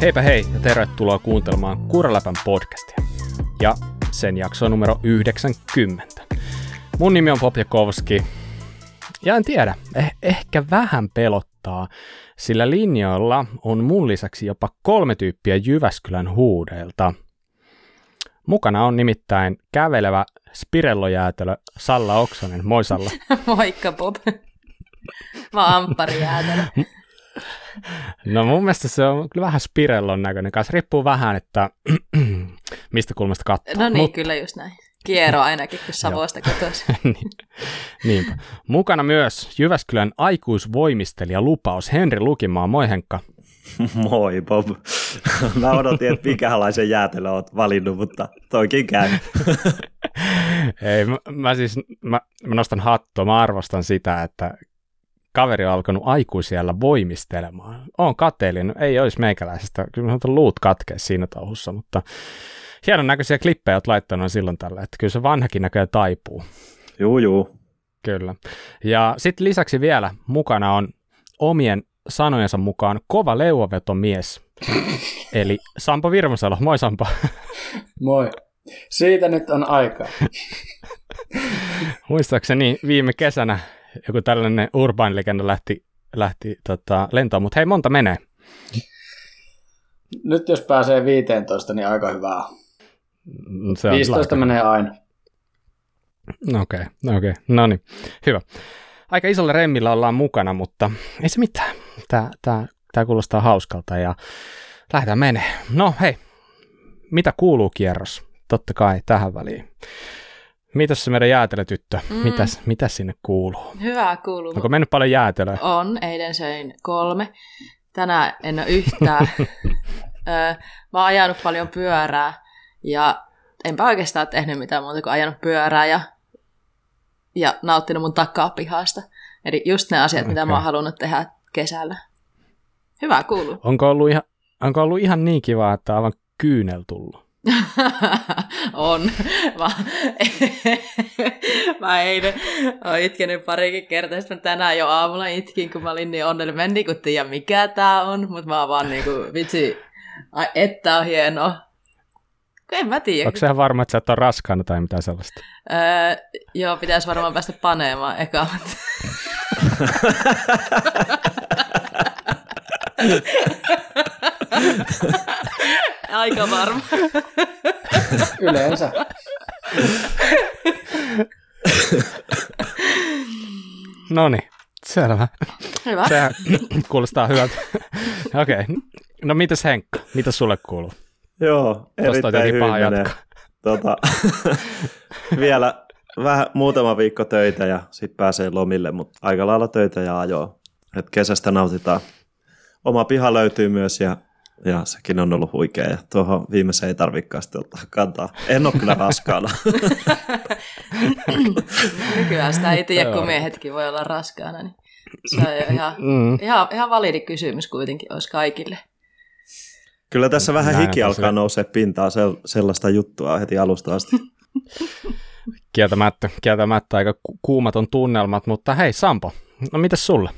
Heipä hei ja tervetuloa kuuntelemaan Kuraläpän podcastia. Ja sen jakso numero 90. Mun nimi on Popjakovski. Ja en tiedä, eh- ehkä vähän pelottaa, sillä linjoilla on mun lisäksi jopa kolme tyyppiä Jyväskylän huudeilta. Mukana on nimittäin kävelevä spirellojäätelö Salla Oksanen. Moi Salla. Moikka Bob. Mä oon Amppari Jäätelö. No mun mielestä se on kyllä vähän spirellon näköinen kanssa. Riippuu vähän, että mistä kulmasta katsoo. No niin, Mut- kyllä just näin. Kiero ainakin, kun Savosta kotoisin. Niin- Niinpä. Mukana myös Jyväskylän aikuisvoimistelija lupaus Henri Lukimaa. Moi Henkka. Moi Bob. Mä odotin, että minkälaisen jäätelön oot valinnut, mutta toikin käy. Ei, mä, mä siis, mä, mä nostan hattua, mä arvostan sitä, että kaveri on alkanut aikuisiellä voimistelemaan. Oon kateellinen, ei olisi meikäläisestä, kyllä mä sanon, luut katkea siinä touhussa, mutta hienon näköisiä klippejä oot laittanut silloin tällä, että kyllä se vanhakin näköjään taipuu. Juu, juu. Kyllä. Ja sitten lisäksi vielä mukana on omien sanojensa mukaan kova leuvavetomies, eli Sampo Virmasalo. Moi Sampo. Moi. Siitä nyt on aikaa. Muistaakseni viime kesänä joku tällainen urban legenda lähti, lähti tota, lentoon, mutta hei, monta menee. Nyt jos pääsee 15, niin aika hyvää. Mm, Se on 15 kyllä menee aina. Okei, okay, okei. Okay. No niin, hyvä. Aika isolla remmillä ollaan mukana, mutta ei se mitään. Tää, tää, tää kuulostaa hauskalta ja lähdetään menee. No hei, mitä kuuluu kierros? Totta kai tähän väliin. Mitäs se meidän jäätelötyttö? Mm. Mitäs, mitäs sinne kuuluu? Hyvä kuuluu. Onko mennyt paljon jäätelöä? On, eilen söin kolme. Tänään en ole yhtään. Mä oon ajanut paljon pyörää ja enpä oikeastaan tehnyt mitään muuta kuin ajanut pyörää ja, ja nauttinut mun takapihasta. Eli just ne asiat, mitä mä oon halunnut tehdä kesällä. Hyvä kuuluu. Onko ollut ihan, onko ollut ihan niin kiva, että aivan kyynel tullut? on. Mä, mä eilen oon itkenyt parikin kertaa, sitten mä tänään jo aamulla itkin, kun mä olin niin onnellinen. Mä en niinku tiedä, mikä tää on, mutta mä oon vaan niinku, vitsi, ai, että on hienoa. Kun En mä tiedä. Onko se ihan varma, että sä et ole raskaana tai mitään sellaista? Öö, joo, pitäisi varmaan päästä paneemaan eka. Aika varma. Yleensä. No niin, selvä. Hyvä. Sehän kuulostaa hyvältä. Okei, okay. no mitäs Henkka, mitä sulle kuuluu? Joo, erittäin hyvin menee. Tota, vielä vähän muutama viikko töitä ja sitten pääsee lomille, mutta aika lailla töitä ja ajoa. Et kesästä nautitaan. Oma piha löytyy myös ja, ja sekin on ollut huikea ja tuohon viimeiseen ei tarvitsekaan sitten ottaa kantaa. En ole kyllä raskaana. Nykyään sitä ei tiedä, Joo. kun miehetkin voi olla raskaana. Niin se on jo ihan, Mm. ihan, ihan validi kysymys kuitenkin olisi kaikille. Kyllä tässä vähän Näin hiki on alkaa tosiaan. nousee pintaan sel- sellaista juttua heti alusta asti. Kieltämättä, kieltämättä aika ku- kuumaton tunnelmat, mutta hei Sampo, no mitäs sulle?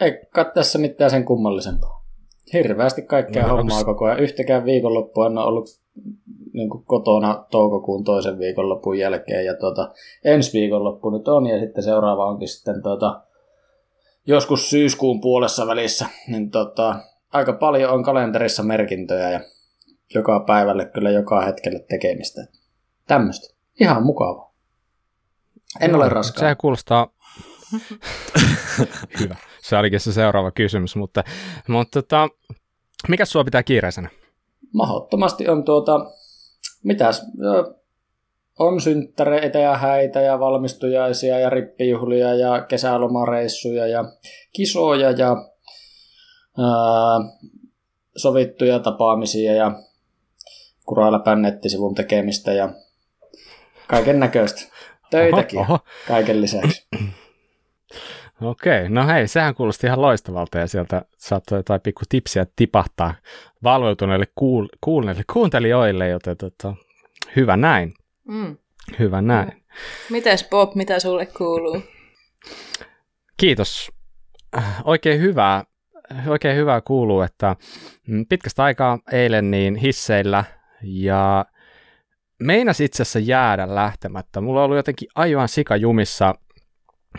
Ei tässä mitään sen kummallisempaa. Hirveästi kaikkea No, no, hommaa onks- koko ajan. Yhtäkään viikonloppua en ole ollut niin kuin kotona toukokuun toisen viikonlopun jälkeen. Ja tuota, ensi viikonloppu nyt on ja sitten seuraava onkin sitten tuota, joskus syyskuun puolessa välissä. Niin tuota, aika paljon on kalenterissa merkintöjä ja joka päivälle kyllä joka hetkelle tekemistä. Tämmöistä. Ihan mukavaa. En ole raskaan. Sehän kuulostaa... Hyvä. Se olikin se seuraava kysymys, mutta, mutta tota, mikä sua pitää kiireisenä? mahdottomasti on tuota, mitäs, on synttäreitä ja häitä ja valmistujaisia ja rippijuhlia ja kesälomareissuja ja kisoja ja ää, sovittuja tapaamisia ja Kurailla nettisivun tekemistä ja kaiken näköistä. Töitäkin Oho, oho. kaiken lisäksi. Okei, no hei, sehän kuulosti ihan loistavalta ja sieltä saattoi jotain pikku tipsiä tipahtaa valveutuneille kuul- kuulneille kuuntelijoille, joten tota, hyvä näin, Mm. hyvä näin. Mites Bob, mitä sulle kuuluu? Kiitos. Oikein hyvää oikein hyvää kuuluu, että mm, pitkästä aikaa eilen niin hisseillä ja meinas itse asiassa jäädä lähtemättä. Mulla on ollut jotenkin aivan sikajumissa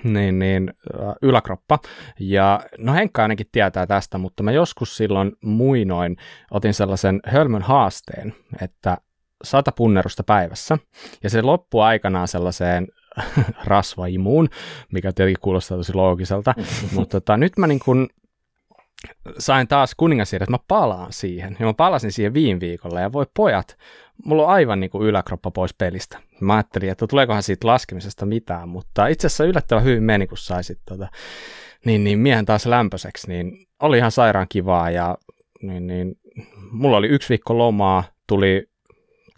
niin, niin, yläkroppa. Ja no Henkka ainakin tietää tästä, mutta mä joskus silloin muinoin otin sellaisen hölmön haasteen, että sata punnerusta päivässä. Ja se loppui aikanaan sellaiseen rasvaimuun, mikä tietenkin kuulostaa tosi loogiselta. mutta tota, nyt mä niin kun sain taas että mä palaan siihen. Ja mä palasin siihen viime viikolla ja voi pojat, mulla on aivan niin kuin yläkroppa pois pelistä. Mä ajattelin, että tuleekohan siitä laskemisesta mitään, mutta itse asiassa yllättävän hyvin meni, kun saisit tota, niin, niin miehen taas lämpöiseksi, niin oli ihan sairaan kivaa ja niin, niin, mulla oli yksi viikko lomaa, tuli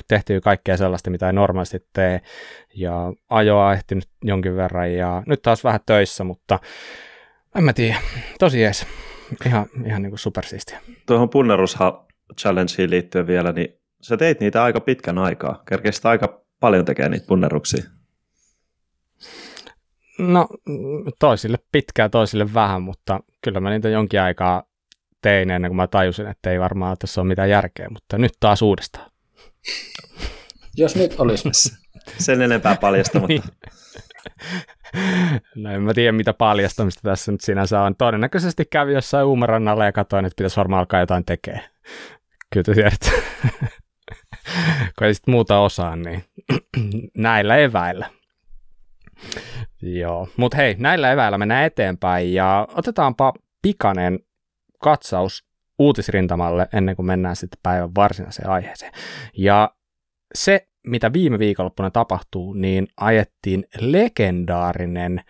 tehtyä kaikkea sellaista, mitä ei normaalisti tee, ja ajoa ehtinyt jonkin verran, ja nyt taas vähän töissä, mutta en mä tiedä, tosi jees, ihan, ihan niin kuin supersiistiä. Tuohon punnerusha challengeen liittyen vielä, niin sä teit niitä aika pitkän aikaa, kerkesit aika paljon tekemään niitä punneruksia. No toisille pitkää, toisille vähän, mutta kyllä mä niitä jonkin aikaa tein ennen kuin mä tajusin, että ei varmaan tässä ole mitään järkeä, mutta nyt taas uudestaan. Jos nyt olisi. Sen enempää paljastamatta. No en mä tiedä, mitä paljastamista tässä nyt sinänsä on. Todennäköisesti kävi jossain uumarannalla ja katsoin, että pitäisi varmaan alkaa jotain tekee. Kyllä te tiedät. Kun ei sitten muuta osaa, niin näillä eväillä. Joo, mutta hei, näillä eväillä mennään eteenpäin ja otetaanpa pikainen katsaus uutisrintamalle ennen kuin mennään sitten päivän varsinaiseen aiheeseen. Ja se, mitä viime viikonloppuna tapahtuu, niin ajettiin legendaarinen,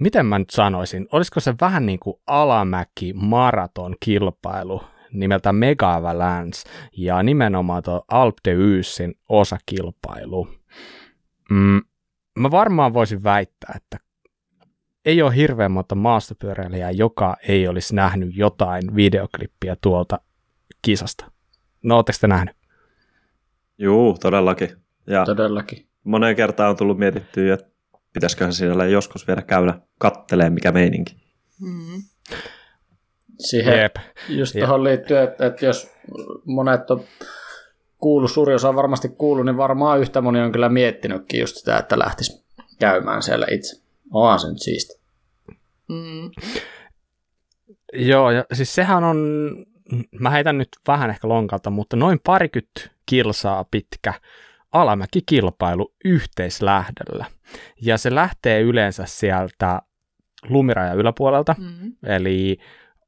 miten mä nyt sanoisin, olisiko se vähän niin kuin alamäki maraton kilpailu nimeltä Mega Avalanche ja nimenomaan tuo Alp de Ysin osakilpailu. Mm, mä varmaan voisin väittää, että ei ole hirveän monta maastopyöräilijää, joka ei olisi nähnyt jotain videoklippiä tuolta kisasta. No, ootteko te nähnyt? Juu, todellakin. Ja todellakin. Moneen kertaan on tullut mietittyä, että pitäisiköhän siellä joskus vielä käydä kattelee mikä meininki. Mm. Siihen Jep. just Jep. tuohon liittyy, että, että jos monet on kuullut, suuri osa on varmasti kuullut, niin varmaan yhtä moni on kyllä miettinytkin just sitä, että lähtisi käymään siellä itse. Onhan se nyt siisti. Mm. Joo, ja siis sehän on, mä heitän nyt vähän ehkä lonkalta, mutta noin parikymmentä kilsaa pitkä alamäkikilpailu yhteislähdöllä. Ja se lähtee yleensä sieltä lumiraja yläpuolelta, mm. eli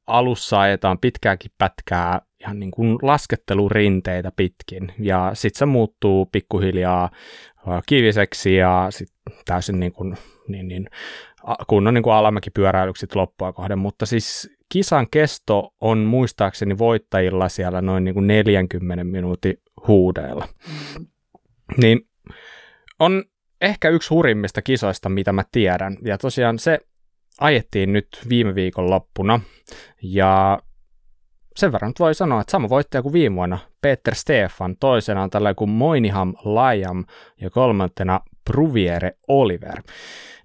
alussa ajetaan pitkääkin pätkää ihan niin kuin laskettelurinteitä pitkin, ja sitten se muuttuu pikkuhiljaa kiviseksi ja sitten täysin niin kuin, niin, niin, kunnon niin kuin alamäkipyöräilyksi loppua kohden, mutta siis kisan kesto on muistaakseni voittajilla siellä noin niin kuin 40 minuutin huudeilla. Niin on ehkä yksi hurimmista kisoista, mitä mä tiedän. Ja tosiaan se ajettiin nyt viime viikon loppuna. Ja sen verran voi sanoa, että sama voittaja kuin viime vuonna, Peter Stefan, toisena on tällainen kuin Moiniham Layam ja kolmantena Pruviere Oliver.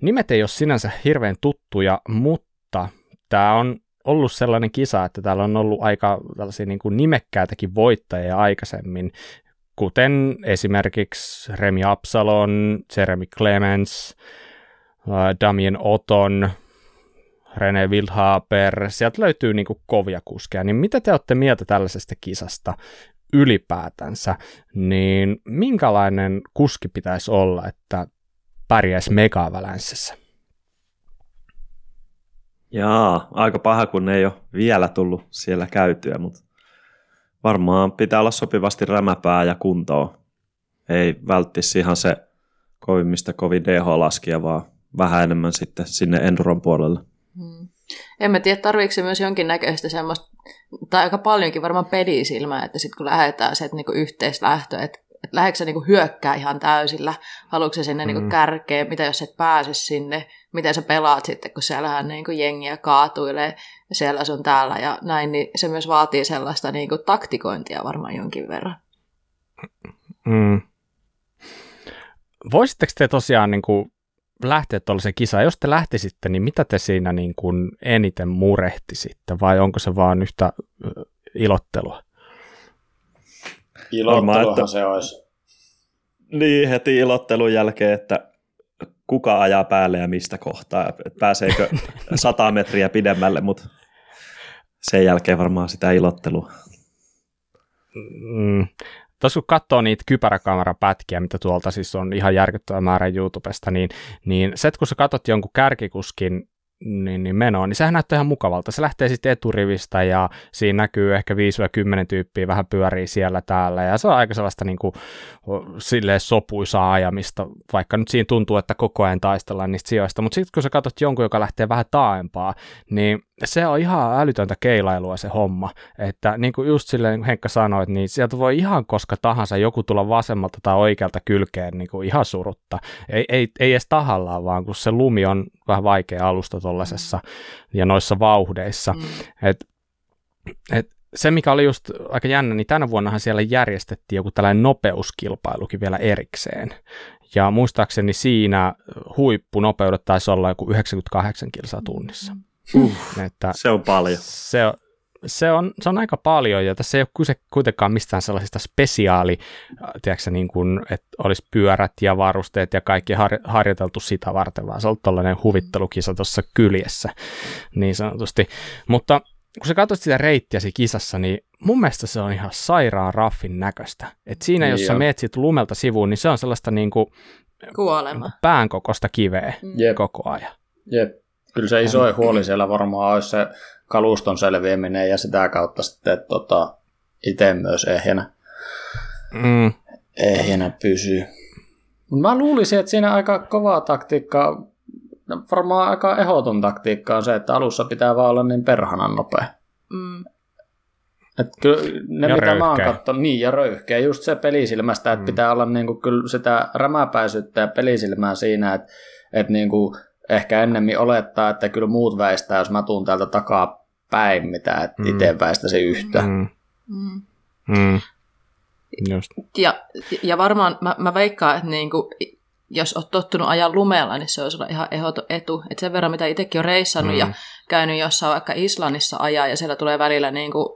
Nimet ei ole sinänsä hirveän tuttuja, mutta tämä on ollut sellainen kisa, että täällä on ollut aika tällaisia niin kuin nimekkäitäkin voittajia aikaisemmin, kuten esimerkiksi Remi Absalon, Jeremy Clemens, äh, Damien Oton, René Wildhaber, sieltä löytyy niin kuin kovia kuskeja, niin mitä te olette mieltä tällaisesta kisasta ylipäätänsä, niin minkälainen kuski pitäisi olla, että pärjäisi mega Jaa, aika paha, kun ei ole vielä tullut siellä käytyä, mutta varmaan pitää olla sopivasti rämäpää ja kuntoa. Ei välttisi ihan se kovimmista kovin DH-laskia, vaan vähän enemmän sitten sinne Enduron puolelle. En mä tiedä, tarviiko se myös jonkinnäköistä semmoista, tai aika paljonkin varmaan pelisilmää, että sitten kun lähdetään se, niinku yhteislähtö, että että lähdetkö sä niinku hyökkää ihan täysillä, haluatko sinne niinku mm. niinku kärkeen, mitä jos et pääse sinne, miten sä pelaat sitten, kun siellähän niinku jengiä kaatuilee siellä sun täällä ja näin, niin se myös vaatii sellaista niinku taktikointia varmaan jonkin verran. Mm. Voisitteko te tosiaan niinku lähteä tuollaiseen kisaan? Jos te lähtisitte, niin mitä te siinä niin kuin eniten murehtisitte vai onko se vaan yhtä ilottelua? Ilotteluhan että... se olisi. Niin, heti ilottelun jälkeen, että kuka ajaa päälle ja mistä kohtaa, pääseekö sata metriä pidemmälle, mutta sen jälkeen varmaan sitä ilottelua. Mm. Tuossa kun katsoo niitä kypäräkamerapätkiä, mitä tuolta siis on ihan järkyttävä määrä YouTubesta, niin, niin se, kun sä katsot jonkun kärkikuskin niin, niin menoa, niin sehän näyttää ihan mukavalta. Se lähtee sitten eturivistä ja siinä näkyy ehkä 5-10 tyyppiä vähän pyörii siellä täällä ja se on aika sellaista niin kuin, silleen sopuisaa ajamista, vaikka nyt siinä tuntuu, että koko ajan taistellaan niistä sijoista, mutta sitten kun sä katsot jonkun, joka lähtee vähän taaempaa, niin se on ihan älytöntä keilailua se homma, että niin kuin just silleen niin Henkka sanoi, niin sieltä voi ihan koska tahansa joku tulla vasemmalta tai oikealta kylkeen niin kuin ihan surutta. Ei, ei, ei edes tahallaan, vaan kun se lumi on vähän vaikea alusta tuollaisessa ja noissa vauhdeissa. Mm. Et, et se, mikä oli just aika jännä, niin tänä vuonnahan siellä järjestettiin joku tällainen nopeuskilpailukin vielä erikseen. Ja muistaakseni siinä huippunopeudet taisi olla joku 98 kilsaa tunnissa. Mm. Uh, että se on paljon. Se, se, on, se on aika paljon, ja tässä ei ole kyse kuitenkaan mistään sellaisista spesiaali, äh, tiedätkö, niin kuin, että olisi pyörät ja varusteet ja kaikki har, harjoiteltu sitä varten, vaan se on tällainen huvittelukisa tuossa kyljessä, niin sanotusti. Mutta kun sä katsot sitä reittiä siinä kisassa, niin mun mielestä se on ihan sairaan raffin näköistä. Et siinä, jos sä meet sit lumelta sivuun, niin se on sellaista niin kuin, Kuolema. päänkokosta kiveä mm. koko ajan. Jep. Kyllä se iso huoli siellä varmaan olisi se kaluston selviäminen ja sitä kautta sitten tota, itse myös ehjänä, mm. ehjänä pysyy. Mä luulisin, että siinä aika kovaa taktiikkaa, no varmaan aika ehdoton taktiikka on se, että alussa pitää vaan olla niin perhanan nopea. Mm. Et kyllä ne, ja mitä röyhkeä. mä oon katsonut, niin ja röyhkeä, just se pelisilmästä, että mm. pitää olla niinku kyllä sitä rämäpäisyyttä ja pelisilmää siinä, että, että niinku, ehkä ennemmin olettaa, että kyllä muut väistää, jos mä tuun täältä takaa päin, mitä et mm. itse väistäisi yhtä. Mm. Mm. Mm. Just. Ja, ja varmaan mä, mä veikkaan, että niinku, jos oot tottunut ajaa lumella, niin se olisi olla ihan ehdoton etu. Et sen verran, mitä itsekin on reissannut mm. ja käynyt jossain vaikka Islannissa ajaa, ja siellä tulee välillä niin kuin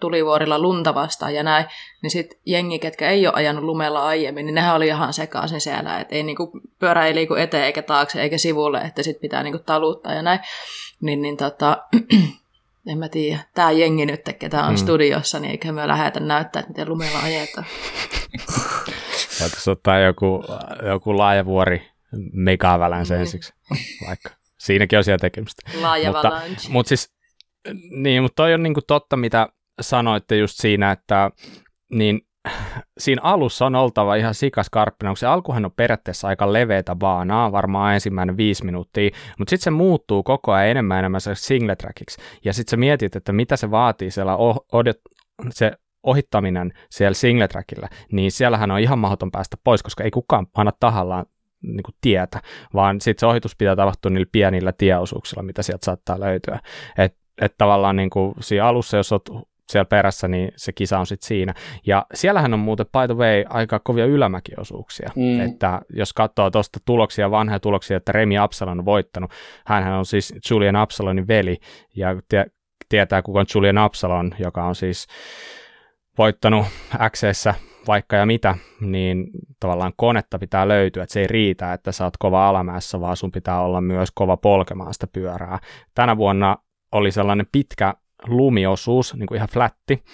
tulivuorilla lunta vastaan ja näin, niin sitten jengi, ketkä ei ole ajanut lumella aiemmin, niin nehän oli ihan sekaisin siellä, että ei niin kuin, pyörä ei liiku eteen eikä taakse eikä sivulle, että sitten pitää niin kuin taluttaa ja näin. Niin, niin tota, en mä tiedä, tämä jengi nyt, ketä on mm. studiossa, niin eikä me lähetä näyttää, että miten lumella ajetaan. Voitaisiin ottaa joku, joku laajavuori megavälän sen ensiksi, vaikka. Siinäkin on siellä tekemistä. Mutta, mutta siis, niin, mutta toi on niin kuin totta, mitä sanoitte just siinä, että niin siinä alussa on oltava ihan sikaskarppina, kun se alkuhan on periaatteessa aika leveätä baanaa, varmaan ensimmäinen viisi minuuttia, mutta sitten se muuttuu koko ajan enemmän enemmän se single trackiksi, ja sitten sä mietit, että mitä se vaatii siellä oh, odot, se ohittaminen siellä single trackillä, niin siellähän on ihan mahdoton päästä pois, koska ei kukaan anna tahallaan niin kuin tietä, vaan sitten se ohitus pitää tapahtua niillä pienillä tieosuuksilla, mitä sieltä saattaa löytyä. Että et tavallaan niin kuin siinä alussa, jos olet siellä perässä, niin se kisa on sitten siinä. Ja siellähän on muuten, by the way, aika kovia ylämäkiosuuksia. Mm. Että jos katsoo tuosta tuloksia, vanhoja tuloksia, että Remi Absalon on voittanut, hän on siis Julian Absalonin veli, ja tie, tietää kuka on Julian Absalon, joka on siis voittanut x vaikka ja mitä, niin tavallaan konetta pitää löytyä, että se ei riitä, että sä oot kova alamäessä, vaan sun pitää olla myös kova polkemaan sitä pyörää. Tänä vuonna oli sellainen pitkä lumiosuus, niin kuin ihan flätti,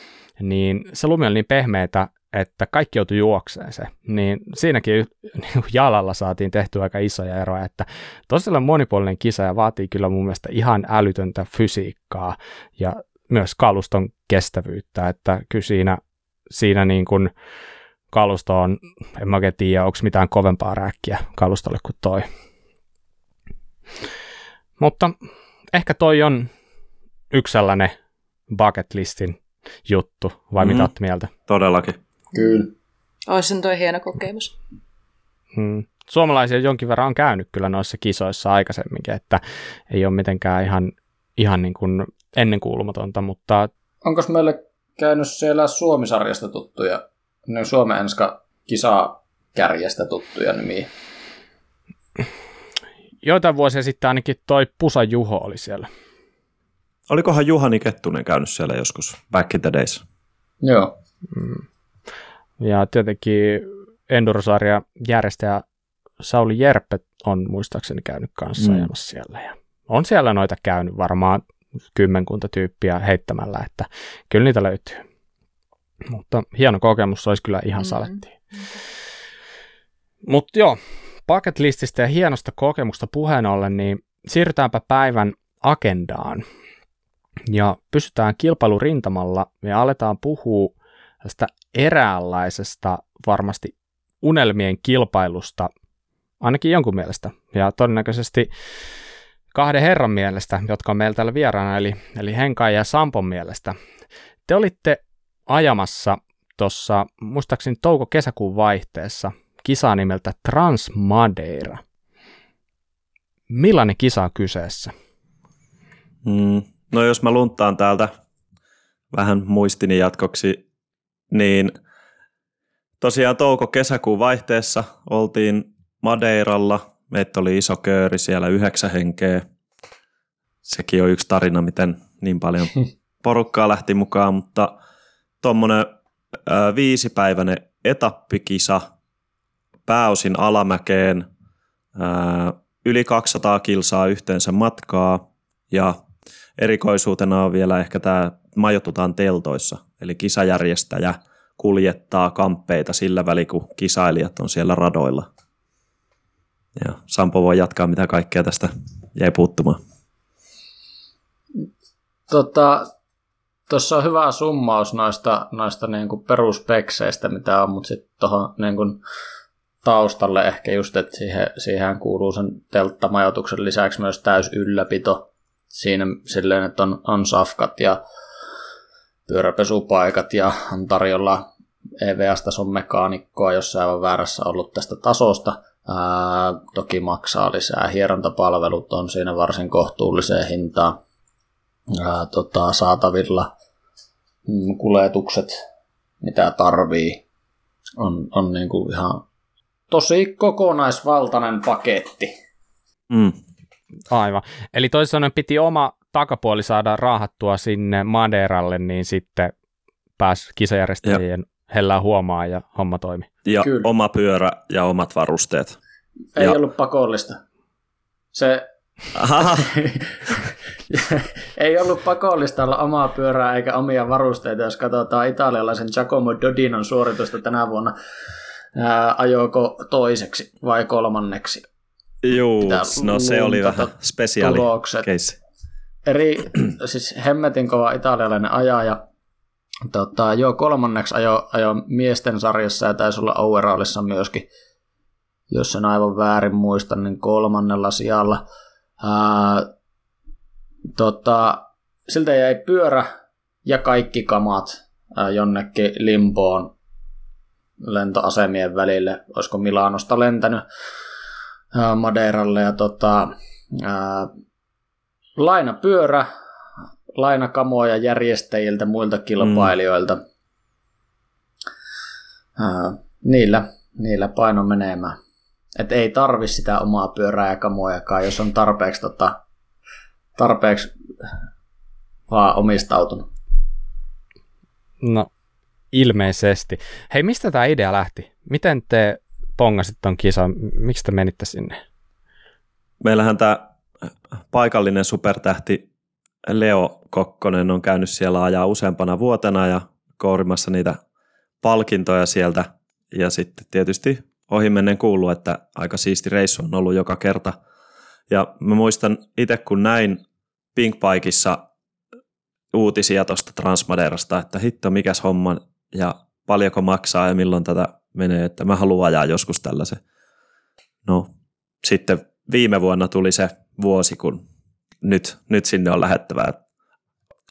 niin se lumi oli niin pehmeätä, että kaikki joutui juokseen se. Niin siinäkin niin jalalla saatiin tehtyä aika isoja eroja, että tosiaan monipuolinen kisa ja vaatii kyllä mun mielestä ihan älytöntä fysiikkaa ja myös kaluston kestävyyttä, että kyllä siinä, siinä niin kuin kalusto on, en mä tiedä, onko mitään kovempaa räkkiä kalustolle kuin toi. Mutta ehkä toi on yksi sellainen bucket listin juttu, vai mm-hmm. mitä olette mieltä? Todellakin. Kyllä. Olisi toi hieno kokemus. Hmm. Suomalaisia jonkin verran on käynyt kyllä noissa kisoissa aikaisemminkin, että ei ole mitenkään ihan, ihan niin kuin ennenkuulumatonta, mutta... Onko meille käynyt siellä Suomisarjasta tuttuja, ne Suomen enska kisa kärjestä tuttuja nimiä? joitain vuosia sitten ainakin toi Pusa Juho oli siellä. Olikohan Juhani Kettunen käynyt siellä joskus back in the days? Joo. Mm. Ja tietenkin Endurosarja järjestäjä Sauli Jerppe on muistaakseni käynyt kanssa mm. ajamassa siellä. Ja on siellä noita käynyt varmaan kymmenkunta tyyppiä heittämällä, että kyllä niitä löytyy. Mutta hieno kokemus olisi kyllä ihan mm-hmm. saletti. Mutta joo, bucket lististä ja hienosta kokemusta puheen ollen, niin siirrytäänpä päivän agendaan. Ja pysytään kilpailurintamalla ja aletaan puhua tästä eräänlaisesta varmasti unelmien kilpailusta, ainakin jonkun mielestä, ja todennäköisesti kahden herran mielestä, jotka on meillä täällä vieraana, eli, eli Henkai ja Sampon mielestä. Te olitte ajamassa tuossa, muistaakseni touko-kesäkuun vaihteessa, kisaa nimeltä Transmadeira. Millainen kisa on kyseessä? Mm, no jos mä luntaan täältä vähän muistini jatkoksi, niin tosiaan touko-kesäkuun vaihteessa oltiin Madeiralla. Meitä oli iso kööri siellä, yhdeksän henkeä. Sekin on yksi tarina, miten niin paljon porukkaa lähti mukaan, mutta tuommoinen viisipäiväinen etappikisa pääosin alamäkeen, ää, yli 200 kilsaa yhteensä matkaa ja erikoisuutena on vielä ehkä tämä majoitutaan teltoissa, eli kisajärjestäjä kuljettaa kamppeita sillä väliin, kun kisailijat on siellä radoilla. Ja Sampo voi jatkaa, mitä kaikkea tästä jäi puuttumaan. Tota, Tuossa on hyvä summaus noista, noista niin kuin peruspekseistä, mitä on, mutta sitten tuohon niin kuin taustalle ehkä just, että siihen, siihen kuuluu sen telttamajoituksen lisäksi myös täys ylläpito siinä silleen, että on, on safkat ja pyöräpesupaikat ja on tarjolla EVS-tason mekaanikkoa, jos aivan väärässä ollut tästä tasosta. Ää, toki maksaa lisää. Hierontapalvelut on siinä varsin kohtuulliseen hintaan ää, tota, saatavilla. Mm, kuljetukset, mitä tarvii, on, on niin kuin ihan tosi kokonaisvaltainen paketti. Mm. Aivan. Eli toisin sanoen piti oma takapuoli saada raahattua sinne Maderalle, niin sitten pääsi kisajärjestäjien ja. hellää huomaa ja homma toimi. Ja Kyllä. oma pyörä ja omat varusteet. Ei ja... ollut pakollista. Se ei ollut pakollista olla omaa pyörää eikä omia varusteita, jos katsotaan italialaisen Giacomo Dodinon suoritusta tänä vuonna. Ää, ajoiko toiseksi vai kolmanneksi? Juu, no se oli vähän spesiaali case. Eri, siis hemmetin kova italialainen ajaja. Tota, joo, kolmanneksi ajo, ajo miesten sarjassa ja taisi olla overallissa myöskin, jos en aivan väärin muista, niin kolmannella sijalla. Ää, tota, siltä jäi pyörä ja kaikki kamat ää, jonnekin limpoon lentoasemien välille. Olisiko Milanosta lentänyt Madeiralle ja tota, ää, lainapyörä, lainakamoja järjestäjiltä, muilta kilpailijoilta. Mm. Ää, niillä, niillä paino menemään. Et ei tarvi sitä omaa pyörää ja kamojakaan, jos on tarpeeksi, tota, tarpeeksi vaan omistautunut. No, ilmeisesti. Hei, mistä tämä idea lähti? Miten te pongasit ton kisan? Miksi te menitte sinne? Meillähän tämä paikallinen supertähti Leo Kokkonen on käynyt siellä ajaa useampana vuotena ja kourimassa niitä palkintoja sieltä. Ja sitten tietysti ohimennen kuuluu, että aika siisti reissu on ollut joka kerta. Ja mä muistan itse, kun näin Pinkpaikissa uutisia tuosta Transmaderasta, että hitto, mikäs homma ja paljonko maksaa ja milloin tätä menee, että mä haluan ajaa joskus tällaisen. No, sitten viime vuonna tuli se vuosi, kun nyt, nyt sinne on lähettävää.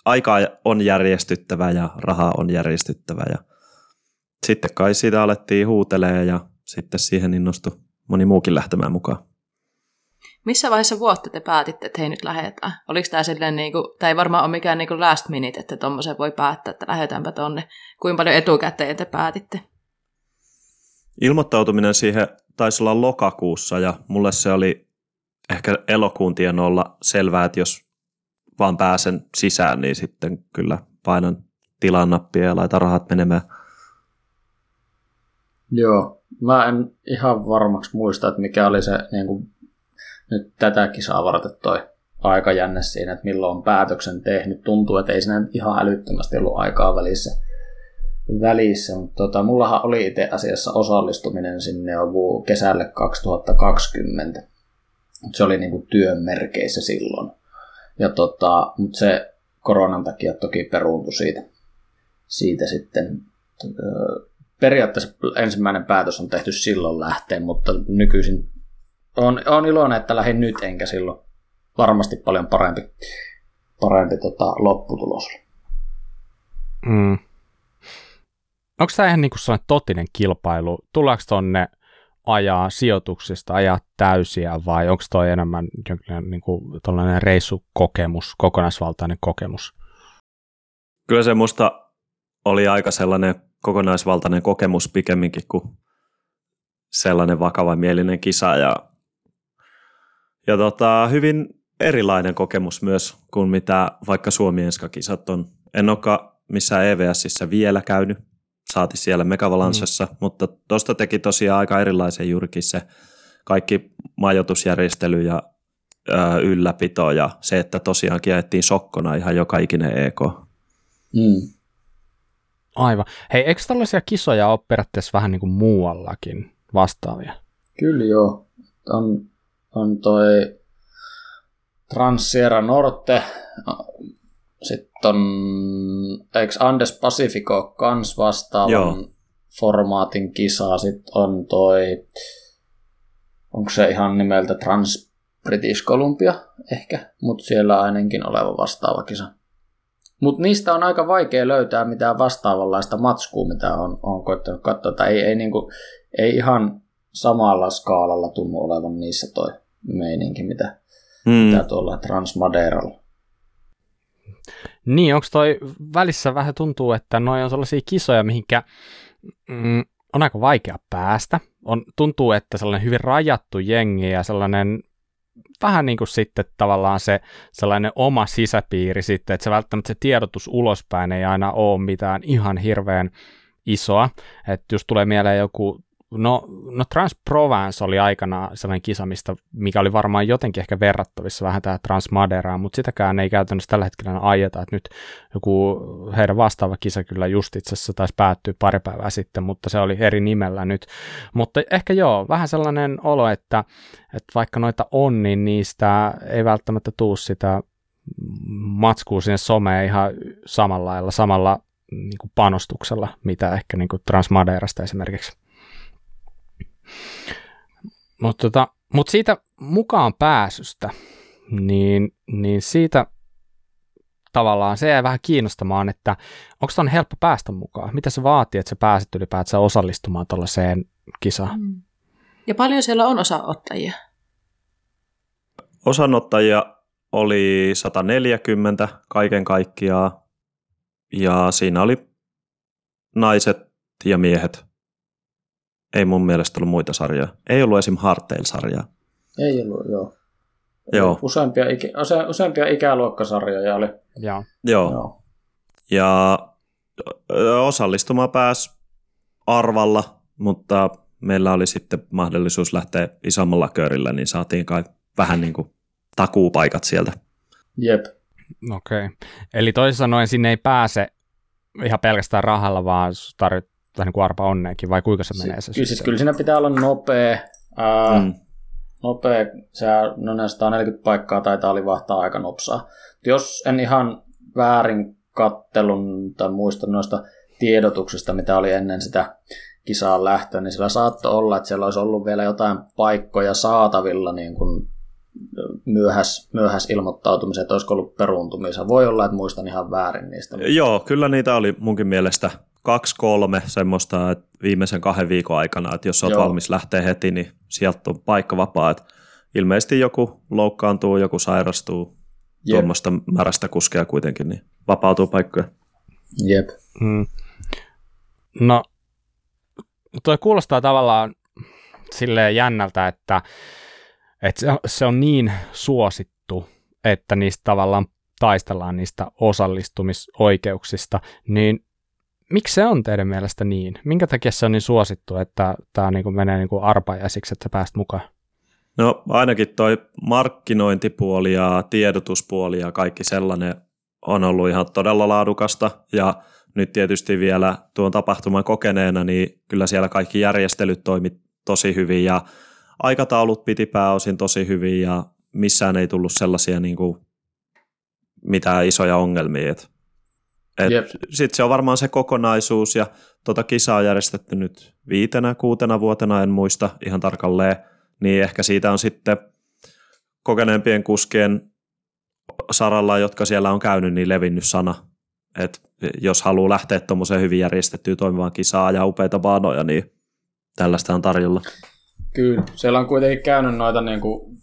Aika on järjestyttävä ja rahaa on järjestyttävä ja sitten kai siitä alettiin huutelee ja sitten siihen innostui moni muukin lähtemään mukaan. Missä vaiheessa vuotta te päätitte, että hei nyt lähdetään? Oliko tämä silleen, niin kuin, tämä ei varmaan ole mikään niin kuin last minute, että tuommoisen voi päättää, että lähdetäänpä tonne. Kuinka paljon etukäteen te päätitte? Ilmoittautuminen siihen taisi olla lokakuussa ja mulle se oli ehkä elokuun olla selvää, että jos vaan pääsen sisään, niin sitten kyllä painan tilan nappia ja laitan rahat menemään. Joo, mä en ihan varmaksi muista, että mikä oli se niin kuin, nyt tätä kisaa varten toi aikajänne siinä, että milloin on päätöksen tehnyt. Tuntuu, että ei siinä ihan älyttömästi ollut aikaa välissä. Välissä. Mutta tota, mullahan oli itse asiassa osallistuminen sinne jo kesälle 2020. Se oli niinku työn merkeissä silloin. Ja tota, mutta se koronan takia toki peruuntui siitä, siitä sitten. Periaatteessa ensimmäinen päätös on tehty silloin lähteen, mutta nykyisin on, on iloinen, että lähdin nyt enkä silloin. Varmasti paljon parempi, parempi tota, lopputulos. Mm. Onko tämä ihan niin kuin sellainen totinen kilpailu? Tuleeko tonne ajaa sijoituksista, ajaa täysiä vai onko toi enemmän jonkinlainen niin kuin, reissukokemus, kokonaisvaltainen kokemus? Kyllä se musta oli aika sellainen kokonaisvaltainen kokemus pikemminkin kuin sellainen vakava mielinen kisa ja, ja tota, hyvin erilainen kokemus myös kuin mitä vaikka Suomi kisat on. En olekaan missään EVSissä vielä käynyt, saati siellä Megavalanssassa, mm. mutta tuosta teki tosiaan aika erilaisen juurikin se kaikki majoitusjärjestely ja ö, ylläpito ja se, että tosiaan ajettiin sokkona ihan joka ikinen EK. Mm. Aivan. Hei, eikö tällaisia kisoja ole periaatteessa vähän niin kuin muuallakin vastaavia? Kyllä joo. On, on toi Transiera Norte, sitten on, eikö Andes Pacifico kans vastaavan Joo. formaatin kisa, sitten on toi, onko se ihan nimeltä Trans British Columbia ehkä, mutta siellä ainakin oleva vastaava kisa. Mutta niistä on aika vaikea löytää mitään vastaavanlaista matskua, mitä on, on koittanut katsoa. Tai ei, ei, niinku, ei ihan samalla skaalalla tunnu olevan niissä toi meininki, mitä, hmm. mitä tuolla Transmaderalla. Niin, onko toi välissä vähän tuntuu, että noi on sellaisia kisoja, mihinkä mm, on aika vaikea päästä. On, tuntuu, että sellainen hyvin rajattu jengi ja sellainen vähän niin kuin sitten tavallaan se sellainen oma sisäpiiri sitten, että se välttämättä se tiedotus ulospäin ei aina ole mitään ihan hirveän isoa. Että jos tulee mieleen joku No, no Trans Provence oli aikana sellainen kisa, mistä, mikä oli varmaan jotenkin ehkä verrattavissa vähän tähän Trans Maderaan, mutta sitäkään ei käytännössä tällä hetkellä ajeta, että nyt joku heidän vastaava kisa kyllä just itse asiassa taisi päättyä pari päivää sitten, mutta se oli eri nimellä nyt. Mutta ehkä joo, vähän sellainen olo, että, että vaikka noita on, niin niistä ei välttämättä tuu sitä matskua sinne someen ihan samalla lailla, samalla niin kuin panostuksella, mitä ehkä niin kuin esimerkiksi. Mutta tota, mut siitä mukaan pääsystä, niin, niin siitä tavallaan se jäi vähän kiinnostamaan, että onko on helppo päästä mukaan? Mitä se vaatii, että sä pääset ylipäätään osallistumaan tuollaiseen kisaan? Mm. Ja paljon siellä on osaottajia? Osanottajia oli 140 kaiken kaikkiaan ja siinä oli naiset ja miehet ei mun mielestä ollut muita sarjoja. Ei ollut esim. Hardtail-sarjaa. Ei ollut, joo. Joo. Useampia, ikä, use, useampia ikäluokkasarjoja oli. Joo. Joo. joo. Ja osallistumaan pääs arvalla, mutta meillä oli sitten mahdollisuus lähteä isommalla köörillä, niin saatiin kai vähän niin kuin takuupaikat sieltä. Jep. Okei. Okay. Eli toisin sanoen sinne ei pääse ihan pelkästään rahalla, vaan tarvit vähän niin kuin arpa onneekin, vai kuinka se si- menee se kyllä, siis kyllä siinä pitää olla nopea, ää, mm. nopea, se, no ne 140 paikkaa taitaa livahtaa aika nopsaa. Jos en ihan väärin kattelun tai muista noista tiedotuksista, mitä oli ennen sitä kisaan lähtöä, niin sillä saattoi olla, että siellä olisi ollut vielä jotain paikkoja saatavilla niin kuin myöhäs, myöhäs ilmoittautumisen, että olisiko ollut peruuntumisia. Voi olla, että muistan ihan väärin niistä. Joo, kyllä niitä oli munkin mielestä kaksi, kolme semmoista että viimeisen kahden viikon aikana, että jos olet valmis lähteä heti, niin sieltä on paikka vapaa. Että ilmeisesti joku loukkaantuu, joku sairastuu, Jep. tuommoista märästä kuskea kuitenkin, niin vapautuu paikkoja. Jep. Hmm. No, toi kuulostaa tavallaan silleen jännältä, että että se, se on niin suosittu, että niistä tavallaan taistellaan niistä osallistumisoikeuksista, niin miksi se on teidän mielestä niin? Minkä takia se on niin suosittu, että tämä niin kuin menee niin kuin arpajaisiksi, että sä pääst mukaan? No ainakin toi markkinointipuoli ja tiedotuspuoli ja kaikki sellainen on ollut ihan todella laadukasta ja nyt tietysti vielä tuon tapahtuman kokeneena, niin kyllä siellä kaikki järjestelyt toimi tosi hyvin ja aikataulut piti pääosin tosi hyvin ja missään ei tullut sellaisia niin kuin mitään isoja ongelmia. Et, et Sitten se on varmaan se kokonaisuus ja tuota kisaa on järjestetty nyt viitenä, kuutena vuotena, en muista ihan tarkalleen, niin ehkä siitä on sitten kokeneempien kuskien saralla, jotka siellä on käynyt, niin levinnyt sana, että jos haluaa lähteä tuommoiseen hyvin järjestettyyn toimivaan kisaa ja upeita baanoja, niin tällaista on tarjolla. Kyllä, siellä on kuitenkin käynyt noita niin kuin,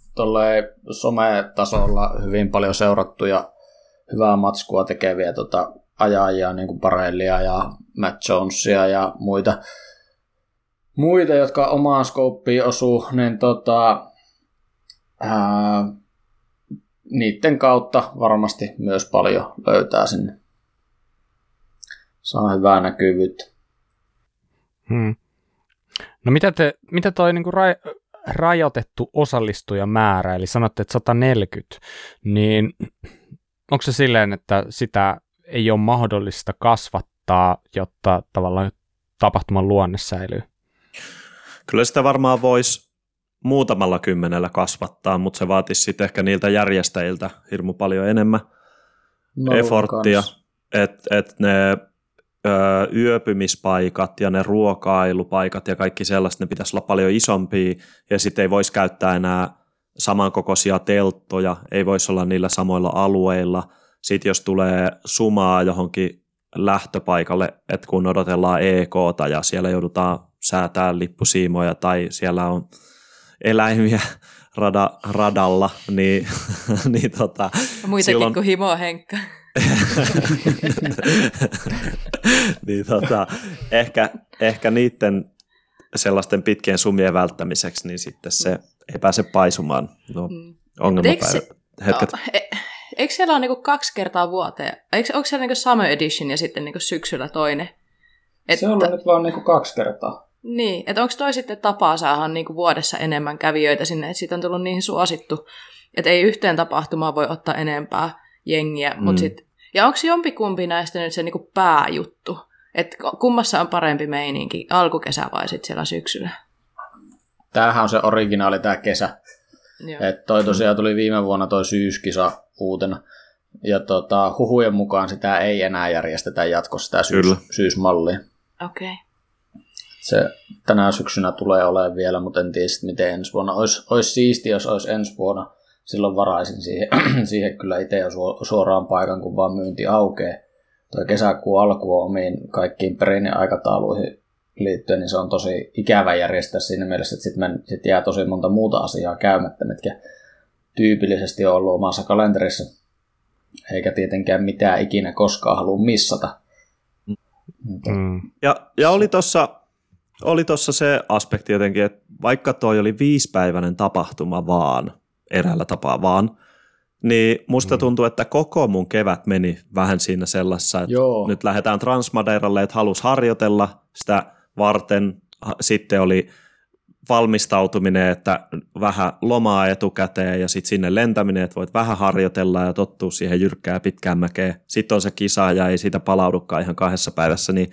some-tasolla hyvin paljon seurattuja hyvää matskua tekeviä tota, ajajia, niin kuin Barellia ja Matt Jonesia ja muita, muita jotka omaan skouppiin osuu, niin tota, ää, niiden kautta varmasti myös paljon löytää sinne. Saa hyvää näkyvyyttä. Hmm. No mitä, te, mitä toi niinku ra, rajoitettu osallistujamäärä, eli sanotte, että 140, niin onko se silleen, että sitä ei ole mahdollista kasvattaa, jotta tavallaan tapahtuman luonne säilyy? Kyllä sitä varmaan voisi muutamalla kymmenellä kasvattaa, mutta se vaatisi sitten ehkä niiltä järjestäjiltä hirmu paljon enemmän no, efforttia, että et ne ö, yöpymispaikat ja ne ruokailupaikat ja kaikki sellaista, ne pitäisi olla paljon isompia ja sitten ei voisi käyttää enää samankokoisia telttoja, ei voisi olla niillä samoilla alueilla. Sitten jos tulee sumaa johonkin lähtöpaikalle, että kun odotellaan EKta ja siellä joudutaan säätää lippusiimoja tai siellä on eläimiä rada, radalla, niin, niin tota, Muitakin silloin... kuin Himo Henkka. niin tota, ehkä, ehkä niiden sellaisten pitkien sumien välttämiseksi, niin sitten se ei pääse paisumaan. No, mm. ongelmapäivät. E, eikö siellä ole niinku kaksi kertaa vuoteen? Eikö, onko siellä niinku Summer Edition ja sitten niinku syksyllä toinen? Että... Se on nyt vaan niinku kaksi kertaa. Niin, että onko toi sitten tapaa saada niinku vuodessa enemmän kävijöitä sinne, että siitä on tullut niihin suosittu, että ei yhteen tapahtumaan voi ottaa enempää jengiä, mm. mutta sit, ja onko jompikumpi näistä nyt se niinku pääjuttu, että kummassa on parempi meininki, alkukesä vai sitten siellä syksyllä? Tämähän on se originaali tämä kesä. Että toi tosiaan tuli viime vuonna toi syyskisa uutena. Ja tota, huhujen mukaan sitä ei enää järjestetä jatkossa sitä syys, syysmallia. Okei. Okay se tänä syksynä tulee olemaan vielä, mutta en tiedä miten ensi vuonna. Olisi, olisi siisti, jos olisi ensi vuonna. Silloin varaisin siihen, siihen kyllä itse jo suoraan paikan, kun vaan myynti aukeaa. Tuo kesäkuun alku on omiin kaikkiin perinneaikatauluihin liittyen, niin se on tosi ikävä järjestää siinä mielessä, että sitten sit jää tosi monta muuta asiaa käymättä, mitkä tyypillisesti on ollut omassa kalenterissa, eikä tietenkään mitään ikinä koskaan halua missata. Mm. Ja, ja oli tuossa oli tuossa se aspekti jotenkin, että vaikka toi oli viisipäiväinen tapahtuma vaan, eräällä tapaa vaan, niin musta mm. tuntuu, että koko mun kevät meni vähän siinä sellaisessa, että Joo. nyt lähdetään Transmadeiralle, että halus harjoitella sitä varten. Sitten oli valmistautuminen, että vähän lomaa etukäteen ja sitten sinne lentäminen, että voit vähän harjoitella ja tottua siihen jyrkkään pitkään mäkeen. Sitten on se kisa ja ei siitä palaudukaan ihan kahdessa päivässä, niin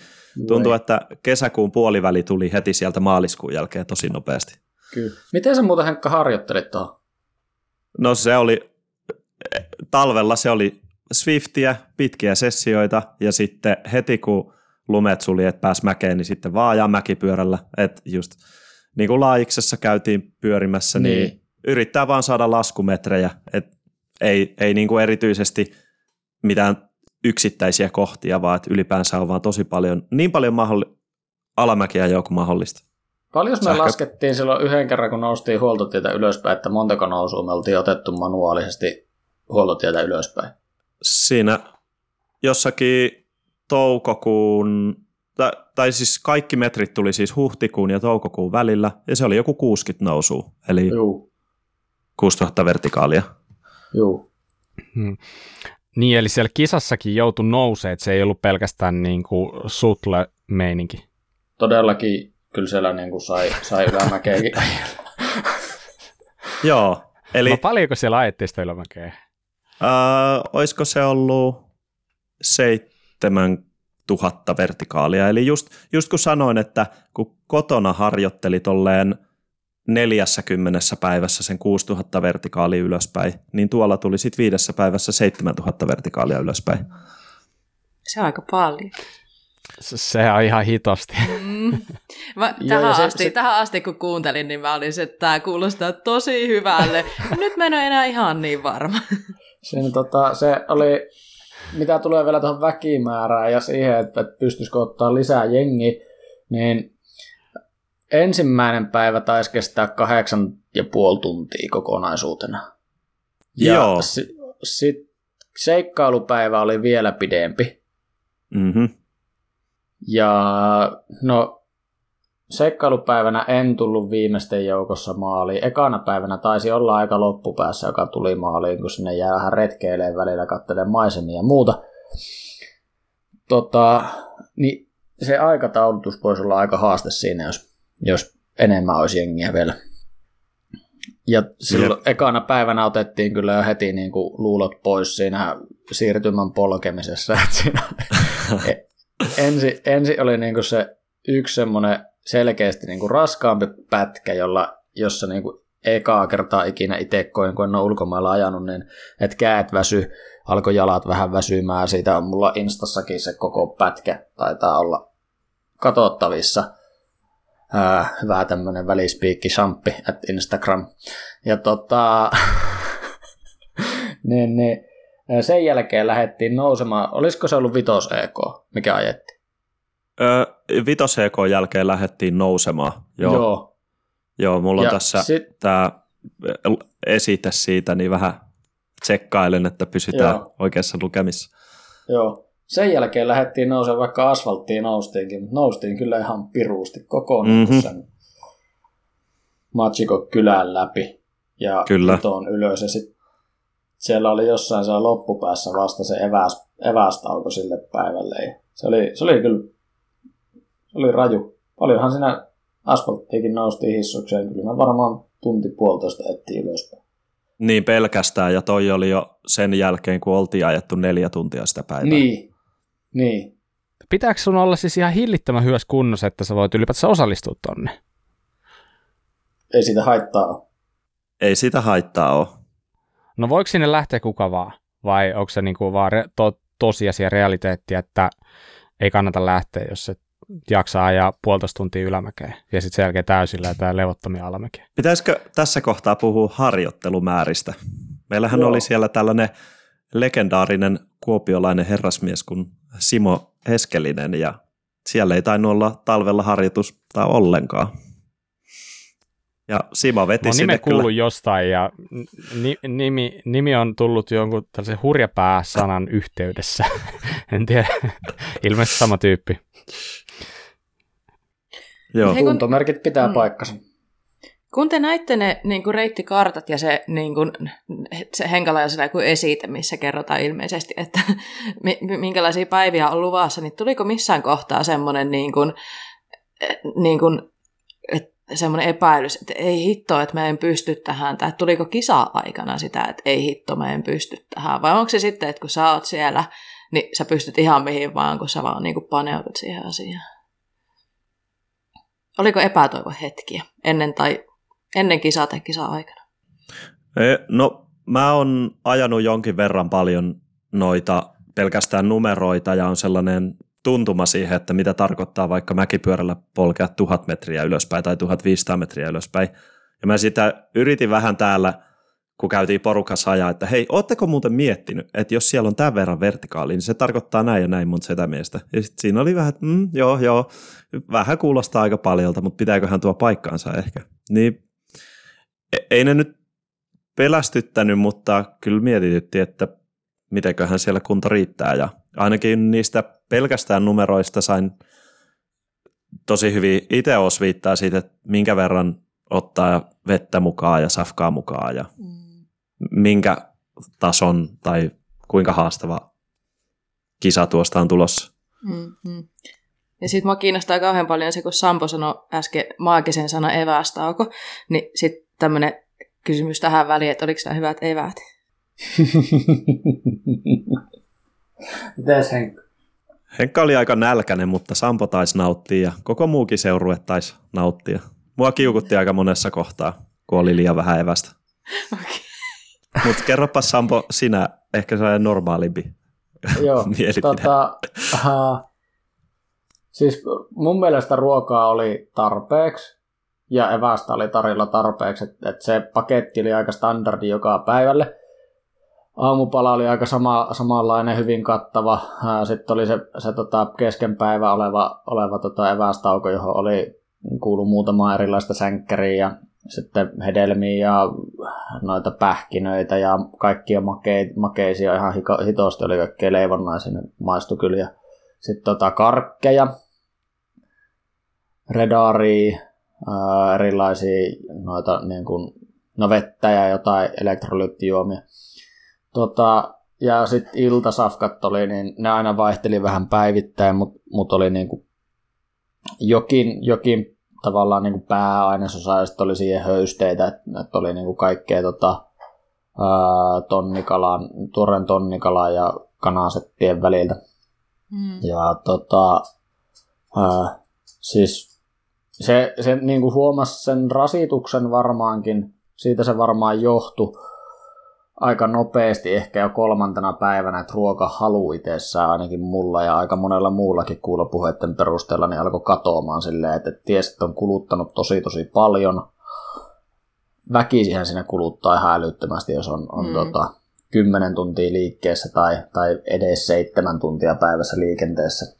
tuntuu, että kesäkuun puoliväli tuli heti sieltä maaliskuun jälkeen tosi nopeasti. Kyllä. Miten sä muuten Henkka harjoittelit tuohon? No se oli, talvella se oli Swiftiä, pitkiä sessioita ja sitten heti kun lumet suli, että pääsi mäkeen, niin sitten vaan ajaa mäkipyörällä, että just – niin kuin laajiksessa käytiin pyörimässä, niin, niin yrittää vaan saada laskumetrejä, et ei, ei niin kuin erityisesti mitään yksittäisiä kohtia, vaan että ylipäänsä on vaan tosi paljon, niin paljon mahdolli- alamäkiä jo kuin mahdollista. Paljon me Sähkö... laskettiin silloin yhden kerran, kun noustiin huoltotietä ylöspäin, että montako nousua me oltiin otettu manuaalisesti huoltotietä ylöspäin? Siinä jossakin toukokuun tai, tai siis kaikki metrit tuli siis huhtikuun ja toukokuun välillä, ja se oli joku 60 nousu. Eli Juu. 6000 vertikaalia. Juu. Hmm. Niin, eli siellä kisassakin joutui nousee, että se ei ollut pelkästään niin kuin sutle meininki. Todellakin kyllä siellä niin kuin sai, sai ylämäkeäkin Joo. Eli, no paljonko siellä ajettiin sitä ylämäkeä? Äh, olisiko se ollut 7000 vertikaalia. Eli just, just kun sanoin, että kun kotona harjoitteli tolleen 40 päivässä sen 6000 vertikaalia ylöspäin, niin tuolla tuli sitten viidessä päivässä 7000 vertikaalia ylöspäin. Se on aika paljon. Se on ihan hitosti. Mm. Mä, tähän, se, asti, se... tähän asti, kun kuuntelin, niin mä olin että tämä kuulostaa tosi hyvälle. Nyt mä en ole enää ihan niin varma. Siinä, tota, se oli, mitä tulee vielä tuohon väkimäärään ja siihen, että pystyisikö ottaa lisää jengi, niin ensimmäinen päivä taisi kestää kahdeksan ja puoli tuntia kokonaisuutena. Ja Joo. Sitten sit seikkailupäivä oli vielä pidempi. Mm-hmm. Ja no seikkailupäivänä en tullut viimeisten joukossa maaliin. Ekana päivänä taisi olla aika loppupäässä, joka tuli maaliin, kun sinne jää vähän retkeilee välillä, kattelee maisemia ja muuta. Tota, niin se aikataulutus voisi olla aika haaste siinä, jos, jos enemmän olisi jengiä vielä. Ja silloin Jep. ekana päivänä otettiin kyllä jo heti niin kuin luulot pois siinä siirtymän polkemisessa. Että siinä ensi, ensi oli niin kuin se yksi semmoinen selkeästi niin kuin raskaampi pätkä, jolla, jossa niin kuin ekaa kertaa ikinä itse koin, kun en ole ulkomailla ajanut, niin että käät väsy, alkoi jalat vähän väsymään. Siitä on mulla Instassakin se koko pätkä, taitaa olla katsottavissa. Ää, vähän tämmönen välispiikki champi at Instagram. Ja tota, niin, niin, sen jälkeen lähdettiin nousemaan, olisiko se ollut Vitos EK, mikä ajettiin? Öö, Vitos EK jälkeen lähdettiin nousemaan. Joo. Joo. Joo, mulla on ja tässä sit... tämä esite siitä, niin vähän tsekkailen, että pysytään Joo. oikeassa lukemissa. Joo. Sen jälkeen lähdettiin nousemaan, vaikka asfalttiin noustiinkin, mutta noustiin kyllä ihan piruusti kokonaan mm-hmm. sen Machiko kylän läpi ja kyllä. ylös. Ja sit siellä oli jossain siellä loppupäässä vasta se eväs, evästauko sille päivälle. Ja se, oli, se oli kyllä oli raju. Paljonhan siinä asfalttiikin noustiin hissukseen. Kyllä varmaan tunti puolitoista ettiin ylöspäin. Niin pelkästään, ja toi oli jo sen jälkeen, kun oltiin ajettu neljä tuntia sitä päivää. Niin, niin. Pitääkö sun olla siis ihan hillittömän hyvässä kunnossa, että sä voit ylipäätänsä osallistua tonne? Ei siitä haittaa ole. Ei sitä haittaa ole. No voiko sinne lähteä kuka vaan? Vai onko se niinku vaan re- to- tosiasia realiteetti, että ei kannata lähteä, jos se jaksaa ajaa puolitoista tuntia ylämäkeä ja sitten sen jälkeen täysillä tämä levottomia alamäkeä. Pitäisikö tässä kohtaa puhua harjoittelumääristä? Meillähän Joo. oli siellä tällainen legendaarinen kuopiolainen herrasmies kuin Simo Eskelinen ja siellä ei tainnut olla talvella harjoitusta ollenkaan. Ja Simo veti no, sinne kuullut kyllä. jostain ja ni, nimi, nimi on tullut jonkun tällaisen hurjapää-sanan yhteydessä. en tiedä, ilmeisesti sama tyyppi. Joo. Hei, kun, Kuntomerkit pitää mm. paikkansa. Kun te näitte ne niin kuin reittikartat ja se, niin kuin, se henkalaisella joku esite, missä kerrotaan ilmeisesti, että minkälaisia päiviä on luvassa, niin tuliko missään kohtaa semmoinen niin kuin, niin kuin, semmoinen epäilys, että ei hitto, että mä en pysty tähän, tai tuliko kisa-aikana sitä, että ei hitto, mä en pysty tähän, vai onko se sitten, että kun sä oot siellä, niin sä pystyt ihan mihin vaan, kun sä vaan niin kuin paneudut siihen asiaan? Oliko epätoivon hetkiä ennen tai ennen kisaa tai kisa-aikana? E, no mä oon ajanut jonkin verran paljon noita pelkästään numeroita ja on sellainen tuntuma siihen, että mitä tarkoittaa vaikka mäkipyörällä polkea tuhat metriä ylöspäin tai 1500 metriä ylöspäin. Ja mä sitä yritin vähän täällä, kun käytiin porukassa ajaa, että hei, ootteko muuten miettinyt, että jos siellä on tämän verran vertikaali, niin se tarkoittaa näin ja näin mun setämiestä. Ja sitten siinä oli vähän, että mm, joo, joo, vähän kuulostaa aika paljolta, mutta pitääköhän tuo paikkaansa ehkä. Niin e- ei ne nyt pelästyttänyt, mutta kyllä mietitytti, että mitenköhän siellä kunto riittää. Ja ainakin niistä pelkästään numeroista sain tosi hyvin itse osviittaa siitä, että minkä verran ottaa vettä mukaan ja safkaa mukaan ja Mm. Minkä tason tai kuinka haastava kisa tuosta on tulossa. Mm, mm. Ja sitten mua kiinnostaa kauhean paljon se, kun Sampo sanoi äsken maagisen sana evästauko, niin sitten tämmöinen kysymys tähän väliin, että oliko nämä hyvät eväät? Mites Henkka? Henkka oli aika nälkäinen, mutta Sampo taisi nauttia ja koko muukin seurue taisi nauttia. Mua kiukutti aika monessa kohtaa, kun oli liian vähän evästä. Okay. Mutta kerropa Sampo, sinä ehkä se normaalimpi Joo, tota, uh, siis mun mielestä ruokaa oli tarpeeksi ja evästä oli tarjolla tarpeeksi, että et se paketti oli aika standardi joka päivälle. Aamupala oli aika sama, samanlainen, hyvin kattava. Sitten oli se, se tota, kesken päivä oleva, oleva tota evästauko, johon oli kuulu muutama erilaista sänkkäriä ja sitten hedelmiä ja noita pähkinöitä ja kaikkia make, makeisia ihan hitosti oli kaikkea leivonnaisia, ne maistui kyllä. Sitten tota karkkeja, redaria, erilaisia noita niin kuin, no vettä ja jotain elektrolyyttijuomia. Tota, ja sitten iltasafkat oli, niin ne aina vaihteli vähän päivittäin, mutta mut oli niin kuin jokin, jokin tavallaan niin kuin pääainesosa ja sitten oli siihen höysteitä, että, oli niin kuin kaikkea tota, ää, tonnikalan, tuoren tonnikala ja kanasettien väliltä. Mm. Ja tota, ää, siis se, se niin kuin huomasi sen rasituksen varmaankin, siitä se varmaan johtui aika nopeasti, ehkä jo kolmantena päivänä, että ruokahalu itsessään ainakin mulla ja aika monella muullakin kuulopuheiden perusteella niin alkoi katoamaan silleen, että ties, että on kuluttanut tosi tosi paljon. Väkisihän siinä kuluttaa ihan älyttömästi, jos on, on Mm. tota, 10 tuntia liikkeessä tai, tai edes seitsemän tuntia päivässä liikenteessä.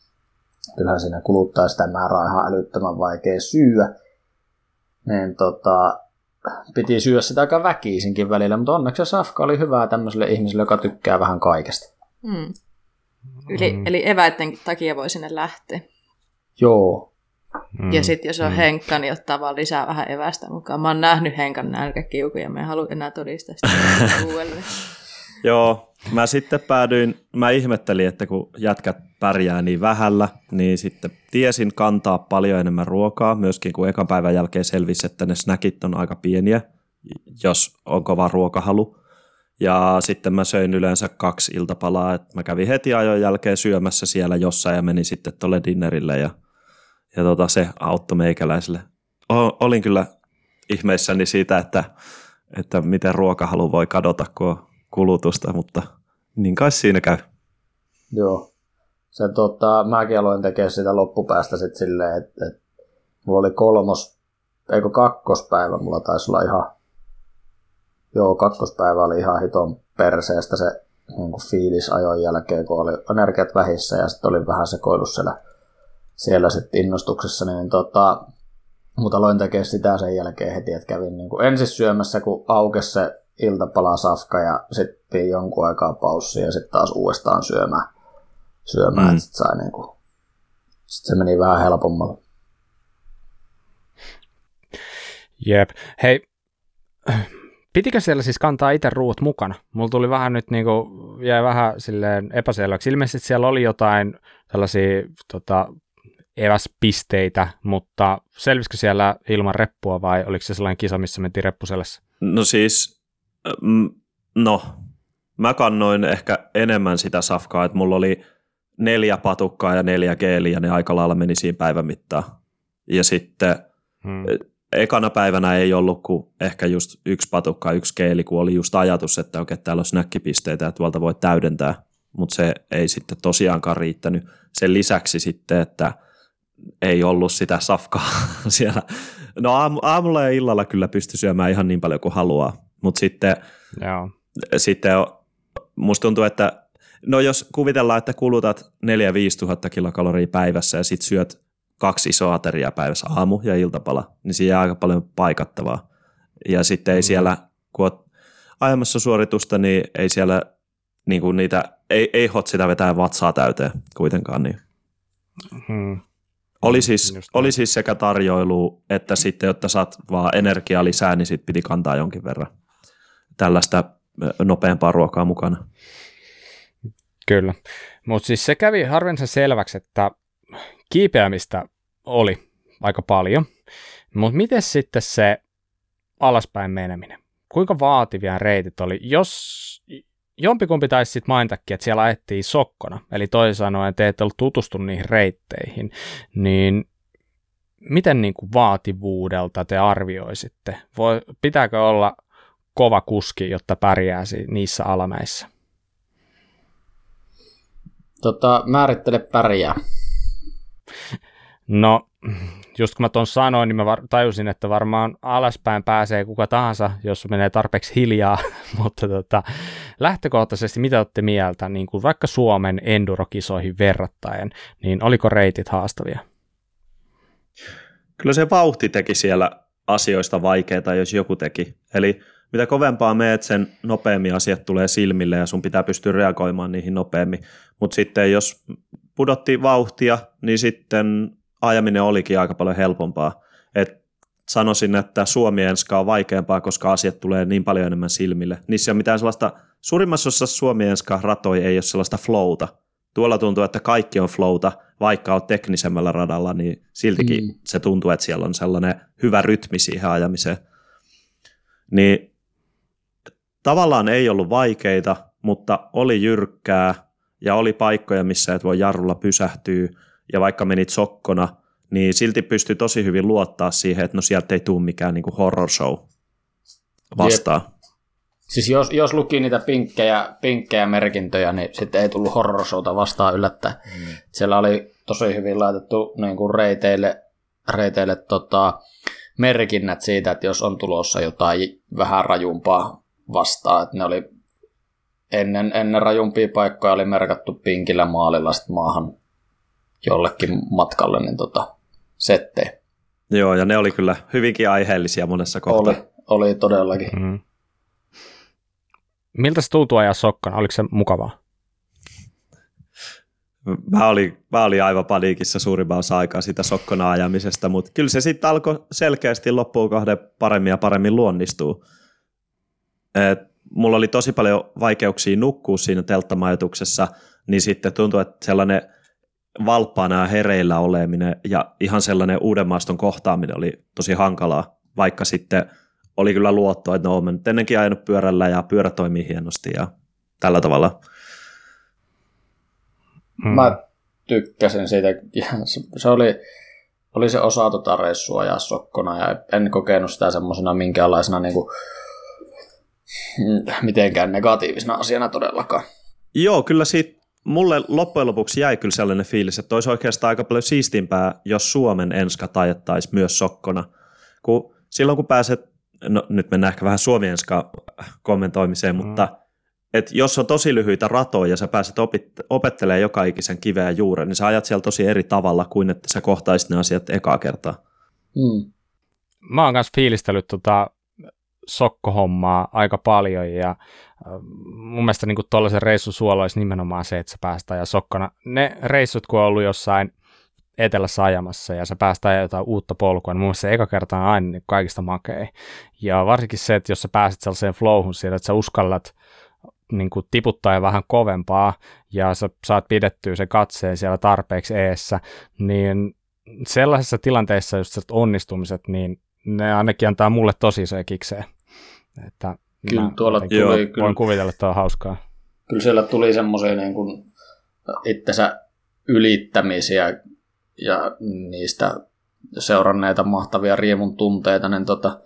Kyllähän siinä kuluttaa sitä määrää ihan älyttömän vaikea syödä. Niin tota, piti syödä sitä aika väkisinkin välillä, mutta onneksi se safka oli hyvää tämmöiselle ihmiselle, joka tykkää vähän kaikesta. Mm. Eli, Mm. eli eväiden takia voi sinne lähteä. Joo. Mm. Ja sitten jos on Henkka, niin ottaa vaan lisää vähän evästä mukaan. Mä oon nähnyt Henkan nälkäkiukuja, ja mä en halua enää todistaa sitä uudelleen. Joo, mä sitten päädyin, mä ihmettelin, että kun jätkät pärjää niin vähällä, niin sitten tiesin kantaa paljon enemmän ruokaa, myöskin kun ekan päivän jälkeen selvisi, että ne snackit on aika pieniä, jos on kova ruokahalu. Ja sitten mä söin yleensä kaksi iltapalaa, että mä kävin heti ajon jälkeen syömässä siellä jossain ja menin sitten tuolle dinnerille ja, ja tota, se auttoi meikäläiselle. O- olin kyllä ihmeissäni siitä, että, että miten ruokahalu voi kadota, kun on kulutusta, mutta niin kai siinä käy. Joo. Se, tota, mäkin aloin tekemään sitä loppupäästä sitten silleen, että, että mulla oli kolmos, eikö kakkospäivä, mulla taisi olla ihan, joo, kakkospäivä oli ihan hiton perseestä se niin fiilis ajon jälkeen, kun oli energiat vähissä ja sitten oli vähän sekoillut siellä, siellä sitten innostuksessa, niin tota, mutta aloin tekemään sitä sen jälkeen heti, että kävin niin kuin ensin syömässä, kun aukesi se iltapala safka ja sitten jonkun aikaa paussia ja sitten taas uudestaan syömään. syömään Mm. mm. että sit sai niin kuin, sit se meni vähän helpommalle. Jep. Hei, pitikö siellä siis kantaa itse ruut mukana? Mulla tuli vähän nyt niinku, jäi vähän silleen epäselväksi. Ilmeisesti siellä oli jotain tällaisia tota, eväspisteitä, mutta selvisikö siellä ilman reppua vai oliko se sellainen kisa, missä mentiin reppuselässä? No siis, no, mä kannoin ehkä enemmän sitä safkaa, että mulla oli neljä patukkaa ja neljä geeliä, ja ne aika lailla meni siinä päivän mittaan. Ja sitten Hmm. ekana päivänä ei ollut kuin ehkä just yksi patukka, yksi keeli, kun oli just ajatus, että okei, täällä on snäkkipisteitä ja tuolta voi täydentää, mutta se ei sitten tosiaankaan riittänyt. Sen lisäksi sitten, että ei ollut sitä safkaa siellä. No aamu, aamulla ja illalla kyllä pystyi syömään ihan niin paljon kuin haluaa, mutta sitten, Joo. sitten musta tuntuu, että no jos kuvitellaan, että kulutat 4-5 tuhatta kilokaloria päivässä ja sitten syöt kaksi isoa ateriaa päivässä, aamu ja iltapala, niin siinä jää aika paljon paikattavaa. Ja sitten ei Mm. siellä, kun oot ajamassa suoritusta, niin ei siellä niin kuin niitä, ei, ei hot sitä vetää vatsaa täyteen kuitenkaan. Niin. Hmm. Oli siis, Just oli siis sekä tarjoilu, että sitten, jotta saat vaan energiaa lisää, niin sitten piti kantaa jonkin verran tällaista nopeampaa ruokaa mukana. Kyllä. Mutta siis se kävi harvinaisen selväksi, että kiipeämistä oli aika paljon. Mutta miten sitten se alaspäin meneminen? Kuinka vaativia reitit oli? Jos jompikumpi taisi sitten mainitakin, että siellä ajettiin sokkona, eli toisin sanoen te ette ollut tutustunut niihin reitteihin, niin miten niin kuin vaativuudelta te arvioisitte? Voi, pitääkö olla kova kuski, jotta pärjää niissä alamäissä? Tota, määrittele pärjää. No, just kun mä ton sanoin, niin mä var- tajusin, että varmaan alaspäin pääsee kuka tahansa, jos menee tarpeeksi hiljaa, mutta tota, lähtökohtaisesti mitä olette mieltä, niin kuin vaikka Suomen endurokisoihin verrattaen, niin oliko reitit haastavia? Kyllä se vauhti teki siellä asioista vaikeita, jos joku teki. Eli mitä kovempaa meet, sen nopeammin asiat tulee silmille ja sun pitää pystyä reagoimaan niihin nopeammin. Mutta sitten jos pudotti vauhtia, niin sitten ajaminen olikin aika paljon helpompaa. Et sanoisin, että suomi enska on vaikeampaa, koska asiat tulee niin paljon enemmän silmille. Niissä ei ole mitään sellaista, suurimmassa osassa suomi enska ratoi ei ole sellaista flowta. Tuolla tuntuu, että kaikki on flowta, vaikka on teknisemmällä radalla, niin siltikin mm. se tuntuu, että siellä on sellainen hyvä rytmi siihen ajamiseen. Niin tavallaan ei ollut vaikeita, mutta oli jyrkkää ja oli paikkoja, missä et voi jarrulla pysähtyä ja vaikka menit sokkona, niin silti pystyi tosi hyvin luottaa siihen, että no sieltä ei tule mikään niinku horror show vastaan. Siis jos, jos luki niitä pinkkejä, pinkkejä merkintöjä, niin sitten ei tullut horror showta vastaan yllättäen. Mm. Siellä oli tosi hyvin laitettu niin kuin reiteille, reiteille tota, merkinnät siitä, että jos on tulossa jotain vähän rajumpaa vastaan, että ne oli ennen, ennen rajumpia paikkoja oli merkattu pinkillä maalilla sit maahan jollekin matkalle, niin tota, settei. Joo, ja ne oli kyllä hyvinkin aiheellisia monessa kohtaa. Oli, oli todellakin. Mm. Miltä se tuntuu ajaa sokkona? Oliko se mukavaa? Mä olin, mä olin aivan paniikissa suurimman osa aikaa siitä sokkona ajamisesta, mutta kyllä se sitten alkoi selkeästi loppuun kahden paremmin ja paremmin luonnistuu. Et mulla oli tosi paljon vaikeuksia nukkua siinä telttamajoituksessa, niin sitten tuntui, että sellainen valppaana ja hereillä oleminen ja ihan sellainen uuden maaston kohtaaminen oli tosi hankalaa, vaikka sitten oli kyllä luottoa, että no, mä nyt ennenkin ajanut pyörällä ja pyörä toimii hienosti ja tällä tavalla. Mm. Mä tykkäsin siitä. Ja se, oli, oli se osa tota reissua ajaa sokkona ja en kokenut sitä semmoisena minkäänlaisena niinku, mm, mitenkään negatiivisena asiana todellakaan. Joo, kyllä siitä mulle loppujen lopuksi jäi kyllä sellainen fiilis, että olisi oikeastaan aika paljon siistimpää, jos Suomen enska tajettaisiin myös sokkona. Kun silloin kun pääset, no nyt mennään ehkä vähän suomi enska kommentoimiseen, Mm. mutta et jos on tosi lyhyitä ratoja ja sä pääset opit, opettelemaan joka ikisen kiveä juuren, niin sä ajat siellä tosi eri tavalla kuin että sä kohtaisit ne asiat ekaa kertaa. Mm. mä oon kanssa fiilistellyt tota sokkohommaa aika paljon ja äh, mun mielestä niin tuollaisen reissun suola olisi nimenomaan se, että sä päästään ja sokkona. Ne reissut, kun on ollut jossain etelässä ajamassa ja sä päästään jotain uutta polkua, niin mun mielestä se eka kerta on aina niin kaikista makea. Ja varsinkin se, että jos sä pääset sellaiseen flowhun siellä, että sä uskallat niin kuin tiputtaa jo vähän kovempaa ja sä saat pidettyä sen katseen siellä tarpeeksi eessä, niin sellaisessa tilanteessa just onnistumiset, niin ne ainakin antaa mulle tosi isoja kikseen. Että Kyllä mä tuolla tuli voin, kyllä- voin kuvitella, että on hauskaa. Kyllä siellä tuli semmoisia niin kuin itsensä ylittämisiä ja niistä seuranneita mahtavia riemun tunteita, niin tota,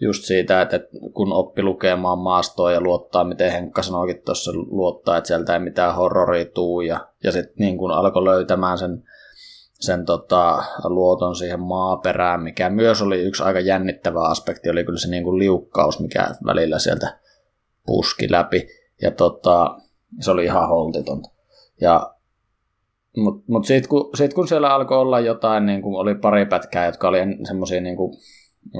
just siitä, että, että kun oppi lukemaan maastoa ja luottaa, miten Henkka sanoikin tuossa, luottaa, että sieltä ei mitään horroria tuu ja, ja sitten niin kun alkoi löytämään sen, sen tota, luoton siihen maaperään, mikä myös oli yksi aika jännittävä aspekti, oli kyllä se niin kuin liukkaus, mikä välillä sieltä puski läpi. Ja tota, se oli ihan holtitonta. Ja, Mutta mut sitten kun, sit kun siellä alkoi olla jotain, niin kuin oli pari pätkää, jotka oli semmoisia niin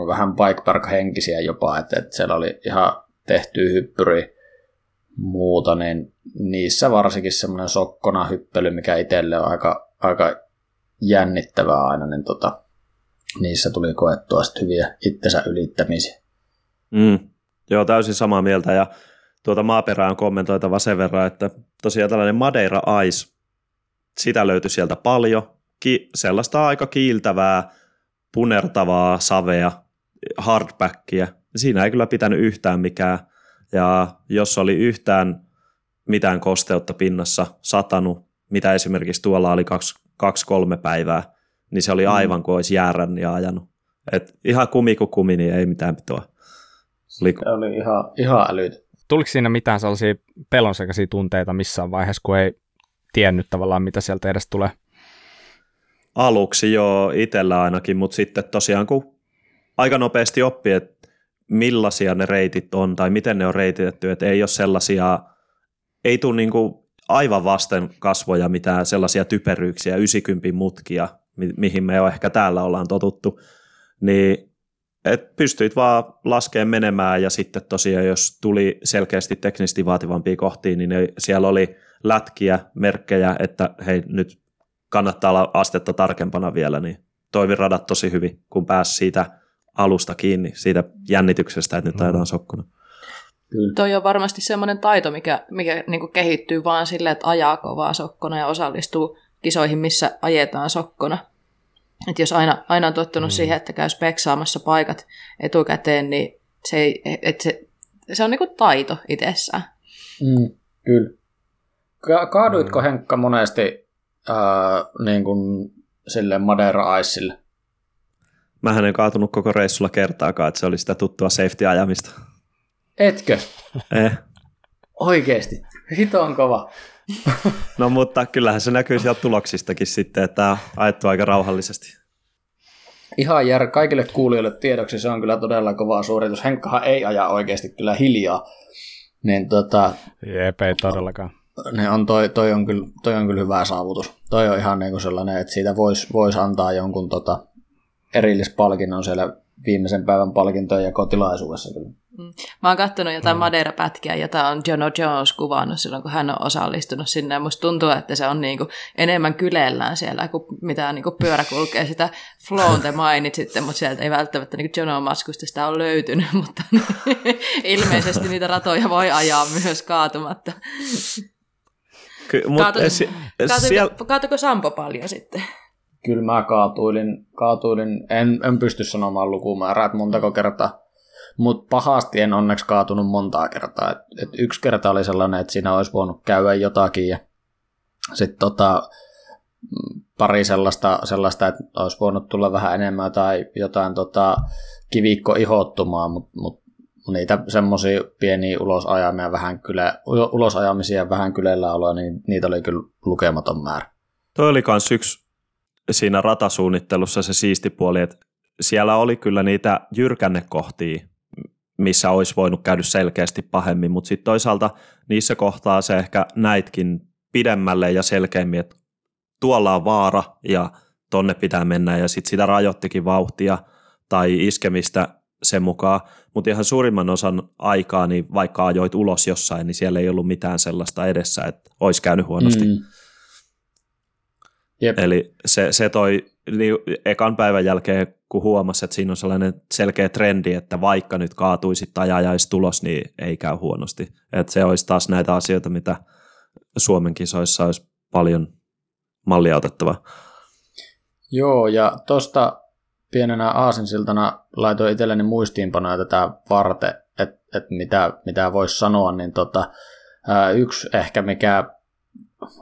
vähän bike park henkisiä jopa, että, että siellä oli ihan tehty hyppyri muuta, niin niissä varsinkin semmoinen sokkona hyppely, mikä itselle on aika, aika jännittävää aina, niin tota, niissä tuli koettua sitten hyviä itsensä ylittämisiä. Mm. Joo, täysin samaa mieltä ja tuota maaperää on kommentoitava sen verran, että tosiaan tällainen Madeira Ice, sitä löytyi sieltä paljon, Ki- sellaista aika kiiltävää, punertavaa savea, hardbackia. Siinä ei kyllä pitänyt yhtään mikään, ja jos oli yhtään mitään kosteutta pinnassa satanut, mitä esimerkiksi tuolla oli kaksi kolme päivää, niin se oli mm. aivan kuin olisi jäärän ja ajanut. Et ihan kumi kuin kumi, niin ei mitään pitoa. Oli, oli ihan, ihan älyt. Tuliko siinä mitään sellaisia pelonsekaisia tunteita missään vaiheessa, kun ei tiennyt tavallaan, mitä sieltä edes tulee? Aluksi jo itsellä ainakin, mutta sitten tosiaan kun aika nopeasti oppii, että millaisia ne reitit on tai miten ne on reititetty, että ei ole sellaisia, ei tule niin kuin aivan vasten kasvoja mitään sellaisia typeryyksiä, 90 mutkia, mi- mihin me jo ehkä täällä ollaan totuttu, niin et pystyit vaan laskemaan menemään ja sitten tosiaan jos tuli selkeästi teknisesti vaativampia kohtiin, niin ne, siellä oli lätkiä, merkkejä, että hei nyt kannattaa olla astetta tarkempana vielä, niin toimi radat tosi hyvin, kun pääsi siitä alusta kiinni, siitä jännityksestä, että nyt ajetaan sokkona. Kyllä. Toi on varmasti semmoinen taito, mikä, mikä niin kehittyy vaan silleen, että ajaa kovaa sokkona ja osallistuu kisoihin, missä ajetaan sokkona. Et jos aina, aina on tottunut mm. siihen, että käy speksaamassa paikat etukäteen, niin se, ei, et se, se on niinku taito itsessään. Mm, kyllä. Ka- kaaduitko mm. Henkka monesti äh, niin kuin sille Madeira Icelle? Mä en kaatunut koko reissulla kertaakaan, että se oli sitä tuttua safety-ajamista. Etkö? Eh. Oikeesti? Hito on kova. no mutta kyllähän se näkyy sieltä tuloksistakin sitten, että on ajettu aika rauhallisesti. Ihan jär, kaikille kuulijoille tiedoksi se on kyllä todella kova suoritus. Henkkahan ei aja oikeasti kyllä hiljaa. Niin tota, Jep, ei todellakaan. Ne on, toi, toi, on kyllä, toi on kyllä hyvä saavutus. Toi on ihan niin kuin sellainen, että siitä voisi vois antaa jonkun tota, erillispalkinnon siellä viimeisen päivän palkintojen ja kotilaisuudessa kyllä. Mm. Mä oon katsonut jotain mm. Madeira-pätkiä, jota on Jono Jones kuvannut silloin, kun hän on osallistunut sinne. Ja musta tuntuu, että se on niinku enemmän kylellään siellä, kuin mitä niinku pyörä kulkee. Sitä flown te mainitsitte, mutta sieltä ei välttämättä niinku Jono Maskusta sitä on löytynyt, mutta ilmeisesti niitä ratoja voi ajaa myös kaatumatta. Ky- mut Kaatu, si- kaatuiko, siellä... kaatuiko Sampo paljon sitten? Kyllä mä kaatuilin, kaatuilin en, en pysty sanomaan lukumäärää, että montako kertaa mutta pahasti en onneksi kaatunut montaa kertaa. Et, et yksi kerta oli sellainen, että siinä olisi voinut käydä jotakin ja sitten tota, pari sellaista, sellaista, että olisi voinut tulla vähän enemmän tai jotain tota, kivikko ihottumaan, mutta mut, niitä semmoisia pieniä ulosajamia vähän kyle, ulosajamisia vähän kylellä oloa, niin niitä oli kyllä lukematon määrä. Toi oli myös yksi siinä ratasuunnittelussa se siisti puoli, että siellä oli kyllä niitä jyrkännekohtia, missä olisi voinut käydä selkeästi pahemmin, mutta sitten toisaalta niissä kohtaa se ehkä näitkin pidemmälle ja selkeämmin, että tuolla on vaara ja tonne pitää mennä ja sitten sitä rajoittikin vauhtia tai iskemistä sen mukaan, mutta ihan suurimman osan aikaa, niin vaikka ajoit ulos jossain, niin siellä ei ollut mitään sellaista edessä, että olisi käynyt huonosti. Mm. Jep. Eli se, se toi niin ekan päivän jälkeen, kun huomasi, että siinä on sellainen selkeä trendi, että vaikka nyt kaatuisi tai ajaisi tulos, niin ei käy huonosti. Että se olisi taas näitä asioita, mitä Suomen kisoissa olisi paljon mallia otettava. Joo, ja tuosta pienenä aasinsiltana laitoin itselleni muistiinpanoja tätä varten, että et mitä, mitä voisi sanoa, niin tota, yksi ehkä mikä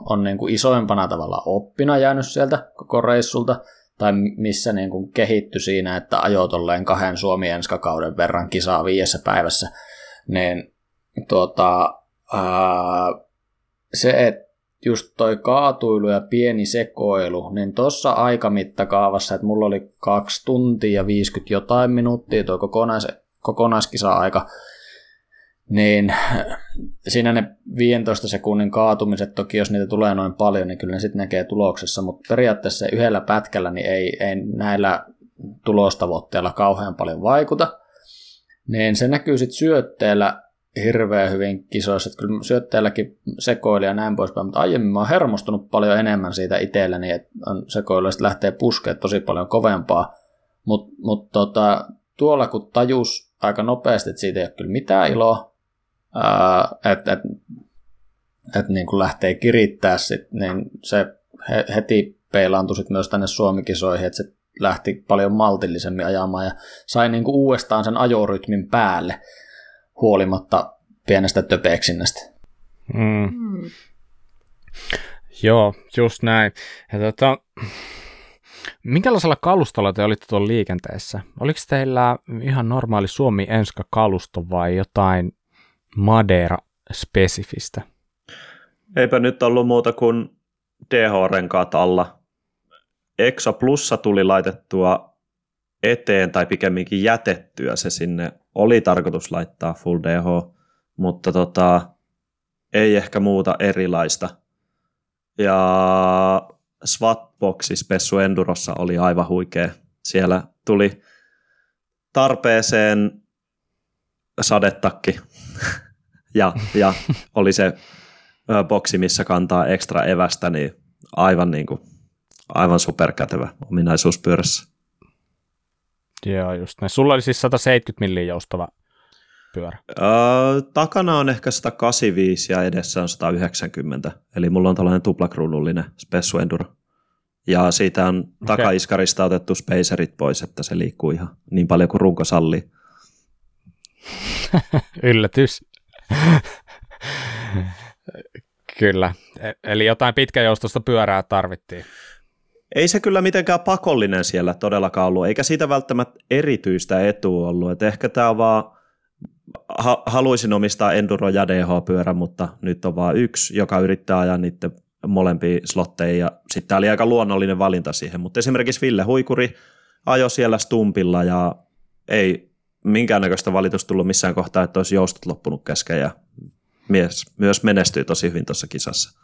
on niin kuin isoimpana tavalla oppina jäänyt sieltä koko reissulta, tai missä niin kuin kehittyi siinä, että ajoi tolleen kahden Suomi enskakauden verran kisaa viidessä päivässä, niin tuota, ää, se, että just toi kaatuilu ja pieni sekoilu, niin tuossa aikamittakaavassa, että mulla oli kaksi tuntia ja 50 jotain minuuttia tuo kokonais, kokonaiskisa-aika, niin siinä ne 15 sekunnin kaatumiset, toki jos niitä tulee noin paljon, niin kyllä ne sitten näkee tuloksessa, mutta periaatteessa yhdellä pätkällä niin ei, ei näillä tulostavoitteilla kauhean paljon vaikuta. Niin se näkyy sitten syötteellä hirveän hyvin kisoissa. Että kyllä syöttäjälläkin sekoili ja näin poispäin, mutta aiemmin mä oon hermostunut paljon enemmän siitä itselläni, että on ja lähtee puskeet tosi paljon kovempaa. Mutta mut tota, tuolla kun tajus aika nopeasti, että siitä ei ole kyllä mitään iloa, että et, et niin kuin lähtee kirittää sit, niin se he, heti peilaantui sit myös tänne Suomikisoihin, että se lähti paljon maltillisemmin ajamaan ja sai niin kuin uudestaan sen ajorytmin päälle huolimatta pienestä töpeksinnästä. Mm. Mm. Joo, just näin. Ja tota, minkälaisella kalustolla te olitte tuolla liikenteessä? Oliko teillä ihan normaali Suomi enska kalusto vai jotain Madeira-spesifistä? Eipä nyt ollut muuta kuin DH-renkaat alla. Exo Plussa tuli laitettua eteen tai pikemminkin jätettyä se sinne. Oli tarkoitus laittaa Full DH, mutta tota, ei ehkä muuta erilaista. Ja Swatboxi Spessu Endurossa oli aivan huikea. Siellä tuli tarpeeseen sadetakki ja, ja oli se boksi, missä kantaa ekstra evästä, niin aivan, niin kuin, aivan superkätevä ominaisuus pyörässä. Joo, just näin. Sulla oli siis 170 milliä joustava pyörä. Öö, takana on ehkä 185 ja edessä on 190, eli mulla on tällainen tuplakruunullinen Spessu Enduro. Ja siitä on okay. takaiskarista otettu spacerit pois, että se liikkuu ihan niin paljon kuin runko sallii. Yllätys. kyllä. E- eli jotain pitkäjoustosta pyörää tarvittiin. Ei se kyllä mitenkään pakollinen siellä todellakaan ollut, eikä siitä välttämättä erityistä etua ollut. Et ehkä tämä vaan, ha- haluaisin omistaa Enduro ja DH-pyörä, mutta nyt on vaan yksi, joka yrittää ajaa niiden molempia slotteja, ja sitten tämä oli aika luonnollinen valinta siihen. Mutta esimerkiksi Ville Huikuri ajoi siellä Stumpilla, ja ei minkäännäköistä valitusta tullut missään kohtaa, että olisi joustot loppunut kesken, ja mies myös menestyi tosi hyvin tuossa kisassa.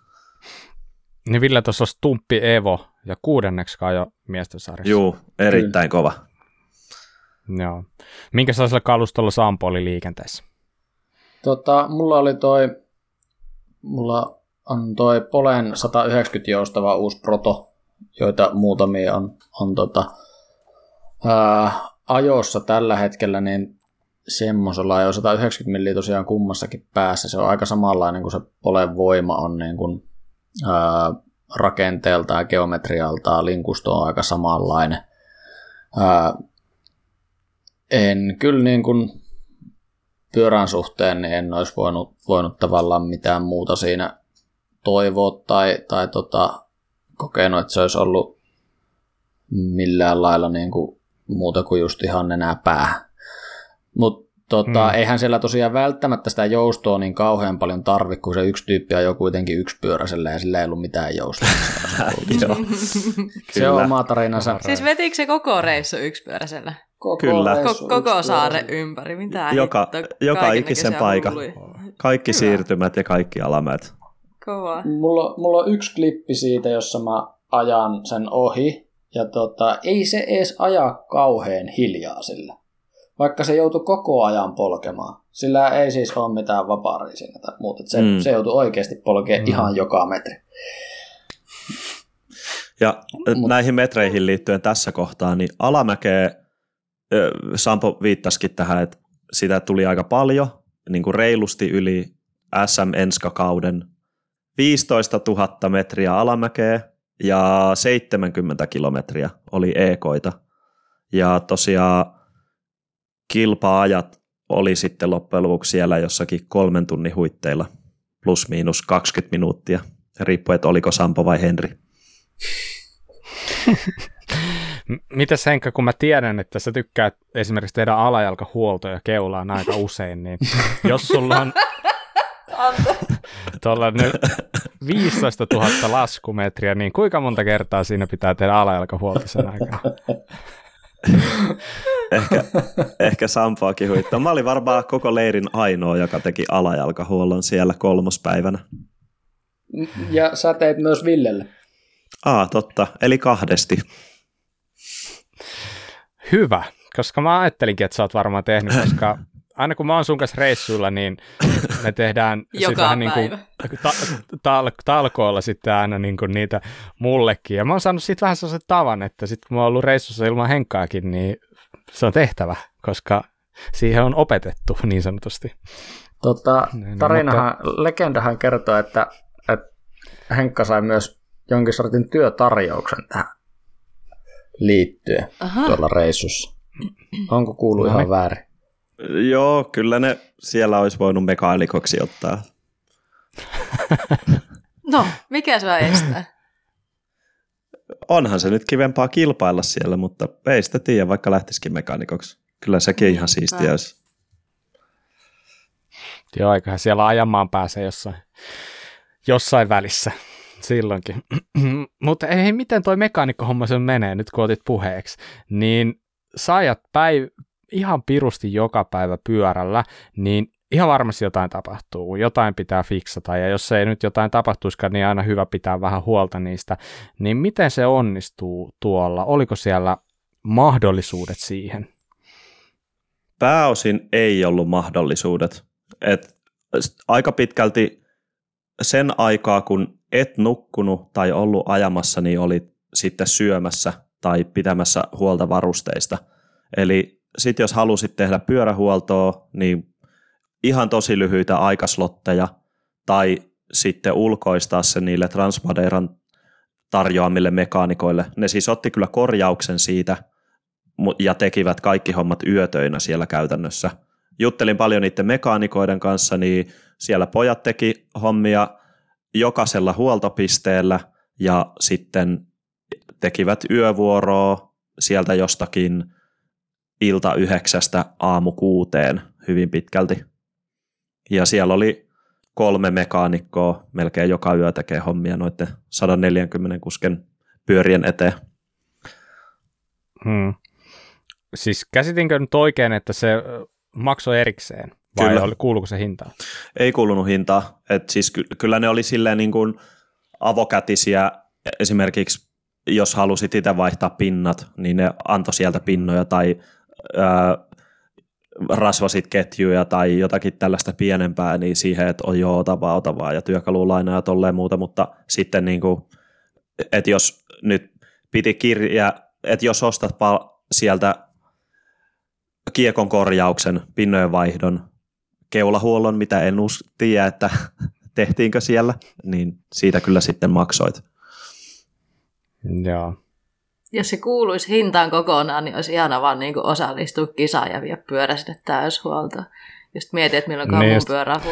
Niin Ville tuossa on Stumppi Evo ja kuudenneksi jo miesten sarjassa. Joo, erittäin kova. Joo. Minkä sellaisella kalustolla Sampo oli liikenteessä? Tota, mulla oli toi, mulla on toi Polen 190 joustava uusi proto, joita muutamia on, on tota, ää, ajossa tällä hetkellä, niin semmoisella jo 190 milliä tosiaan kummassakin päässä. Se on aika samanlainen kuin se Polen voima on niin kuin, ää, rakenteelta ja geometrialta. Linkusto on aika samanlainen. Ää, en kyllä niin kuin pyörän suhteen niin en olisi voinut, voinut tavallaan mitään muuta siinä toivoa tai, tai tota, kokenut, että se olisi ollut millään lailla niin kuin muuta kuin just ihan enää päähän. Mutta tota, mm. eihän siellä tosiaan välttämättä sitä joustoa niin kauhean paljon tarvi, kun se yksi tyyppi jo kuitenkin yksipyöräisellä ja sillä ei ollut mitään joustoa. se on oma tarinansa. Siis vetikö se koko reissu yksipyöräisellä? Koko Kyllä. Ko- koko saare ympäri, mitä Joka, hitto, joka ikisen paikka. Kaikki Hyvä. siirtymät ja kaikki alamäet. Kova. Mulla, mulla on yksi klippi siitä, jossa mä ajan sen ohi. Ja tota, ei se edes aja kauhean hiljaa sillä vaikka se joutui koko ajan polkemaan. Sillä ei siis ole mitään vapaaria siinä tai muuta. Se, mm. se joutui oikeasti polkemaan mm. ihan joka metri. Ja Mut. näihin metreihin liittyen tässä kohtaa, niin alamäkeä, Sampo viittasikin tähän, että sitä tuli aika paljon, niin kuin reilusti yli SM Enska-kauden 15 000 metriä alamäkeä ja 70 kilometriä oli ekoita. Ja tosiaan kilpaajat oli sitten loppujen lopuksi siellä jossakin kolmen tunnin huitteilla plus miinus 20 minuuttia, riippuen, että oliko Sampo vai Henri. Mitäs Henkka, kun mä tiedän, että sä tykkäät esimerkiksi tehdä alajalkahuoltoja keulaan aika usein, niin jos sulla on tuolla nyt 15 000 laskumetriä, niin kuinka monta kertaa siinä pitää tehdä alajalkahuolto sen aikana? ehkä, ehkä Sampoakin huittaa. Mä olin varmaan koko leirin ainoa, joka teki alajalkahuollon siellä kolmospäivänä. Ja sä teit myös Villelle. Aa, totta. Eli kahdesti. Hyvä, koska mä ajattelinkin, että sä oot varmaan tehnyt, koska aina kun mä oon sun kanssa reissuilla, niin me tehdään Joka vähän niin kuin ta- tal- talkoilla sitten aina niin kuin niitä mullekin. Ja mä oon saanut siitä vähän sellaisen tavan, että sitten kun mä oon ollut reissussa ilman henkkaakin, niin se on tehtävä, koska siihen on opetettu niin sanotusti. Tota, Niin, tarinahan, legendahan kertoo, että, että Henkka sai myös jonkin sortin työtarjouksen tähän liittyen Aha. tuolla reissussa. Onko kuullut No ihan niin. väärin? Joo, kyllä ne siellä olisi voinut mekaanikoksi ottaa. No, mikä sua estää? Onhan se nyt kivempaa kilpailla siellä, mutta ei sitä tiedä, vaikka lähtisikin mekaanikoksi. Kyllä sekin ihan siistiä olisi. Joo, eiköhän siellä ajamaan pääse jossain, jossain välissä silloinkin. Mutta ei, miten toi mekaanikkohomma sen menee, nyt kun otit puheeksi, niin sä ajat päiv- ihan pirusti joka päivä pyörällä, niin ihan varmasti jotain tapahtuu, jotain pitää fiksata, ja jos ei nyt jotain tapahtuisikaan, niin aina hyvä pitää vähän huolta niistä. Niin miten se onnistuu tuolla? Oliko siellä mahdollisuudet siihen? Pääosin ei ollut mahdollisuudet. Et aika pitkälti sen aikaa, kun et nukkunut tai ollut ajamassa, niin oli sitten syömässä tai pitämässä huolta varusteista. Eli sitten jos halusit tehdä pyörähuoltoa, niin ihan tosi lyhyitä aikaslotteja tai sitten ulkoistaa se niille Transmadeiran tarjoamille mekaanikoille. Ne siis otti kyllä korjauksen siitä ja tekivät kaikki hommat yötöinä siellä käytännössä. Juttelin paljon niiden mekaanikoiden kanssa, niin siellä pojat teki hommia jokaisella huoltopisteellä ja sitten tekivät yövuoroa sieltä jostakin ilta yhdeksästä aamu kuuteen hyvin pitkälti. Ja siellä oli kolme mekaanikkoa melkein joka yö tekee hommia noiden 140 kusken pyörien eteen. Hmm. Siis käsitinkö nyt oikein, että se maksoi erikseen? Vai Kyllä. Oli, kuuluuko se hintaan? Ei kuulunut hintaa. Et siis ky- kyllä ne oli silleen niin kuin avokätisiä. Esimerkiksi jos halusit itse vaihtaa pinnat, niin ne antoi sieltä pinnoja tai ää, rasvasit ketjuja tai jotakin tällaista pienempää, niin siihen, että on joo, ota vaan, ota vaan, ja työkalulainaa ja tolleen muuta, mutta sitten niin kuin, että jos nyt piti kirja, että jos ostat pal- sieltä kiekon korjauksen, pinnojen vaihdon, keulahuollon, mitä en us- tiedä, että tehtiinkö siellä, niin siitä kyllä sitten maksoit. Joo. Jos se kuuluisi hintaan kokonaan, niin olisi ihana vaan niin osallistua kisaan ja vie pyörä sinne täyshuoltoon. Just mietin, että milloin Niin just. pyörää.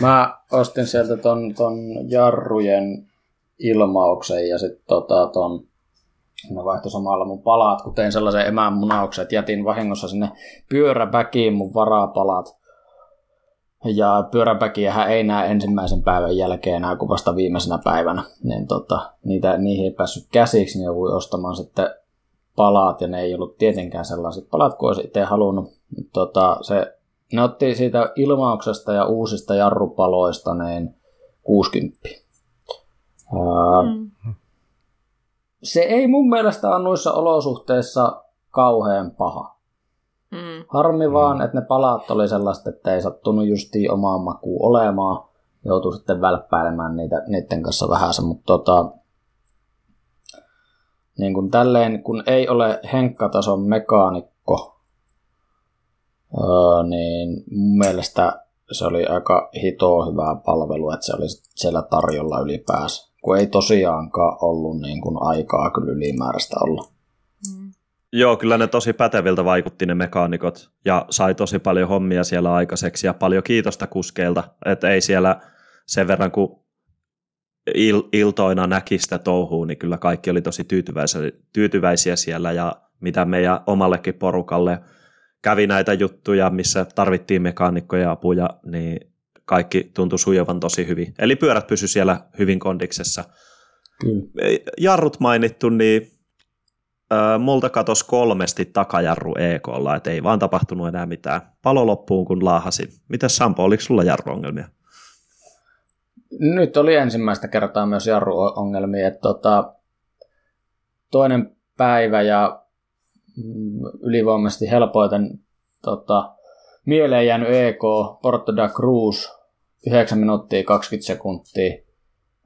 Mä ostin sieltä ton, ton jarrujen ilmauksen ja sitten tota, ton, ne vaihtoi samalla mun palat, kun tein sellaisen emän munauksen, että jätin vahingossa sinne pyöräpäkiin mun varapalat. Ja pyöräpäkiähän ei näe ensimmäisen päivän jälkeen enää kuin vasta viimeisenä päivänä. Niin tota, niitä, niihin ei päässyt käsiksi, niin joudui ostamaan sitten palat, ja ne ei ollut tietenkään sellaiset palat kuin olisi itse halunnut. Tota, se, ne otti siitä ilmauksesta ja uusista jarrupaloista niin 60. Ää, Mm. se ei mun mielestä ole noissa olosuhteissa kauhean paha. Mm. Harmi Mm. vaan, että ne palat oli sellaista, että ei sattunut justiin omaan makuun olemaan. Joutuu sitten välppäilemään niitä, niiden kanssa vähän se, mutta tota, niin kuin tälleen, kun ei ole henkkatason mekaanikko, öö, niin mun mielestä se oli aika hitoa hyvää palvelua, että se oli siellä tarjolla ylipäänsä. Kun ei tosiaankaan ollut niin kuin aikaa kyllä ylimääräistä olla. Joo, kyllä ne tosi päteviltä vaikutti ne mekaanikot ja sai tosi paljon hommia siellä aikaiseksi ja paljon kiitosta kuskeilta, että ei siellä sen verran kun il- iltoina näki sitä touhua, niin kyllä kaikki oli tosi tyytyväisiä, tyytyväisiä siellä ja mitä meidän omallekin porukalle kävi näitä juttuja, missä tarvittiin mekaanikkoja apuja, niin kaikki tuntui sujuvan tosi hyvin. Eli pyörät pysy siellä hyvin kondiksessa. Kyllä. Jarrut mainittu, niin Multa katos kolmesti takajarru EKlla, että ei vaan tapahtunut enää mitään. Palo loppuun, kun laahasin. Mitäs Sampo, oliko sulla jarruongelmia? Nyt oli ensimmäistä kertaa myös jarruongelmia. Että tota, toinen päivä ja mm, ylivoimaisesti helpoiten tota, mieleen jäänyt EK, Porto da Cruz, 9 minuuttia 20 sekuntia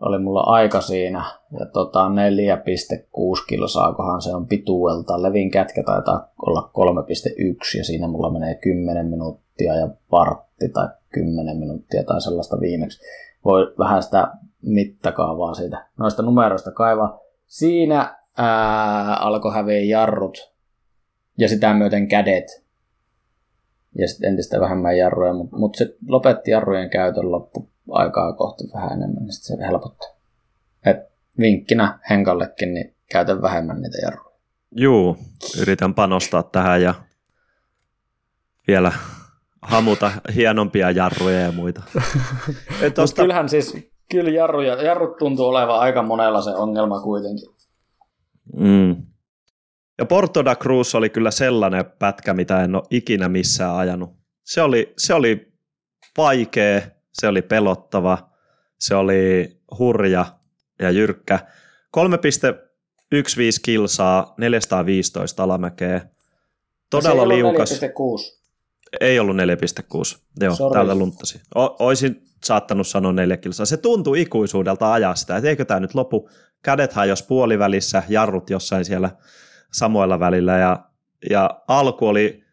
oli mulla aika siinä. Ja tota 4,6 kilsaakohan se on pituelta. Levin kätkä taitaa olla 3,1 ja siinä mulla menee 10 minuuttia ja vartti tai 10 minuuttia tai sellaista viimeksi. Voi vähän sitä mittakaavaa siitä noista numeroista kaivaa. Siinä ää, alkoi häviä jarrut ja sitä myöten kädet. Ja sitten entistä vähemmän jarruja, mutta mut se lopetti jarrujen käytön loppu aikaa kohti vähän enemmän, niin se helpottaa. Et vinkkinä Henkallekin, niin käytä vähemmän niitä jarruja. Juu, yritän panostaa tähän ja vielä hamuta hienompia jarruja ja muita. Et tosta... Kyllähän siis, kyllä jarruja, jarrut tuntuu olevan aika monella se ongelma kuitenkin. Mm. Ja Porto da Cruz oli kyllä sellainen pätkä, mitä en ole ikinä missään ajanut. Se oli, se oli vaikea, se oli pelottava, se oli hurja ja jyrkkä. 3,15 kilsaa, 415 alamäkeä. Todella liukas. 4,6. Ei ollut 4,6. Joo, Sorry. täältä lunttasi. O- oisin saattanut sanoa 4 kilsaa. Se tuntui ikuisuudelta ajaa sitä, että eikö tämä nyt lopu. Kädet jos puolivälissä, jarrut jossain siellä samoilla välillä ja, ja alku oli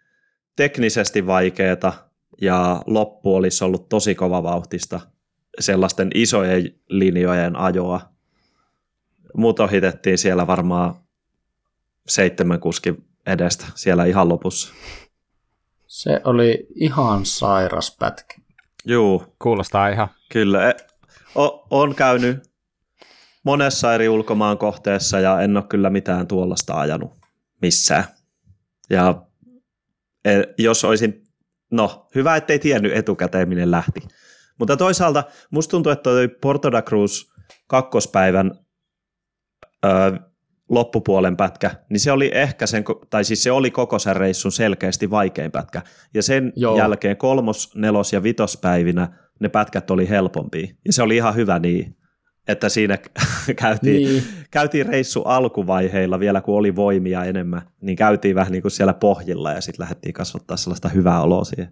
teknisesti vaikeeta, ja loppu olisi ollut tosi kova vauhtista sellaisten isojen linjojen ajoa. Muut ohitettiin siellä varmaan seitsemän kuskin edestä siellä ihan lopussa. Se oli ihan sairas pätkä. Juu. Kuulostaa ihan. Kyllä. E, o, on käynyt monessa eri ulkomaan kohteessa ja en ole kyllä mitään tuollaista ajanut missään. Ja e, jos olisin no, hyvä, ettei tiennyt etukäteen, minne lähti. Mutta toisaalta musta tuntuu, että toi Porto da Cruz kakkospäivän ö, loppupuolen pätkä, niin se oli ehkä sen, tai siis se oli koko sen reissun selkeästi vaikein pätkä. Ja sen Joo. jälkeen kolmos, nelos ja vitospäivinä ne pätkät oli helpompia. Ja se oli ihan hyvä niin että siinä käytiin, niin. käytiin reissu alkuvaiheilla vielä, kun oli voimia enemmän, niin käytiin vähän niin kuin siellä pohjilla ja sitten lähdettiin kasvattaa sellaista hyvää oloa siihen.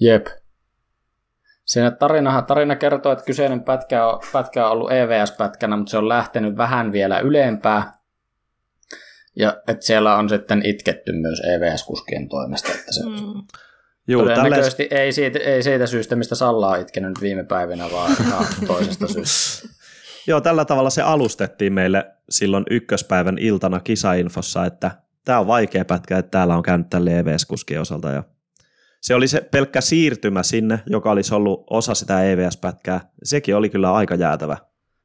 Jep. Siinä tarinahan, tarina kertoo, että kyseinen pätkä on, pätkä on ollut EVS-pätkänä, mutta se on lähtenyt vähän vielä ylempää. Ja että siellä on sitten itketty myös EVS-kuskien toimesta. Että se, mm. Juu, Todennäköisesti tälleen... ei, siitä, ei siitä syystä, mistä Salla on itkenyt viime päivinä, vaan ihan toisesta syystä. Joo, tällä tavalla se alustettiin meille silloin ykköspäivän iltana kisainfossa, että tämä on vaikea pätkä, että täällä on käynyt tälle EVS-kuskien osalta. Ja se oli se pelkkä siirtymä sinne, joka olisi ollut osa sitä EVS-pätkää. Sekin oli kyllä aika jäätävä.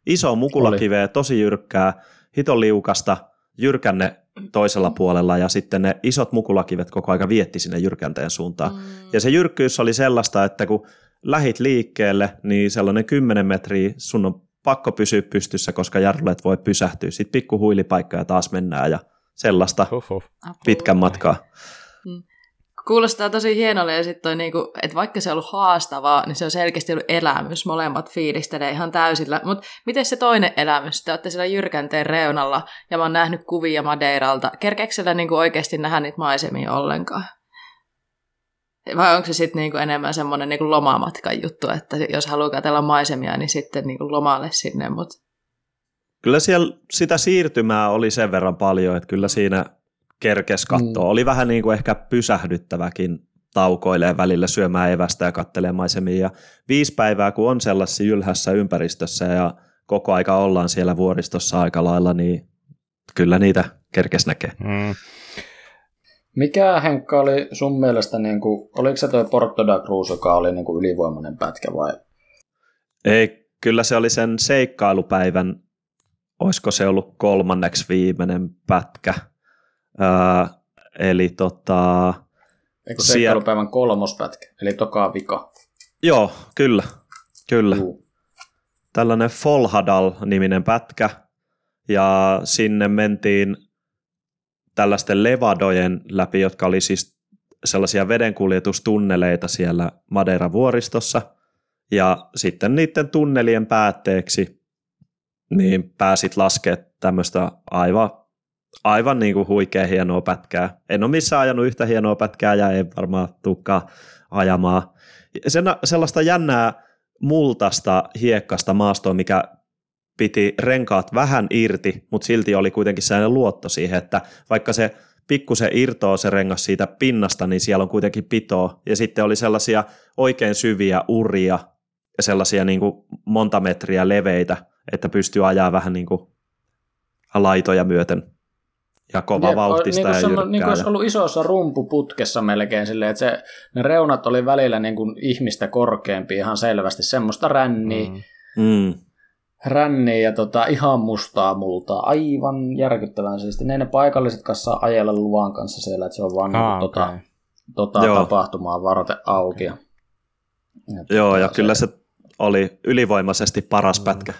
Iso mukulakiveä, tosi jyrkkää, hiton liukasta, jyrkänne toisella puolella ja sitten ne isot mukulakivet koko aika vietti sinne jyrkänteen suuntaan. Mm. Ja se jyrkkyys oli sellaista, että kun lähit liikkeelle, niin sellainen 10 metriä sun on pakko pysyä pystyssä, koska jarrulet voi pysähtyä. Sitten pikku huilipaikka ja taas mennään ja sellaista Huhhuh. pitkän matkaa. Mm. Kuulostaa tosi hienolle ja sitten niinku, että vaikka se on ollut haastavaa, niin se on selkeästi ollut elämys. Molemmat fiilistelee ihan täysillä. Mutta miten se toinen elämys? Te olette siellä jyrkänteen reunalla ja mä oon nähnyt kuvia Madeiralta. Kerkeekö siellä niinku oikeasti nähdä niitä maisemia ollenkaan? Vai onko se sitten niinku enemmän semmoinen niinku lomamatkan juttu, että jos haluaa katsella maisemia, niin sitten niinku lomalle sinne. Mut. Kyllä siellä sitä siirtymää oli sen verran paljon, että kyllä siinä kerkes katsoa. Mm. Oli vähän niin kuin ehkä pysähdyttäväkin taukoilee välillä syömään evästä ja kattelee maisemia. Ja viisi päivää, kun on sellaisessa ylhässä ympäristössä ja koko aika ollaan siellä vuoristossa aika lailla, niin kyllä niitä kerkes näkee. Mm. Mikä Henkka oli sun mielestä, niin kuin, oliko se tuo Porto da Cruz, joka oli niin kuin ylivoimainen pätkä vai? Ei, kyllä se oli sen seikkailupäivän, olisiko se ollut kolmanneksi viimeinen pätkä. Öö, eli tota... Eikö seikkailupäivän kolmospätkä, eli toka vika? Joo, kyllä, kyllä. Juu. Tällainen Folhadal-niminen pätkä, ja sinne mentiin tällaisten levadojen läpi, jotka oli siis sellaisia vedenkuljetustunneleita siellä Madeira-vuoristossa. Ja sitten niiden tunnelien päätteeksi niin pääsit laskemaan tämmöistä aivan aivan niin kuin huikea hienoa pätkää. En ole missään ajanut yhtä hienoa pätkää ja ei varmaan tukkaa ajamaan. Sen, sellaista jännää multasta hiekkasta maastoa, mikä piti renkaat vähän irti, mutta silti oli kuitenkin sellainen luotto siihen, että vaikka se pikkusen irtoaa se rengas siitä pinnasta, niin siellä on kuitenkin pitoa. Ja sitten oli sellaisia oikein syviä uria ja sellaisia niin kuin monta metriä leveitä, että pystyy ajaa vähän niin kuin laitoja myöten ja kova Jep, vauhtista niin ja jyrkkää. Niin kuin olisi ollut isossa rumpuputkessa melkein silleen, että se, ne reunat oli välillä niin kuin ihmistä korkeampi ihan selvästi, semmoista ränniä. Mm. Mm. Ränniä ja tota, ihan mustaa multaa, aivan järkyttävän siisti. Ne, ne paikalliset kanssa ajella luvan kanssa siellä, että se on vaan ah, niin okay. tota, tota tapahtumaa varten auki. Ja, Joo, ja se... kyllä se oli ylivoimaisesti paras mm. pätkä.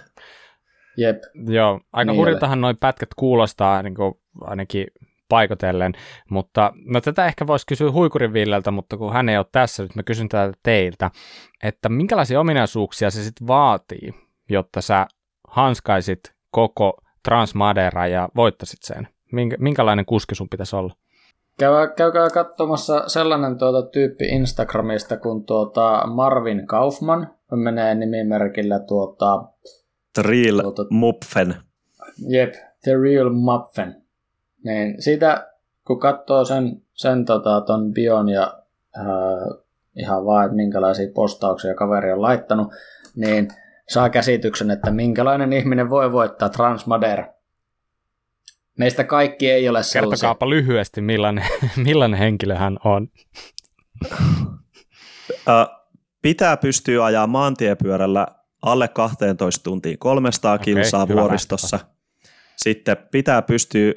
Jep. Joo, aika niin hurjiltahan noin pätkät kuulostaa niin kuin ainakin paikotellen, mutta no tätä ehkä voisi kysyä Huikurin Villeltä, mutta kun hän ei ole tässä, nyt mä kysyn tätä teiltä, että minkälaisia ominaisuuksia se sitten vaatii, jotta sä hanskaisit koko Transmadera ja voittasit sen? Minkä, minkälainen kuski sun pitäisi olla? Käykää, käykää katsomassa sellainen tuota tyyppi Instagramista kuin tuota Marvin Kaufman, menee nimimerkillä tuota... The Real tuota, Mupfen. Jep, The Real Mupfen. Niin siitä, kun katsoo sen, sen tota, ton bion ja ää, ihan vaan, että minkälaisia postauksia kaveri on laittanut, niin saa käsityksen, että minkälainen ihminen voi voittaa Transmader. Meistä kaikki ei ole sellaisia. Kertokaapa lyhyesti, millainen, millainen henkilö hän on. pitää pystyä ajaa maantiepyörällä alle 12 tuntiin 300 okay, kilsaa vuoristossa. Lähtöpä. Sitten pitää pystyä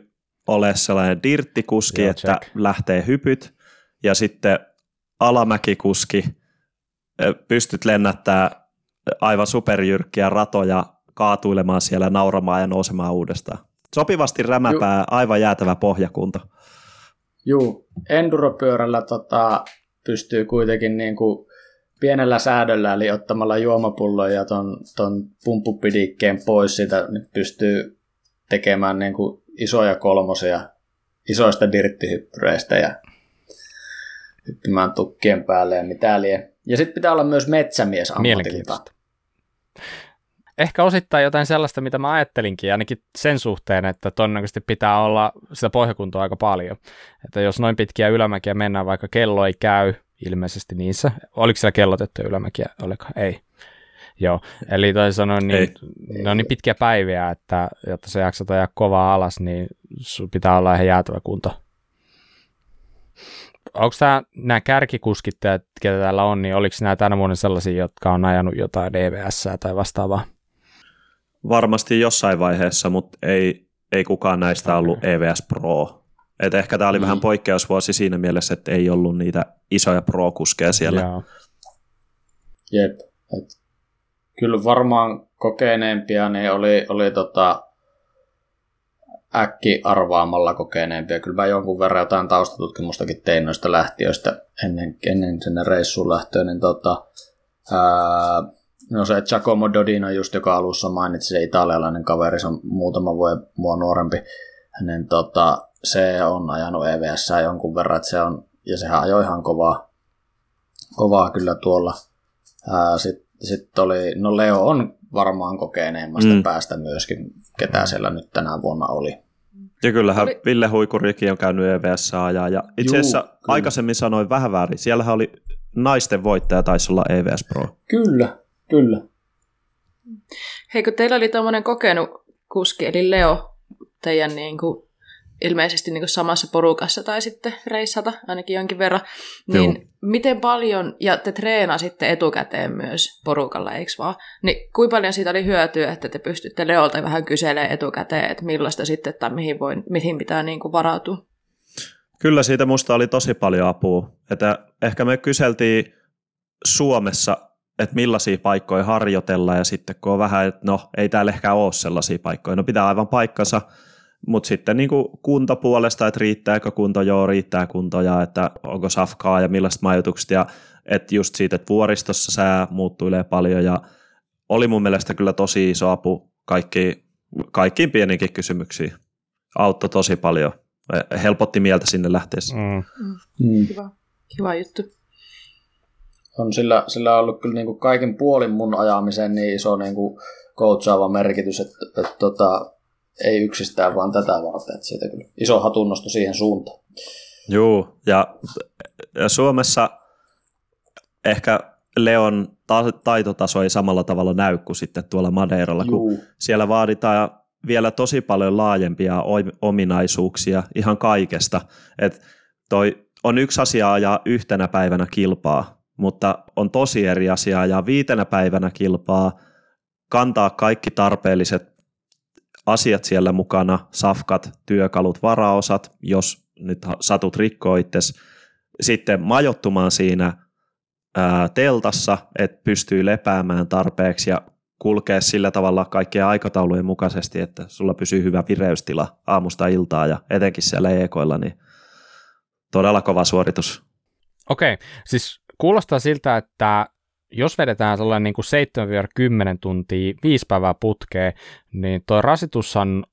olemaan sellainen dirttikuski, Joo, että check. lähtee hypyt. Ja sitten alamäkikuski, pystyt lennättää aivan superjyrkkiä ratoja kaatuilemaan siellä, nauramaan ja nousemaan uudestaan. Sopivasti rämäpää, Ju- aivan jäätävä pohjakunta. Juu, enduropyörällä tota, pystyy kuitenkin niin kuin pienellä säädöllä, eli ottamalla juomapullon ja ton, ton pumppupidikkeen pois siitä, niin pystyy tekemään niin kuin isoja kolmosia isoista dirttihyppyreistä ja hyppimään tukkien päälle ja mitä lie. Ja sitten pitää olla myös metsämies ammatilta. Ehkä osittain jotain sellaista, mitä mä ajattelinkin, ainakin sen suhteen, että todennäköisesti pitää olla sitä pohjakuntoa aika paljon. Että jos noin pitkiä ylämäkiä mennään, vaikka kello ei käy, ilmeisesti niissä. Oliko siellä kellotettu ylämäkiä? Oliko? Ei. Joo, eli toisin sanoen niin, ne on niin pitkiä päiviä, että jotta se jaksat ajaa kovaa alas, niin sun pitää olla ihan jäätävä kunto. Onko tämä, nämä kärkikuskit, ketä täällä on, niin oliko nämä tänä vuonna sellaisia, jotka on ajanut jotain DVS tai vastaavaa? Varmasti jossain vaiheessa, mutta ei, ei kukaan näistä okay. ollut EVS Pro. Et ehkä tämä oli mm. vähän poikkeusvuosi siinä mielessä, että ei ollut niitä isoja pro-kuskeja siellä. Jaa. Jep. Et kyllä varmaan kokeneempia ne oli, oli tota, äkki arvaamalla kokeneempia. Kyllä mä jonkun verran jotain taustatutkimustakin tein noista lähtiöistä ennen, ennen sinne reissuun lähtöä, niin tota, ää, no se Giacomo Dodino just, joka alussa mainitsi, se italialainen kaveri, se on muutama vuoden mua nuorempi, hänen tota, se on ajanut EVS jonkun verran, että se on, ja sehän ajoi ihan kovaa, kovaa kyllä tuolla. Sitten sit oli, no Leo on varmaan kokeneemmasta mm. päästä myöskin, ketä siellä nyt tänä vuonna oli. Ja kyllähän oli... Ville Huikurikin on käynyt EVS ajaa, ja itse asiassa Juu, aikaisemmin sanoin vähän väärin, siellähän oli naisten voittaja, taisi olla EVS Pro. Kyllä, kyllä. Hei, kun teillä oli tuommoinen kokenut kuski, eli Leo, teidän niin kuin ilmeisesti niin samassa porukassa tai sitten reissata ainakin jonkin verran, niin Joo. miten paljon, ja te treenasitte etukäteen myös porukalla, eikö vaan, niin kuinka paljon siitä oli hyötyä, että te pystytte Leolta vähän kyselemään etukäteen, että millaista sitten tai mihin, voi, mihin pitää niin kuin varautua? Kyllä siitä musta oli tosi paljon apua. Että ehkä me kyseltiin Suomessa, että millaisia paikkoja harjoitella ja sitten kun on vähän, että no ei täällä ehkä ole sellaisia paikkoja, no pitää aivan paikkansa, mutta sitten niin kuin kuntopuolesta, että riittääkö kunto, joo riittää kuntoja, että onko safkaa ja millaista majoitukset ja että just siitä, että vuoristossa sää muuttuilee paljon ja oli mun mielestä kyllä tosi iso apu kaikki, kaikkiin pieniinkin kysymyksiin. auttoi tosi paljon. Helpotti mieltä sinne lähteessä. Mm. Mm. Kiva, kiva juttu. On sillä, sillä on ollut kyllä niin kuin kaikin puolin mun ajamiseen niin iso niin kuin coachaava merkitys, että, että, että tota, ei yksistään vaan tätä varten. Että siitä kyllä iso hatunnosto siihen suuntaan. Joo, ja, ja Suomessa ehkä Leon ta- taitotaso ei samalla tavalla näy kuin sitten tuolla Madeiralla, kun Juu. siellä vaaditaan vielä tosi paljon laajempia ominaisuuksia ihan kaikesta. Et toi on yksi asia ajaa yhtenä päivänä kilpaa, mutta on tosi eri asia ajaa viitenä päivänä kilpaa, kantaa kaikki tarpeelliset asiat siellä mukana, safkat, työkalut, varaosat, jos nyt satut rikkoa itses, sitten majottumaan siinä ää, teltassa, että pystyy lepäämään tarpeeksi ja kulkea sillä tavalla kaikkien aikataulujen mukaisesti, että sulla pysyy hyvä vireystila aamusta iltaa ja etenkin siellä ekoilla, niin todella kova suoritus. Okei, siis kuulostaa siltä, että jos vedetään sellainen niin kuin 7-10 tuntia, viisi päivää putkeen, niin tuo rasitus on,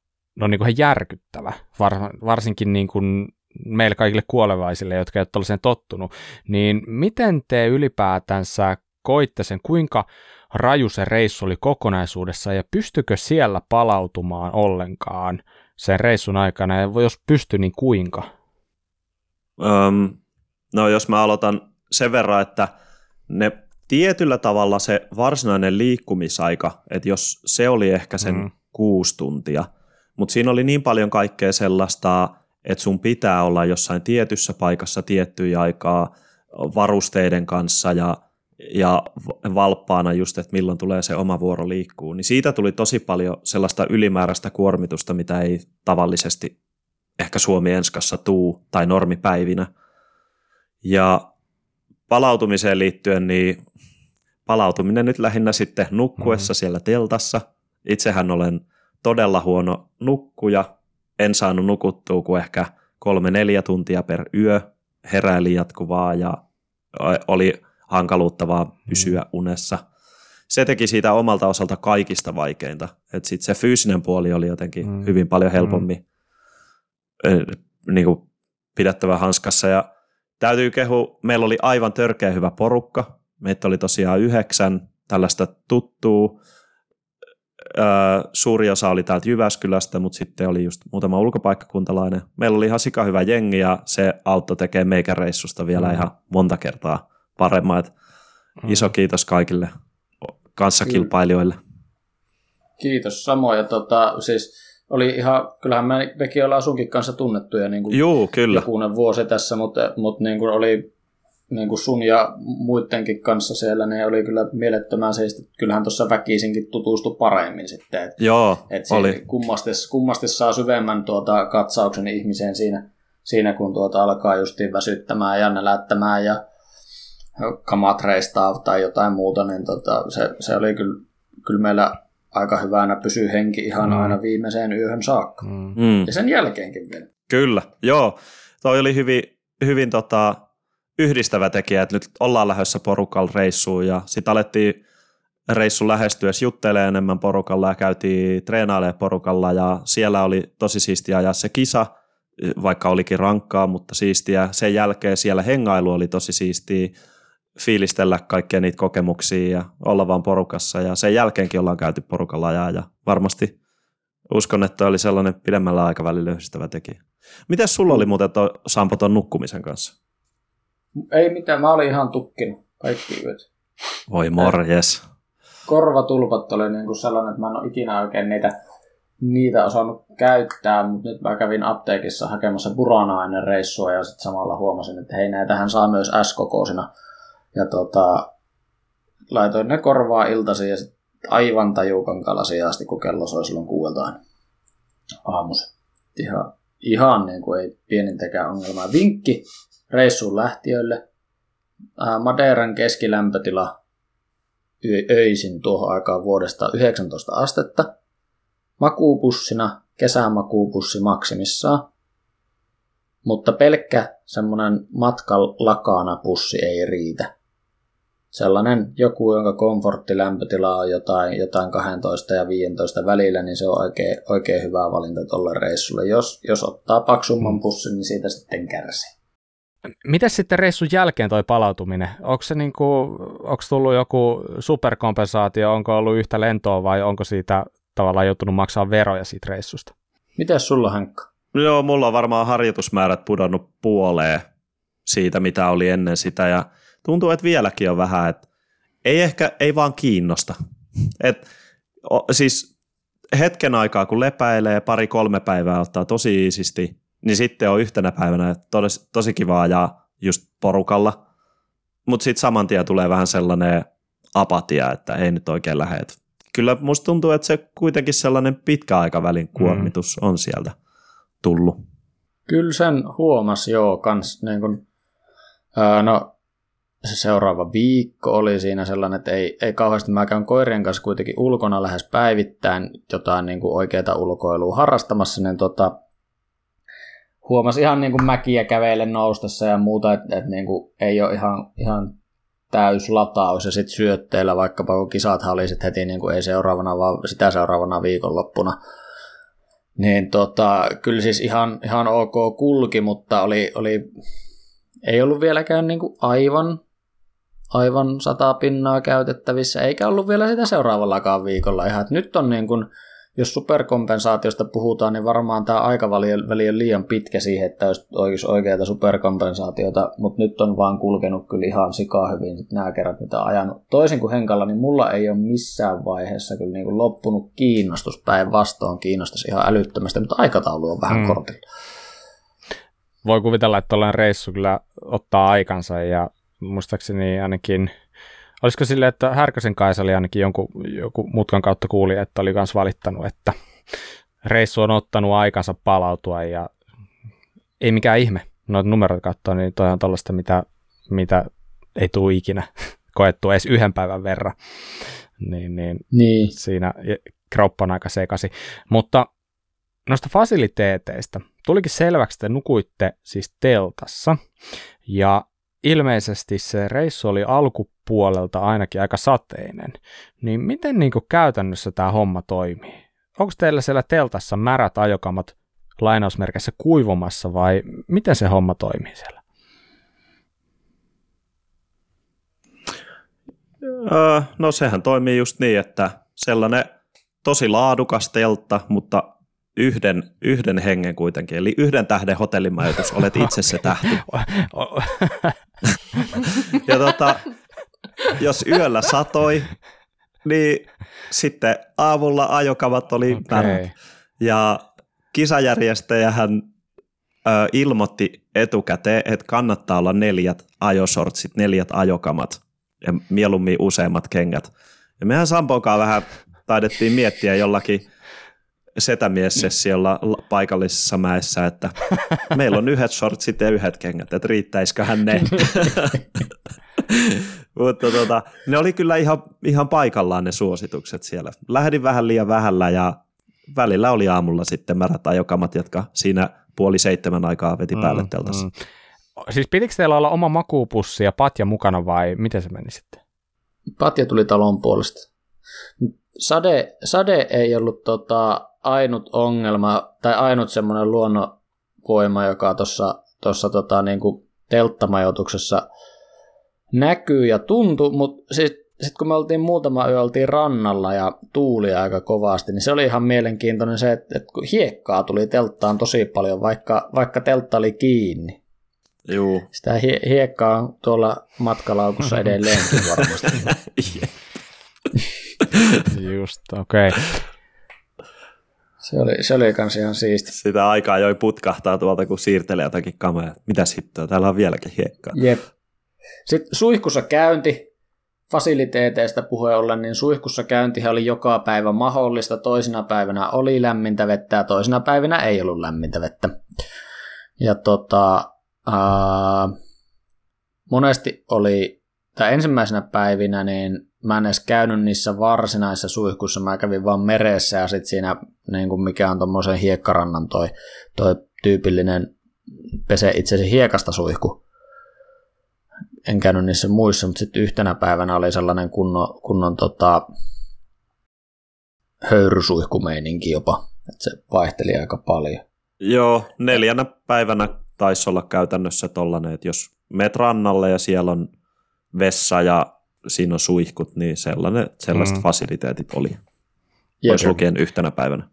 on niin kuin ihan järkyttävä, Var, varsinkin niin kuin meille kaikille kuolevaisille, jotka eivät ole sen tottunut. Niin miten te ylipäätänsä koitte sen, kuinka raju se reissu oli kokonaisuudessa ja pystykö siellä palautumaan ollenkaan sen reissun aikana ja jos pysty, niin kuinka? Öm, no jos mä aloitan sen verran, että ne tietyllä tavalla se varsinainen liikkumisaika, että jos se oli ehkä sen mm. kuusi tuntia, mutta siinä oli niin paljon kaikkea sellaista, että sun pitää olla jossain tietyssä paikassa tiettyä aikaa varusteiden kanssa ja, ja valppaana just, että milloin tulee se oma vuoro liikkuu, niin siitä tuli tosi paljon sellaista ylimääräistä kuormitusta, mitä ei tavallisesti ehkä Suomi-Enskassa tuu tai normipäivinä. Ja palautumiseen liittyen, niin palautuminen nyt lähinnä sitten nukkuessa mm-hmm. siellä teltassa. Itsehän olen todella huono nukkuja. En saanut nukuttua kuin ehkä kolme-neljä tuntia per yö. Heräili jatkuvaa ja oli hankaluuttavaa pysyä unessa. Se teki siitä omalta osalta kaikista vaikeinta. Että sitten se fyysinen puoli oli jotenkin mm. hyvin paljon helpommin mm. niin kuin pidettävä hanskassa. Ja täytyy kehua, meillä oli aivan törkeä hyvä porukka. Meitä oli tosiaan yhdeksän tällaista tuttuu. Öö, suuri osa oli täältä Jyväskylästä, mutta sitten oli just muutama ulkopaikkakuntalainen. Meillä oli ihan sika hyvä jengi ja se auttoi tekee meikän reissusta vielä mm. ihan monta kertaa paremmin. Mm. Iso kiitos kaikille kanssakilpailijoille. Kiitos samoin. Ja tota, siis oli ihan, kyllähän me, mekin ollaan sunkin kanssa tunnettuja niin kuin Juu, kyllä. jokunen vuosi tässä, mutta, mutta niin kuin oli niin kuin sun ja muidenkin kanssa siellä, ne oli kyllä mielettömän seistä. Kyllähän tuossa väkisinkin tutustui paremmin sitten. Et, Joo, et oli. Kummasti, kummasti saa syvemmän tuota katsauksen ihmiseen siinä, siinä kun tuota alkaa justiin väsyttämään ja nälättämään ja kamat reistaa tai jotain muuta, niin tota, se, se oli kyllä, kyllä meillä aika hyvänä pysyy henki ihan mm. aina viimeiseen yöhön saakka. Mm. Ja sen jälkeenkin vielä. Kyllä, joo. Toi oli hyvin, hyvin tota, yhdistävä tekijä, että nyt ollaan lähdössä porukalla reissuun ja sitten alettiin reissun lähestyessä juttelee enemmän porukalla ja käytiin treenailemaan porukalla ja siellä oli tosi siistiä ajaa se kisa, vaikka olikin rankkaa, mutta siistiä. Sen jälkeen siellä hengailu oli tosi siistiä fiilistellä kaikkia niitä kokemuksia ja olla vaan porukassa ja sen jälkeenkin ollaan käyty porukalla ajaa ja varmasti uskon, että oli sellainen pidemmällä aikavälillä yhdistävä tekijä. Miten sulla oli muuten to, Sampo ton nukkumisen kanssa? Ei mitään, mä olin ihan tukkinut kaikki yöt. Voi morjes. Korvatulpat oli niin kuin sellainen, että mä en ole ikinä oikein niitä, niitä osannut käyttää, mutta nyt mä kävin apteekissa hakemassa burana ennen reissua ja sitten samalla huomasin, että hei näitähän saa myös S-kokoisina. Ja tota, laitoin ne korvaa iltaisin ja sit aivan tajukan kalasin asti, kun kello soi silloin kuuelta aamussa. Ihan, ihan niin kuin ei pienintäkään ongelmaa. Vinkki reissuun lähtiöille. Madeiran keskilämpötila öisin tuohon aikaan vuodesta 19 astetta. Makuupussina kesämakuupussi maksimissaan. Mutta pelkkä semmoinen matkan lakana pussi ei riitä. Sellainen joku, jonka komforttilämpötila on jotain, jotain 12 ja 15 välillä, niin se on oikein, oikein hyvä valinta tuolle reissulle. Jos, jos ottaa paksumman pussin, niin siitä sitten kärsii. Miten sitten reissun jälkeen toi palautuminen? Onko se niinku, onko tullut joku superkompensaatio, onko ollut yhtä lentoa vai onko siitä tavallaan joutunut maksaa veroja siitä reissusta? Mitäs sulla Henkka? No joo, mulla on varmaan harjoitusmäärät pudonnut puoleen siitä, mitä oli ennen sitä ja tuntuu, että vieläkin on vähän, että ei ehkä, ei vaan kiinnosta. Et, o, siis hetken aikaa, kun lepäilee pari-kolme päivää, ottaa tosi iisisti, niin sitten on yhtenä päivänä tosi, tosi kiva ajaa just porukalla. Mutta sitten saman tien tulee vähän sellainen apatia, että ei nyt oikein lähde. Kyllä musta tuntuu, että se kuitenkin sellainen pitkäaikavälin mm. kuormitus mm. on sieltä tullut. Kyllä sen huomasi joo kans, niin kun, ää, no se seuraava viikko oli siinä sellainen, että ei, ei kauheasti mä käyn koirien kanssa kuitenkin ulkona lähes päivittäin jotain niin kuin oikeaa ulkoilua harrastamassa, niin tota, huomasi ihan niin kuin mäkiä kävellen noustessa ja muuta, että, että niin kuin ei ole ihan, ihan täys lataus ja sitten syötteillä, vaikkapa kun kisathan oli heti niin kuin ei seuraavana, vaan sitä seuraavana viikonloppuna. Niin tota, kyllä siis ihan, ihan ok kulki, mutta oli, oli, ei ollut vieläkään niin kuin aivan, aivan sata pinnaa käytettävissä, eikä ollut vielä sitä seuraavallakaan viikolla. Ihan, että nyt on niin kuin, jos superkompensaatiosta puhutaan, niin varmaan tämä aikaväli on liian pitkä siihen, että olisi oikeaa superkompensaatiota, mutta nyt on vaan kulkenut kyllä ihan sikaa hyvin sit nämä kerrat, mitä ajanut. Toisin kuin Henkalla, niin mulla ei ole missään vaiheessa kyllä niin kuin loppunut kiinnostus, päinvastoin kiinnostus ihan älyttömästi, mutta aikataulu on vähän mm. kortilla. Voi kuvitella, että tällainen reissu kyllä ottaa aikansa ja muistaakseni ainakin – Olisiko sille, että Härkösen Kaisa oli ainakin jonkun, joku mutkan kautta kuuli, että oli myös valittanut, että reissu on ottanut aikansa palautua ja ei mikään ihme. Noita numerot katsoa, niin toi on tällaista, mitä, mitä ei tule ikinä koettu edes yhden päivän verran. Niin, niin, niin. siinä kroppa on aika sekasi. Mutta noista fasiliteeteista tulikin selväksi, että nukuitte siis teltassa. Ja ilmeisesti se reissu oli alkupuolelta ainakin aika sateinen, niin miten niin kuin käytännössä tämä homma toimii? Onko teillä siellä teltassa märät ajokamat lainausmerkissä kuivumassa vai miten se homma toimii siellä? Öö, no sehän toimii just niin, että sellainen tosi laadukas teltta, mutta yhden, yhden hengen kuitenkin, eli yhden tähden hotellimajoitus, olet itse se tähti. ja tota, jos yöllä satoi, niin sitten aamulla ajokavat oli okay. Ja kisajärjestäjähän ö, ilmoitti etukäteen, että kannattaa olla neljät ajosortsit, neljät ajokamat ja mieluummin useammat kengät. Ja mehän Samponkaan vähän taidettiin miettiä jollakin setämiessessiolla paikallisessa mäessä, että meillä on yhdet shortsit ja yhdet kengät, että riittäisiköhän ne. Mutta tota, ne oli kyllä ihan, ihan paikallaan ne suositukset siellä. Lähdin vähän liian vähällä ja välillä oli aamulla sitten märät ajokamat, jotka siinä puoli seitsemän aikaa veti päälle mm, teltassa. Mm. Siis pitikö teillä olla oma makuupussi ja patja mukana vai miten se meni sitten? Patja tuli talon puolesta. Sade, sade ei ollut tota, ainut ongelma tai ainut semmoinen luonnonvoima, joka tuossa tossa, tota, niin telttamajoituksessa näkyy ja tuntuu, mutta sitten sit kun me oltiin muutama yö oltiin rannalla ja tuuli aika kovasti, niin se oli ihan mielenkiintoinen se, että, että kun hiekkaa tuli telttaan tosi paljon, vaikka, vaikka teltta oli kiinni. Juu. Sitä hie- hiekkaa on tuolla matkalaukussa edelleenkin varmasti. Just, okei. Okay. Se oli, se oli kans ihan siisti. Sitä aikaa joi putkahtaa tuolta, kun siirtelee jotakin kameraa. Mitä sitten? Täällä on vieläkin hiekkaa. Jep. Sitten suihkussa käynti, fasiliteeteista puheen ollen, niin suihkussa käyntihän oli joka päivä mahdollista. Toisina päivänä oli lämmintä vettä ja toisina päivinä ei ollut lämmintä vettä. Ja tota, ää, monesti oli, tai ensimmäisenä päivinä, niin mä en edes käynyt niissä varsinaisissa suihkuissa, mä kävin vaan meressä ja sitten siinä, niin kuin mikä on tuommoisen hiekkarannan toi, toi tyypillinen pese itsesi hiekasta suihku. en käynyt niissä muissa, mutta sitten yhtenä päivänä oli sellainen kunnon, kunnon tota, höyrysuihkumeininki jopa, että se vaihteli aika paljon. Joo, neljänä päivänä taisi olla käytännössä tollainen, että jos meet rannalle ja siellä on vessa ja siinä on suihkut, niin sellainen, sellaiset mm. fasiliteetit oli. Pois lukien yhtenä päivänä.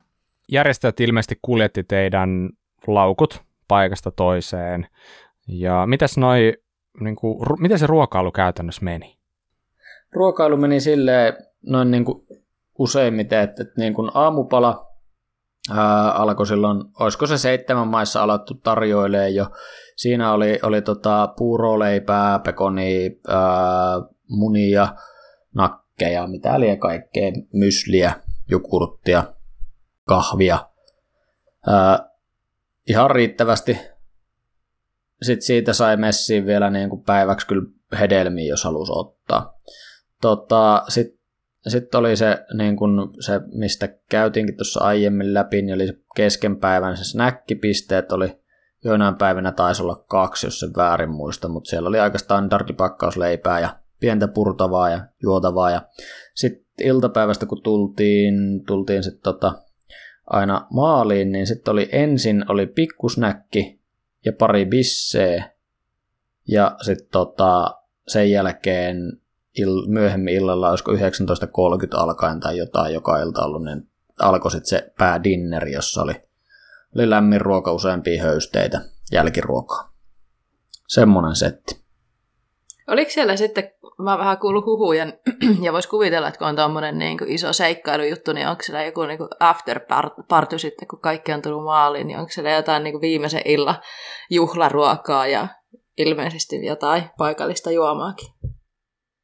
Järjestäjät ilmeisesti kuljetti teidän laukut paikasta toiseen. Ja mitäs noi, niin kuin, miten se ruokailu käytännössä meni? Ruokailu meni silleen noin niin kuin useimmiten, että, että niin kuin aamupala ää, alkoi silloin, olisiko se seitsemän maissa alettu tarjoilee jo. Siinä oli, oli tota puuroleipää, pekoni, ää, munia, nakkeja, mitä liian kaikkea, mysliä, jukurttia, kahvia. Ää, ihan riittävästi. Sitten siitä sai messiin vielä niin kuin päiväksi kyllä hedelmiä, jos halusi ottaa. Tota, Sitten sit oli se, niin kuin se, mistä käytiinkin tuossa aiemmin läpi, niin oli se keskenpäivän se snäkkipisteet oli joinain päivinä taisi olla kaksi, jos se väärin muista, mutta siellä oli aika standardipakkausleipää ja pientä purtavaa ja juotavaa. Ja sitten iltapäivästä, kun tultiin, tultiin sitten tota, aina maaliin, niin sitten oli ensin oli pikkusnäkki ja pari bisseä. Ja sitten tota, sen jälkeen il, myöhemmin illalla, olisiko 19.30 alkaen tai jotain joka ilta ollut, niin alkoi sitten se päädinneri, jossa oli, oli lämmin ruoka, useampia höysteitä, jälkiruokaa. Semmoinen setti. Oliko siellä sitten, mä vähän kuullut huhuja, ja vois kuvitella, että kun on tuommoinen niin iso seikkailujuttu, niin onko siellä joku niin after party sitten, kun kaikki on tullut maaliin, niin onko siellä jotain niin viimeisen illan juhlaruokaa ja ilmeisesti jotain paikallista juomaakin?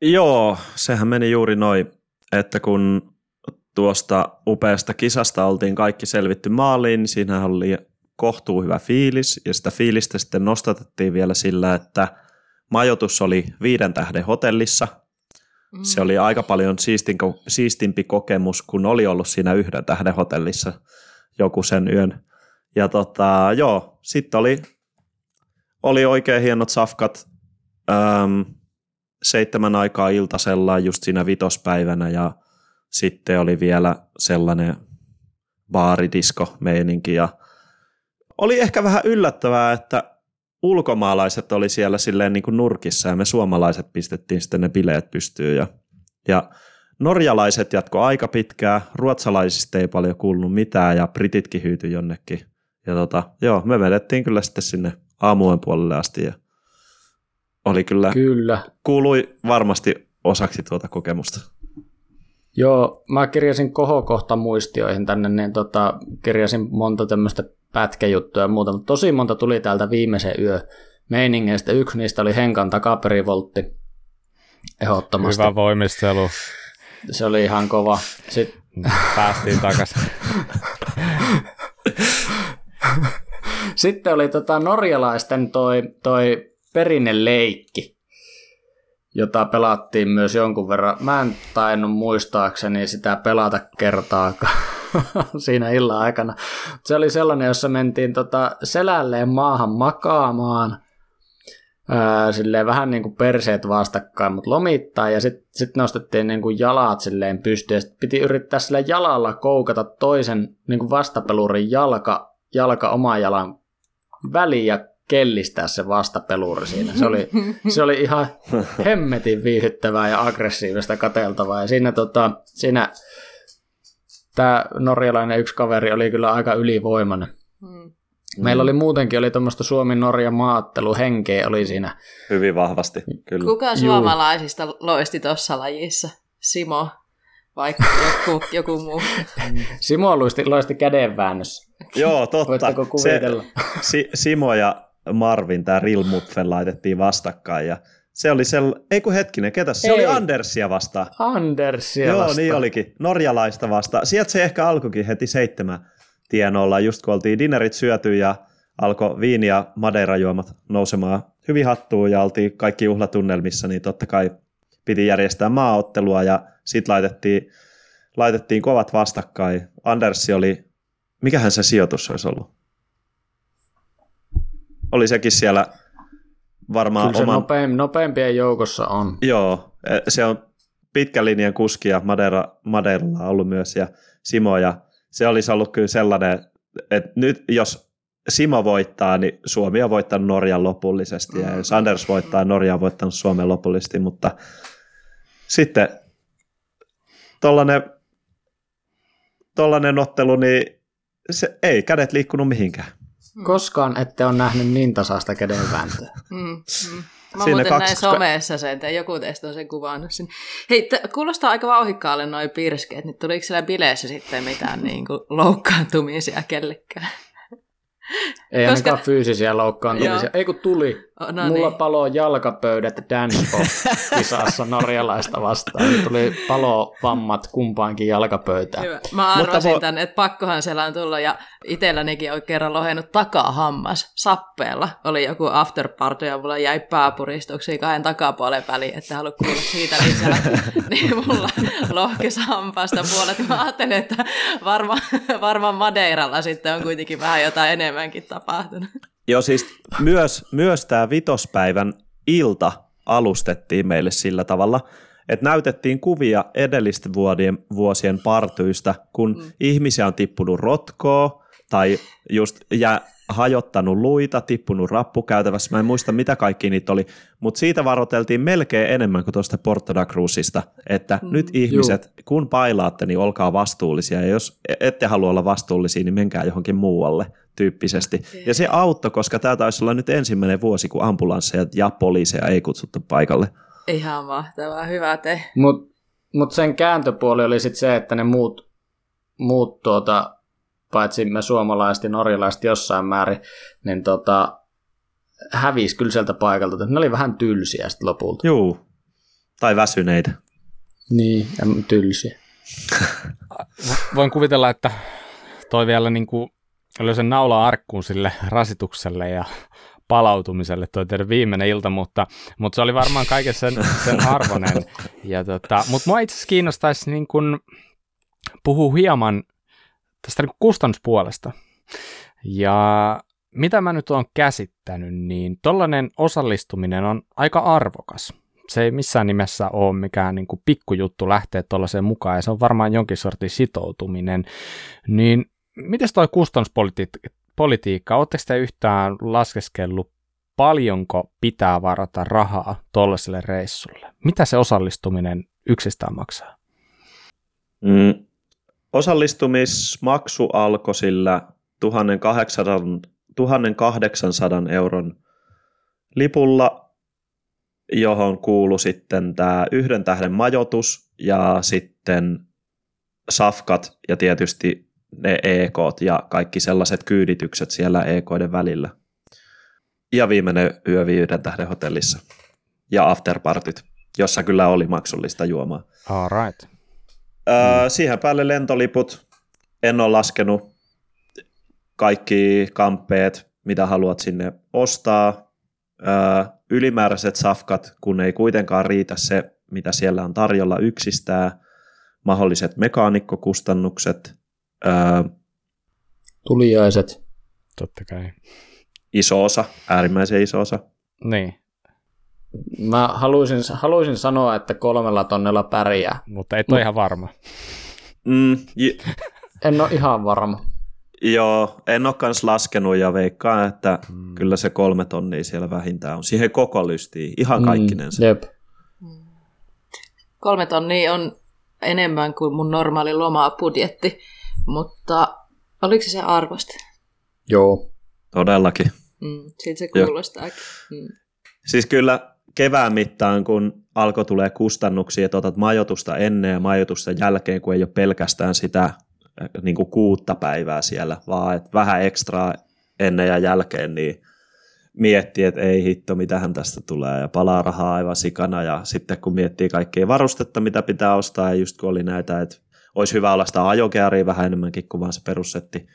Joo, sehän meni juuri noin, että kun tuosta upeasta kisasta oltiin kaikki selvitty maaliin, niin siinä oli kohtuu hyvä fiilis, ja sitä fiilistä sitten nostatettiin vielä sillä, että – majoitus oli viiden tähden hotellissa. Se oli aika paljon siistin, siistimpi kokemus, kun oli ollut siinä yhden tähden hotellissa joku sen yön. Ja tota, joo, sitten oli, oli oikein hienot safkat äm, seitsemän aikaa iltasella just siinä vitospäivänä ja sitten oli vielä sellainen baaridisko meininki ja oli ehkä vähän yllättävää, että ulkomaalaiset oli siellä silleen niin kuin nurkissa ja me suomalaiset pistettiin sitten ne bileet pystyyn ja, ja norjalaiset jatko aika pitkään, ruotsalaisista ei paljon kuulunut mitään ja brititkin hyytyi jonnekin. Ja tota, joo, me vedettiin kyllä sitten sinne aamujen puolelle asti ja oli kyllä, kyllä. kuului varmasti osaksi tuota kokemusta. Joo, mä kirjasin kohokohta muistioihin tänne, niin tota, kirjasin monta tämmöistä pätkäjuttuja ja muuta, mutta tosi monta tuli täältä viimeisen yö meiningeistä. Yksi niistä oli Henkan takaperivoltti ehdottomasti. Hyvä voimistelu. Se oli ihan kova. Sitten... Päästiin takaisin. Sitten oli tota norjalaisten toi, toi perinneleikki, jota pelattiin myös jonkun verran. Mä en tainnut muistaakseni sitä pelata kertaakaan. siinä illan aikana. Se oli sellainen, jossa mentiin tota selälleen maahan makaamaan, ää, silleen vähän niin kuin perseet vastakkain, mutta lomittaa, ja sitten sit nostettiin niin kuin jalat silleen pystyyn, ja sit piti yrittää sillä jalalla koukata toisen niin kuin vastapelurin jalka, jalka oman jalan väliin ja kellistää se vastapeluri siinä. Se oli, se oli ihan hemmetin viihyttävää ja aggressiivista kateltavaa. Ja siinä, tota, siinä tämä norjalainen yksi kaveri oli kyllä aika ylivoimainen. Mm. Meillä oli muutenkin oli tuommoista Suomi-Norja henkeä oli siinä. Hyvin vahvasti, kyllä. Kuka suomalaisista loisti tuossa lajissa? Simo, vaikka joku, joku muu. Simo loisti, loisti kädenväännössä. Joo, totta. Voitteko kuvitella? Se, Simo ja Marvin, tämä Rilmutfen laitettiin vastakkain ja se oli sel... Ei kun hetkinen, ketä se Ei. oli Andersia vastaan. Andersia Joo, vastaan. niin olikin. Norjalaista vastaan. Sieltä se ehkä alkukin heti seitsemän tienoilla, just kun oltiin dinnerit syöty ja alkoi viini ja madeirajuomat nousemaan hyvin hattuun ja oltiin kaikki juhlatunnelmissa, niin totta kai piti järjestää maaottelua ja sitten laitettiin, laitettiin kovat vastakkain. Andersi oli, mikähän se sijoitus olisi ollut? Oli sekin siellä varmaan Kyllä se oman... nopein, nopeimpien joukossa on. Joo, e, se on pitkän linjan kuski ja Madeira, Madeiralla on ollut myös ja Simo ja se olisi ollut kyllä sellainen, että nyt jos Simo voittaa, niin Suomi on voittanut Norjan lopullisesti ja jos Anders voittaa, Norja on voittanut Suomen lopullisesti, mutta sitten tollainen, tollainen ottelu, niin se ei kädet liikkunut mihinkään. Koskaan ette ole nähnyt niin tasaista kädenvääntöä. Mm, mm. Mä Siinä muuten kaksi- näin somessa sen, että joku teistä on sen kuvannut sen. Hei, t- kuulostaa aika vauhikkaalle noi pirskeet, niin tuliko siellä bileissä sitten mitään niin kuin, loukkaantumisia kellekään? Ei Koska- ainakaan fyysisiä loukkaantumisia. Joo. Ei kun tuli. Oh, No Mulla niin. paloo jalkapöydät dance kisassa norjalaista vastaan. Niin Tuli palovammat kumpaankin jalkapöytään. Hyvä. Mä arvasin Mutta tänne, että pakkohan siellä on tullut, ja itsellänikin on kerran lohennut takahammas sappeella. Oli joku afterparty, ja mulla jäi pääpuristuksiin kahden takapuolen väliin, että halua kuulla siitä lisää. niin mulla lohkesi hampaasta puolet. Mä ajattelin, että varmaan varma Madeiralla sitten on kuitenkin vähän jotain enemmänkin tapahtunut. Joo, siis myös, myös tämä vitospäivän ilta alustettiin meille sillä tavalla, että näytettiin kuvia edellisten vuodien, vuosien partyista, kun mm. ihmisiä on tippunut rotkoa tai just jä, hajottanut luita, tippunut rappukäytävässä. Mä en muista, mitä kaikki niitä oli, mutta siitä varoiteltiin melkein enemmän kuin tuosta Porto da Cruzista, että mm. nyt ihmiset, kun pailaatte, niin olkaa vastuullisia, ja jos ette halua olla vastuullisia, niin menkää johonkin muualle tyyppisesti. Ja se auttoi, koska tämä taisi olla nyt ensimmäinen vuosi, kun ambulansseja ja poliiseja ei kutsuttu paikalle. Ihan mahtavaa, hyvä te. Mutta mut sen kääntöpuoli oli sitten se, että ne muut, muut tuota, paitsi me suomalaiset ja norjalaiset jossain määrin, niin tota, hävisi kyllä sieltä paikalta. Ne oli vähän tylsiä sitten lopulta. Juu, tai väsyneitä. Niin, ja tylsiä. Voin kuvitella, että toi vielä niin kuin, oli sen naula arkkuun sille rasitukselle ja palautumiselle toi teidän viimeinen ilta, mutta, mutta se oli varmaan kaiken sen, sen arvoinen. Ja tota, mutta mua itse asiassa kiinnostaisi niin kuin puhua hieman tästä niin kustannuspuolesta. Ja mitä mä nyt oon käsittänyt, niin tollainen osallistuminen on aika arvokas. Se ei missään nimessä ole mikään niin kuin pikkujuttu lähteä tuollaiseen mukaan, ja se on varmaan jonkin sortin sitoutuminen. Niin miten toi kustannuspolitiikka, oletteko te yhtään laskeskellut, paljonko pitää varata rahaa tuollaiselle reissulle? Mitä se osallistuminen yksistään maksaa? Mm. Osallistumismaksu alkoi sillä 1800, 1800 euron lipulla, johon kuului sitten tämä yhden tähden majoitus ja sitten safkat ja tietysti ne EK ja kaikki sellaiset kyyditykset siellä EKiden välillä. Ja viimeinen yö viiden tähden hotellissa. Ja afterpartyt, jossa kyllä oli maksullista juomaa. All right. Öö, siihen päälle lentoliput. En ole laskenut kaikki kamppeet, mitä haluat sinne ostaa. Öö, ylimääräiset safkat, kun ei kuitenkaan riitä se, mitä siellä on tarjolla yksistään. Mahdolliset mekaanikkokustannukset. Öö, Tuliaiset. Totta kai. iso osa, äärimmäisen iso osa. Niin, Mä haluaisin, haluaisin sanoa, että kolmella tonnella pärjää. mutta et ole ihan varma. Mm, j- En ole ihan varma. joo, en ole kans laskenut ja veikkaan, että mm. kyllä se kolme tonnia siellä vähintään on. Siihen koko lystiin, ihan kaikkinensa. Mm, jep. Kolme tonnia on enemmän kuin mun normaali lomabudjetti, mutta oliko se se arvosta? Joo. Todellakin. Mm, siltä se Joo. kuulostaakin. Mm. Siis kyllä kevään mittaan, kun alkoi tulee kustannuksia, että otat majoitusta ennen ja majoitusta jälkeen, kun ei ole pelkästään sitä äh, niin kuin kuutta päivää siellä, vaan että vähän ekstraa ennen ja jälkeen, niin miettii, että ei hitto, mitähän tästä tulee, ja palaa rahaa aivan sikana, ja sitten kun miettii kaikkea varustetta, mitä pitää ostaa, ja just kun oli näitä, että olisi hyvä olla sitä ajokearia vähän enemmänkin kuin vaan se perussetti.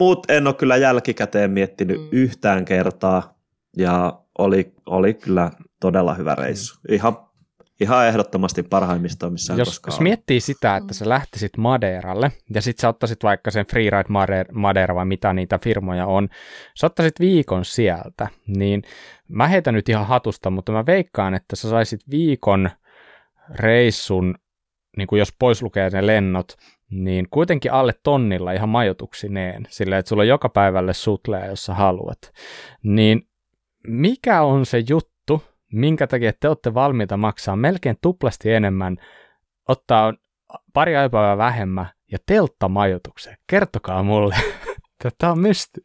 Mutta en ole kyllä jälkikäteen miettinyt mm. yhtään kertaa, ja oli, oli kyllä todella hyvä reissu. Ihan, ihan ehdottomasti parhaimmistoa missään jos, koskaan jos miettii sitä, että sä lähtisit Madeiralle ja sit sä ottaisit vaikka sen Freeride Madeira, Madeira vai mitä niitä firmoja on, sä ottaisit viikon sieltä, niin mä heitän nyt ihan hatusta, mutta mä veikkaan, että sä saisit viikon reissun, niin kuin jos pois lukee ne lennot, niin kuitenkin alle tonnilla ihan majoituksineen, silleen, että sulla on joka päivälle sutleja, jos sä haluat. Niin mikä on se juttu, minkä takia te olette valmiita maksaa melkein tuplasti enemmän, ottaa pari päivää vähemmän ja telttamajoitukseen? Kertokaa mulle. Tämä on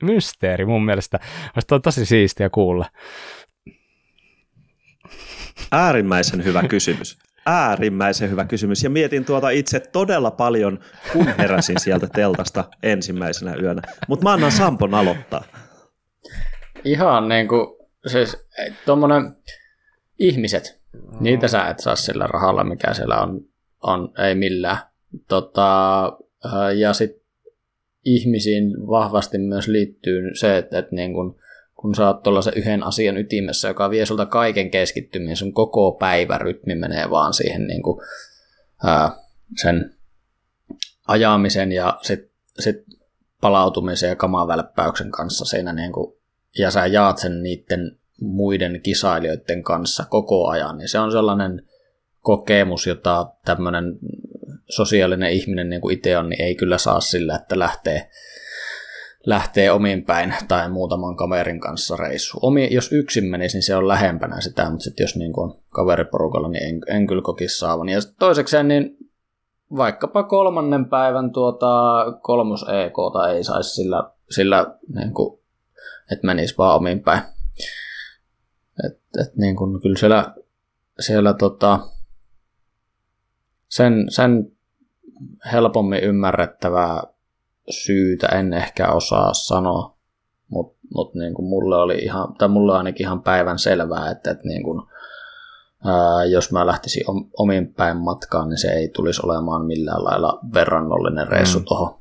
mysteeri mun mielestä. Tämä on tosi siistiä kuulla. Äärimmäisen hyvä kysymys. Äärimmäisen hyvä kysymys. Ja mietin tuota itse todella paljon, kun heräsin sieltä teltasta ensimmäisenä yönä. Mutta mä annan Sampon aloittaa. Ihan niin kuin, siis tuommoinen ihmiset, mm. niitä sä et saa sillä rahalla, mikä siellä on, on ei millään. Tota, ja sitten ihmisiin vahvasti myös liittyy se, että, että niin kun, kun sä oot tuollaisen yhden asian ytimessä, joka vie sulta kaiken keskittymisen, sun koko päivärytmi menee vaan siihen niin kuin, ää, sen ajamisen ja sitten sit palautumisen ja kamavälppäyksen kanssa siinä niin kuin, ja sä jaat sen niiden muiden kisailijoiden kanssa koko ajan, niin se on sellainen kokemus, jota tämmöinen sosiaalinen ihminen niin kuin itse on, niin ei kyllä saa sillä, että lähtee, lähtee omin päin tai muutaman kaverin kanssa reissu. Omi, jos yksin menisi, niin se on lähempänä sitä, mutta sitten jos niin kuin kaveriporukalla, niin en, en kyllä kokisi saavan. Ja toisekseen, niin vaikkapa kolmannen päivän tuota kolmos EK ei saisi sillä, sillä niin kuin, että menisi vaan omin päin. Et, et niin kuin, kyllä siellä, siellä tota, sen, sen helpommin ymmärrettävää syytä en ehkä osaa sanoa, mutta mut niin kuin mulle oli ihan, tai mulle ainakin ihan päivän selvää, että, että niin kuin, ää, jos mä lähtisin omin päin matkaan, niin se ei tulisi olemaan millään lailla verrannollinen reissu mm. tuohon.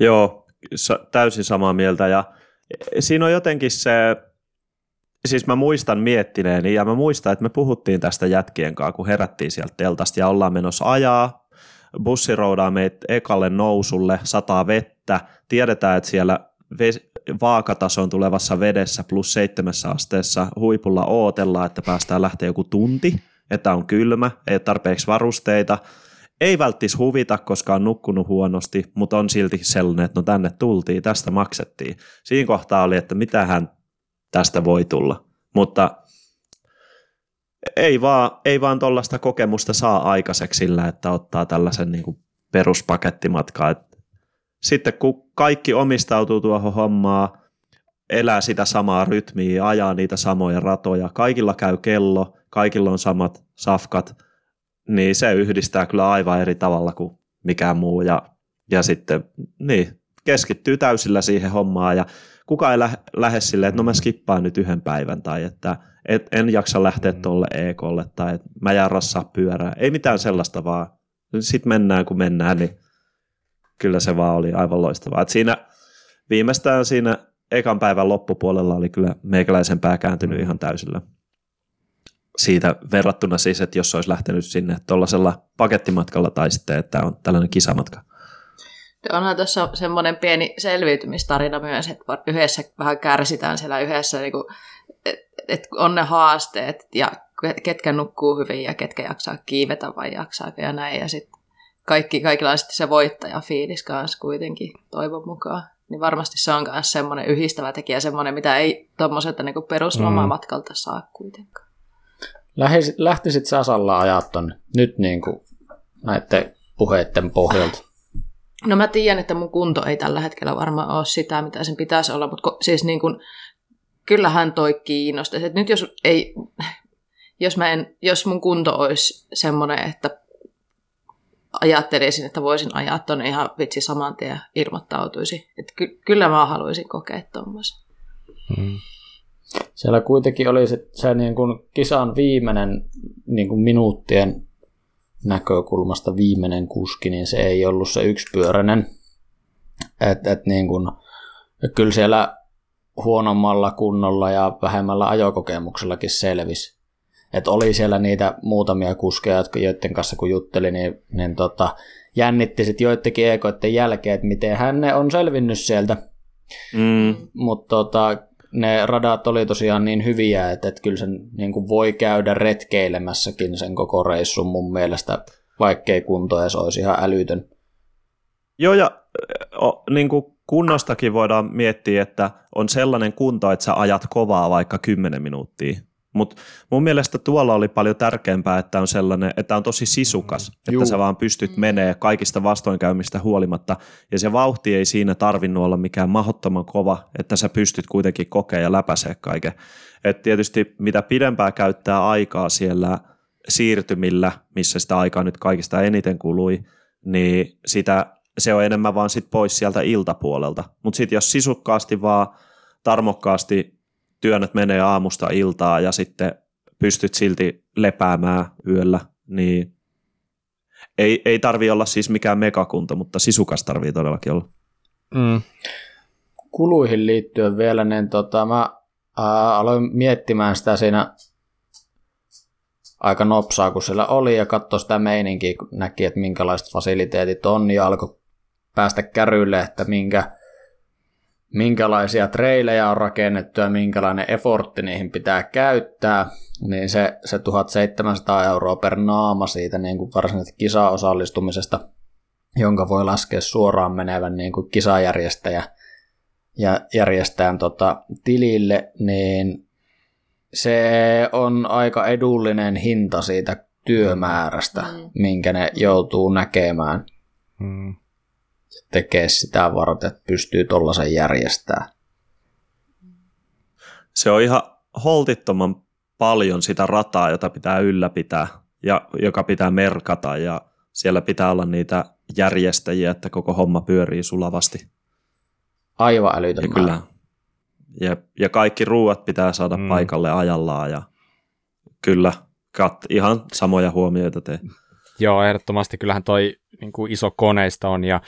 Joo, täysin samaa mieltä. Ja siinä on jotenkin se, siis mä muistan miettineeni ja mä muistan, että me puhuttiin tästä jätkien kanssa, kun herättiin sieltä teltasta ja ollaan menossa ajaa, bussi roudaa meitä ekalle nousulle, sataa vettä, tiedetään, että siellä vaakatason tulevassa vedessä plus seitsemässä asteessa huipulla ootellaan, että päästään lähteä joku tunti, että on kylmä, ei tarpeeksi varusteita, ei välttis huvita, koska on nukkunut huonosti, mutta on silti sellainen, että no tänne tultiin, tästä maksettiin. Siinä kohtaa oli, että mitähän tästä voi tulla. Mutta ei vaan, ei vaan tuollaista kokemusta saa aikaiseksi sillä, että ottaa tällaisen niin kuin peruspakettimatkaa. sitten kun kaikki omistautuu tuohon hommaan, elää sitä samaa rytmiä, ajaa niitä samoja ratoja, kaikilla käy kello, kaikilla on samat safkat, niin se yhdistää kyllä aivan eri tavalla kuin mikään muu. Ja, ja sitten niin, keskittyy täysillä siihen hommaan ja kuka ei lähe, lähde silleen, että no mä skippaan nyt yhden päivän tai että et, en jaksa lähteä mm. tuolle EKlle tai että mä jään rassaa pyörää. Ei mitään sellaista vaan. Sitten mennään kun mennään, niin kyllä se vaan oli aivan loistavaa. Et siinä viimeistään siinä ekan päivän loppupuolella oli kyllä meikäläisen pää kääntynyt ihan täysillä. Siitä verrattuna siis, että jos olisi lähtenyt sinne tuollaisella pakettimatkalla tai sitten, että on tällainen kisamatka. Onhan tuossa semmoinen pieni selviytymistarina myös, että yhdessä vähän kärsitään siellä yhdessä, niin että et on ne haasteet ja ketkä nukkuu hyvin ja ketkä jaksaa kiivetä vai jaksaa ja näin. Ja sitten kaikki, kaikilla on sitten se voittajafiilis kanssa kuitenkin toivon mukaan. Niin varmasti se on myös semmoinen yhdistävä tekijä, semmoinen, mitä ei tuommoiselta niin peruslomamatkalta mm. saa kuitenkaan. Lähtisit, lähtisit Sasalla ajaa ton nyt niin kuin näiden puheiden pohjalta? No mä tiedän, että mun kunto ei tällä hetkellä varmaan ole sitä, mitä sen pitäisi olla, mutta siis niin kuin, kyllähän toi kiinnostaisi. Et nyt jos, ei, jos, mä en, jos mun kunto olisi semmoinen, että ajattelisin, että voisin ajaa tuonne ihan vitsi saman tien ilmoittautuisi. Et ky- kyllä mä haluaisin kokea tuommoisen. Hmm. Siellä kuitenkin oli se, se niin kuin kisan viimeinen niin kuin minuuttien näkökulmasta viimeinen kuski, niin se ei ollut se yksipyöräinen. Et, et niin kun, kyllä siellä huonommalla kunnolla ja vähemmällä ajokokemuksellakin selvisi. että oli siellä niitä muutamia kuskeja, jotka, joiden kanssa kun jutteli, niin, niin tota, jännitti sitten joidenkin ekoiden jälkeen, että miten hän on selvinnyt sieltä. Mm. Mutta tota, ne radat oli tosiaan niin hyviä, että, että kyllä sen niin kuin voi käydä retkeilemässäkin sen koko reissun mun mielestä, vaikkei kunto edes olisi ihan älytön. Joo, ja o, niin kuin kunnostakin voidaan miettiä, että on sellainen kunto, että sä ajat kovaa vaikka 10 minuuttia. Mutta mun mielestä tuolla oli paljon tärkeämpää, että on sellainen, että on tosi sisukas, mm, että juu. sä vaan pystyt menee kaikista vastoinkäymistä huolimatta, ja se vauhti ei siinä tarvinnut olla mikään mahdottoman kova, että sä pystyt kuitenkin kokea ja läpäisee kaiken. Et tietysti mitä pidempää käyttää aikaa siellä siirtymillä, missä sitä aikaa nyt kaikista eniten kului, niin sitä, se on enemmän vaan sit pois sieltä iltapuolelta. Mutta sitten jos sisukkaasti vaan tarmokkaasti työnnät menee aamusta iltaa ja sitten pystyt silti lepäämään yöllä, niin ei, ei tarvi olla siis mikään megakunta, mutta sisukas tarvii todellakin olla. Mm. Kuluihin liittyen vielä, niin tota, mä ää, aloin miettimään sitä siinä aika nopsaa, kun siellä oli, ja katsoi sitä meininkiä, kun näki, että minkälaiset fasiliteetit on, ja alkoi päästä kärylle, että minkä, minkälaisia treilejä on rakennettu ja minkälainen effortti niihin pitää käyttää, niin se, se 1700 euroa per naama siitä niin kuin varsinaisesta kisaosallistumisesta, jonka voi laskea suoraan menevän niin kuin kisajärjestäjä ja järjestäjän tota, tilille, niin se on aika edullinen hinta siitä työmäärästä, mm. minkä ne joutuu näkemään. Mm tekee sitä varten, että pystyy tuollaisen järjestämään. Se on ihan holtittoman paljon sitä rataa, jota pitää ylläpitää ja joka pitää merkata ja siellä pitää olla niitä järjestäjiä, että koko homma pyörii sulavasti. Aivan älytön ja, kyllä. Ja, ja kaikki ruuat pitää saada mm. paikalle ajallaan ja kyllä, kat, ihan samoja huomioita tee. Joo, ehdottomasti. Kyllähän toi niin kuin iso koneista on ja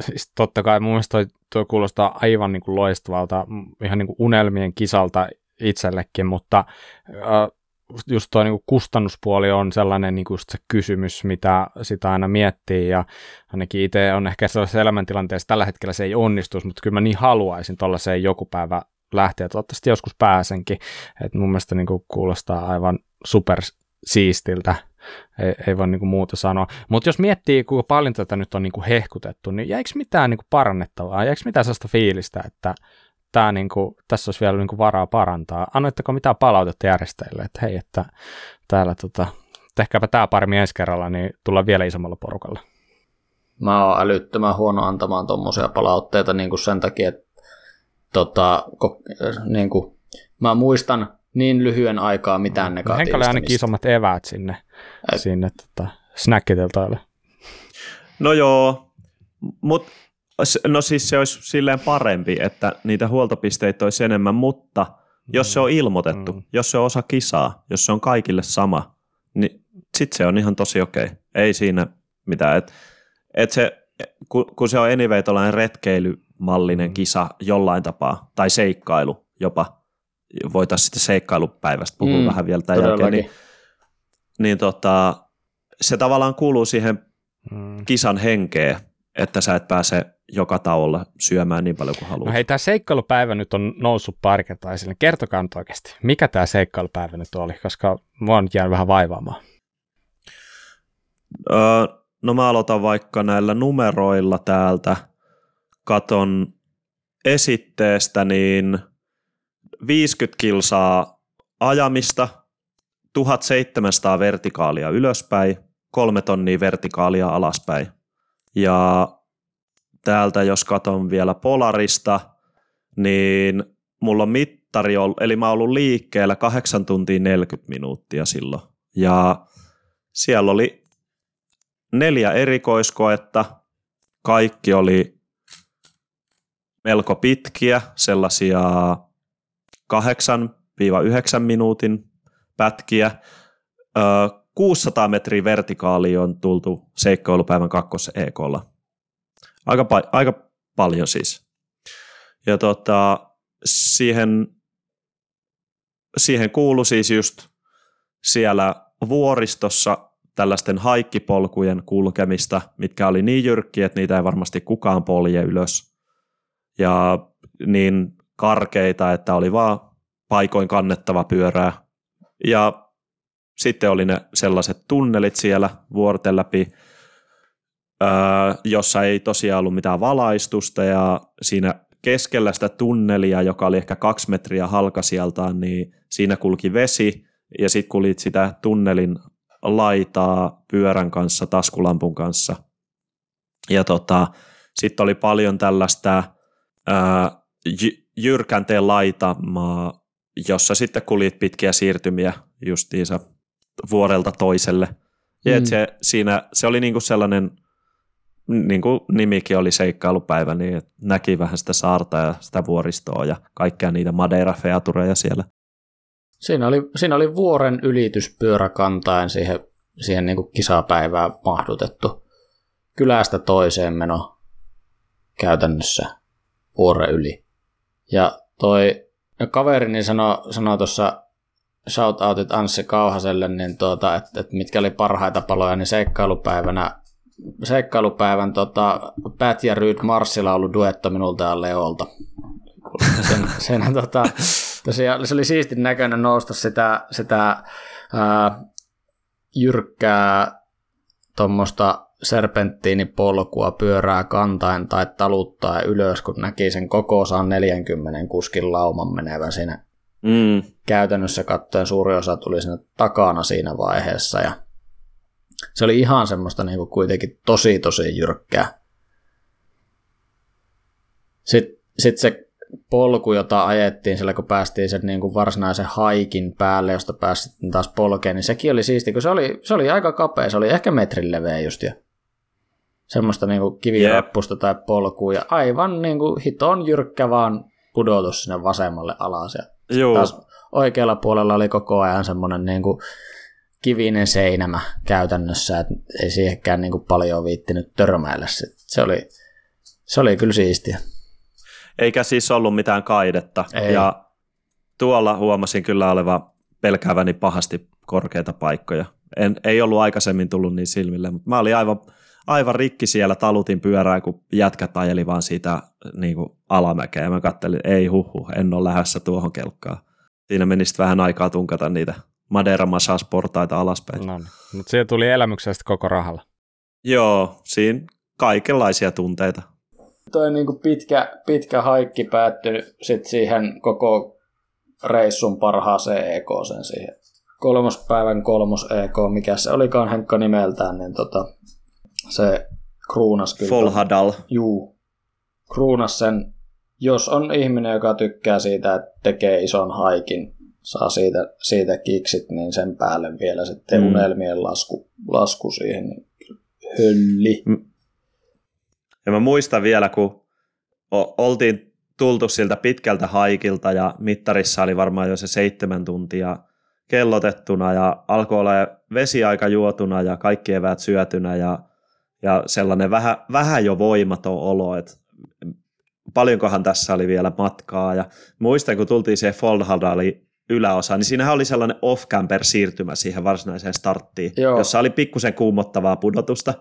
siis totta kai mun mielestä toi, toi kuulostaa aivan niin kuin loistavalta, ihan niin kuin unelmien kisalta itsellekin, mutta äh, just niin kustannuspuoli on sellainen niin kuin se kysymys, mitä sitä aina miettii ja ainakin itse on ehkä sellaisessa elämäntilanteessa tällä hetkellä se ei onnistu, mutta kyllä mä niin haluaisin tuollaiseen joku päivä lähteä, toivottavasti joskus pääsenkin, että mun mielestä niin kuin kuulostaa aivan super siistiltä ei, ei voi niin kuin muuta sanoa. Mutta jos miettii, kuinka paljon tätä nyt on niin kuin hehkutettu, niin jäikö mitään niin kuin parannettavaa? Jäikö mitään sellaista fiilistä, että tämä niin kuin, tässä olisi vielä niin kuin varaa parantaa? Annoitteko mitään palautetta järjestäjille, että hei, että täällä tota, tehkääpä tämä paremmin ensi kerralla, niin tullaan vielä isommalla porukalla? Mä oon älyttömän huono antamaan tuommoisia palautteita niin kuin sen takia, että tota, ko, niin kuin, mä muistan niin lyhyen aikaa mitään negatiivista. Henkalle ainakin isommat eväät sinne, Et... sinne tota, snackiteltaille. No joo, mutta no siis se olisi silleen parempi, että niitä huoltopisteitä olisi enemmän, mutta jos se on ilmoitettu, mm. jos se on osa kisaa, jos se on kaikille sama, niin sitten se on ihan tosi okei. Okay. Ei siinä mitään. Et, et se, kun, kun se on anyway retkeilymallinen mm. kisa jollain tapaa, tai seikkailu jopa, voitaisiin sitten seikkailupäivästä puhua mm, vähän vielä tämän jälkeen, niin, niin tota, se tavallaan kuuluu siihen mm. kisan henkeen, että sä et pääse joka tauolla syömään niin paljon kuin haluat. No hei, tämä seikkailupäivä nyt on noussut pari kertaa esille. Kertokaa nyt oikeasti, mikä tämä seikkailupäivä nyt oli, koska mua on jäänyt vähän vaivaamaan. Öö, no mä aloitan vaikka näillä numeroilla täältä. Katon esitteestä, niin 50 kilsaa ajamista, 1700 vertikaalia ylöspäin, kolme tonnia vertikaalia alaspäin. Ja täältä jos katon vielä Polarista, niin mulla on mittari, eli mä oon ollut liikkeellä 8 tuntia 40 minuuttia silloin. Ja siellä oli neljä erikoiskoetta, kaikki oli melko pitkiä, sellaisia 8-9 minuutin pätkiä. 600 metriä vertikaali on tultu seikkailupäivän kakkos EKlla. Aika, pa- aika paljon siis. Ja tota, siihen, siihen kuului siis just siellä vuoristossa tällaisten haikkipolkujen kulkemista, mitkä oli niin jyrkkiä, että niitä ei varmasti kukaan polje ylös. Ja niin karkeita, että oli vaan paikoin kannettava pyörää. Ja sitten oli ne sellaiset tunnelit siellä vuorten läpi, öö, jossa ei tosiaan ollut mitään valaistusta ja siinä keskellä sitä tunnelia, joka oli ehkä kaksi metriä halkasijaltaan, niin siinä kulki vesi ja sitten kulit sitä tunnelin laitaa pyörän kanssa, taskulampun kanssa. Ja tota, sitten oli paljon tällaista ää, jyrkänteen laitamaa, jossa sitten kulit pitkiä siirtymiä justiinsa vuorelta toiselle. Ja mm. se, siinä, se oli niinku sellainen, niin kuin nimikin oli seikkailupäivä, niin näki vähän sitä saarta ja sitä vuoristoa ja kaikkia niitä Madeira-featureja siellä. Siinä oli, siinä oli vuoren ylitys pyöräkantaen siihen, siihen niin kuin kisapäivään mahdutettu. Kylästä toiseen meno käytännössä vuoren yli. Ja toi kaverini sanoi sano tuossa shoutoutit Anssi Kauhaselle, niin tuota, että, että mitkä oli parhaita paloja, niin seikkailupäivänä seikkailupäivän tota, Pat ja Ryd Marssilaulu duetto minulta ja Leolta. Sen, sen, tota, tosiaan, se oli siistin näköinen nousta sitä, sitä ää, jyrkkää tuommoista serpenttiinipolkua pyörää kantain tai taluttaa ylös, kun näki sen kokoosaan 40 kuskin lauman menevän siinä mm. käytännössä katsoen suuri osa tuli sinne takana siinä vaiheessa ja se oli ihan semmoista niin kuin kuitenkin tosi tosi jyrkkää. Sitten sit se polku, jota ajettiin sillä, kun päästiin sen niin kuin varsinaisen haikin päälle, josta päästiin taas polkeen, niin sekin oli siisti, kun se oli, se oli aika kapea, se oli ehkä metrin leveä just jo. Semmoista niin kuin kivirappusta yeah. tai polkua, ja aivan niin kuin hiton jyrkkä vaan pudotus sinne vasemmalle alas. Ja taas oikealla puolella oli koko ajan semmoinen niin kuin kivinen seinämä käytännössä, että ei siihenkään niin kuin paljon viittinyt törmäillä. Se oli, se oli kyllä siistiä. Eikä siis ollut mitään kaidetta. Ei. Ja tuolla huomasin kyllä oleva pelkääväni pahasti korkeita paikkoja. En, ei ollut aikaisemmin tullut niin silmille, mutta mä olin aivan, aivan rikki siellä, talutin pyörää, kun jätkät ajeli vaan siitä niin kuin alamäkeä. Ja mä kattelin, ei huhu, en ole lähdössä tuohon kelkkaan. Siinä menisi vähän aikaa tunkata niitä Madeira portaita alaspäin. No, niin. mutta siihen tuli elämyksestä koko rahalla. Joo, siinä kaikenlaisia tunteita. Toi niinku pitkä, pitkä haikki päättyi sit siihen koko reissun parhaaseen EK sen siihen. Kolmospäivän kolmos EK, mikä se olikaan Henkka nimeltään, niin tota, se kruunas kyllä. Folhadal. Juu. Kruunas sen, jos on ihminen, joka tykkää siitä, että tekee ison haikin, saa siitä, siitä kiksit, niin sen päälle vielä sitten mm. unelmien lasku, lasku siihen, niin hölli. Ja mä muistan vielä, kun oltiin tultu siltä pitkältä haikilta ja mittarissa oli varmaan jo se seitsemän tuntia kellotettuna ja alkoi olla vesiaika juotuna ja kaikki eväät syötynä ja, ja sellainen vähän, vähän jo voimaton olo, että paljonkohan tässä oli vielä matkaa ja muistan, kun tultiin siihen Foldhadali yläosa, niin siinähän oli sellainen off-camper siirtymä siihen varsinaiseen starttiin, Joo. jossa oli pikkusen kuumottavaa pudotusta.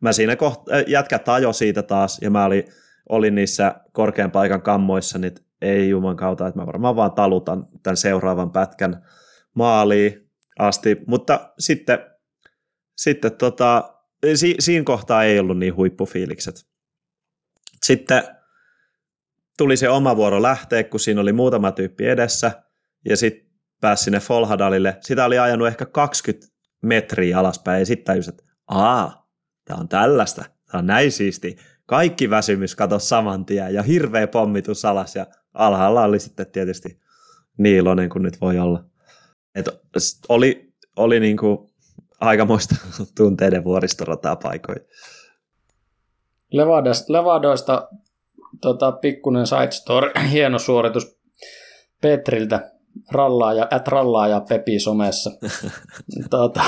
Mä siinä kohta, äh, jätkät ajo siitä taas, ja mä olin, olin niissä korkean paikan kammoissa, niin ei juman kautta, että mä varmaan vaan talutan tämän seuraavan pätkän maaliin asti, mutta sitten, sitten tota, si, siinä kohtaa ei ollut niin huippufiilikset. Sitten tuli se oma vuoro lähteä, kun siinä oli muutama tyyppi edessä – ja sitten pääsi sinne Folhadalille. Sitä oli ajanut ehkä 20 metriä alaspäin ja sitten tajus, että aa, tämä on tällaista, tämä on näin siisti. Kaikki väsymys katosi saman tien ja hirveä pommitus alas ja alhaalla oli sitten tietysti niin iloinen kuin nyt voi olla. Et oli oli niin kuin aikamoista tunteiden vuoristorataa paikoin. Levadoista tota, pikkunen side story, hieno suoritus Petriltä rallaaja, at rallaaja Pepi somessa. tuota,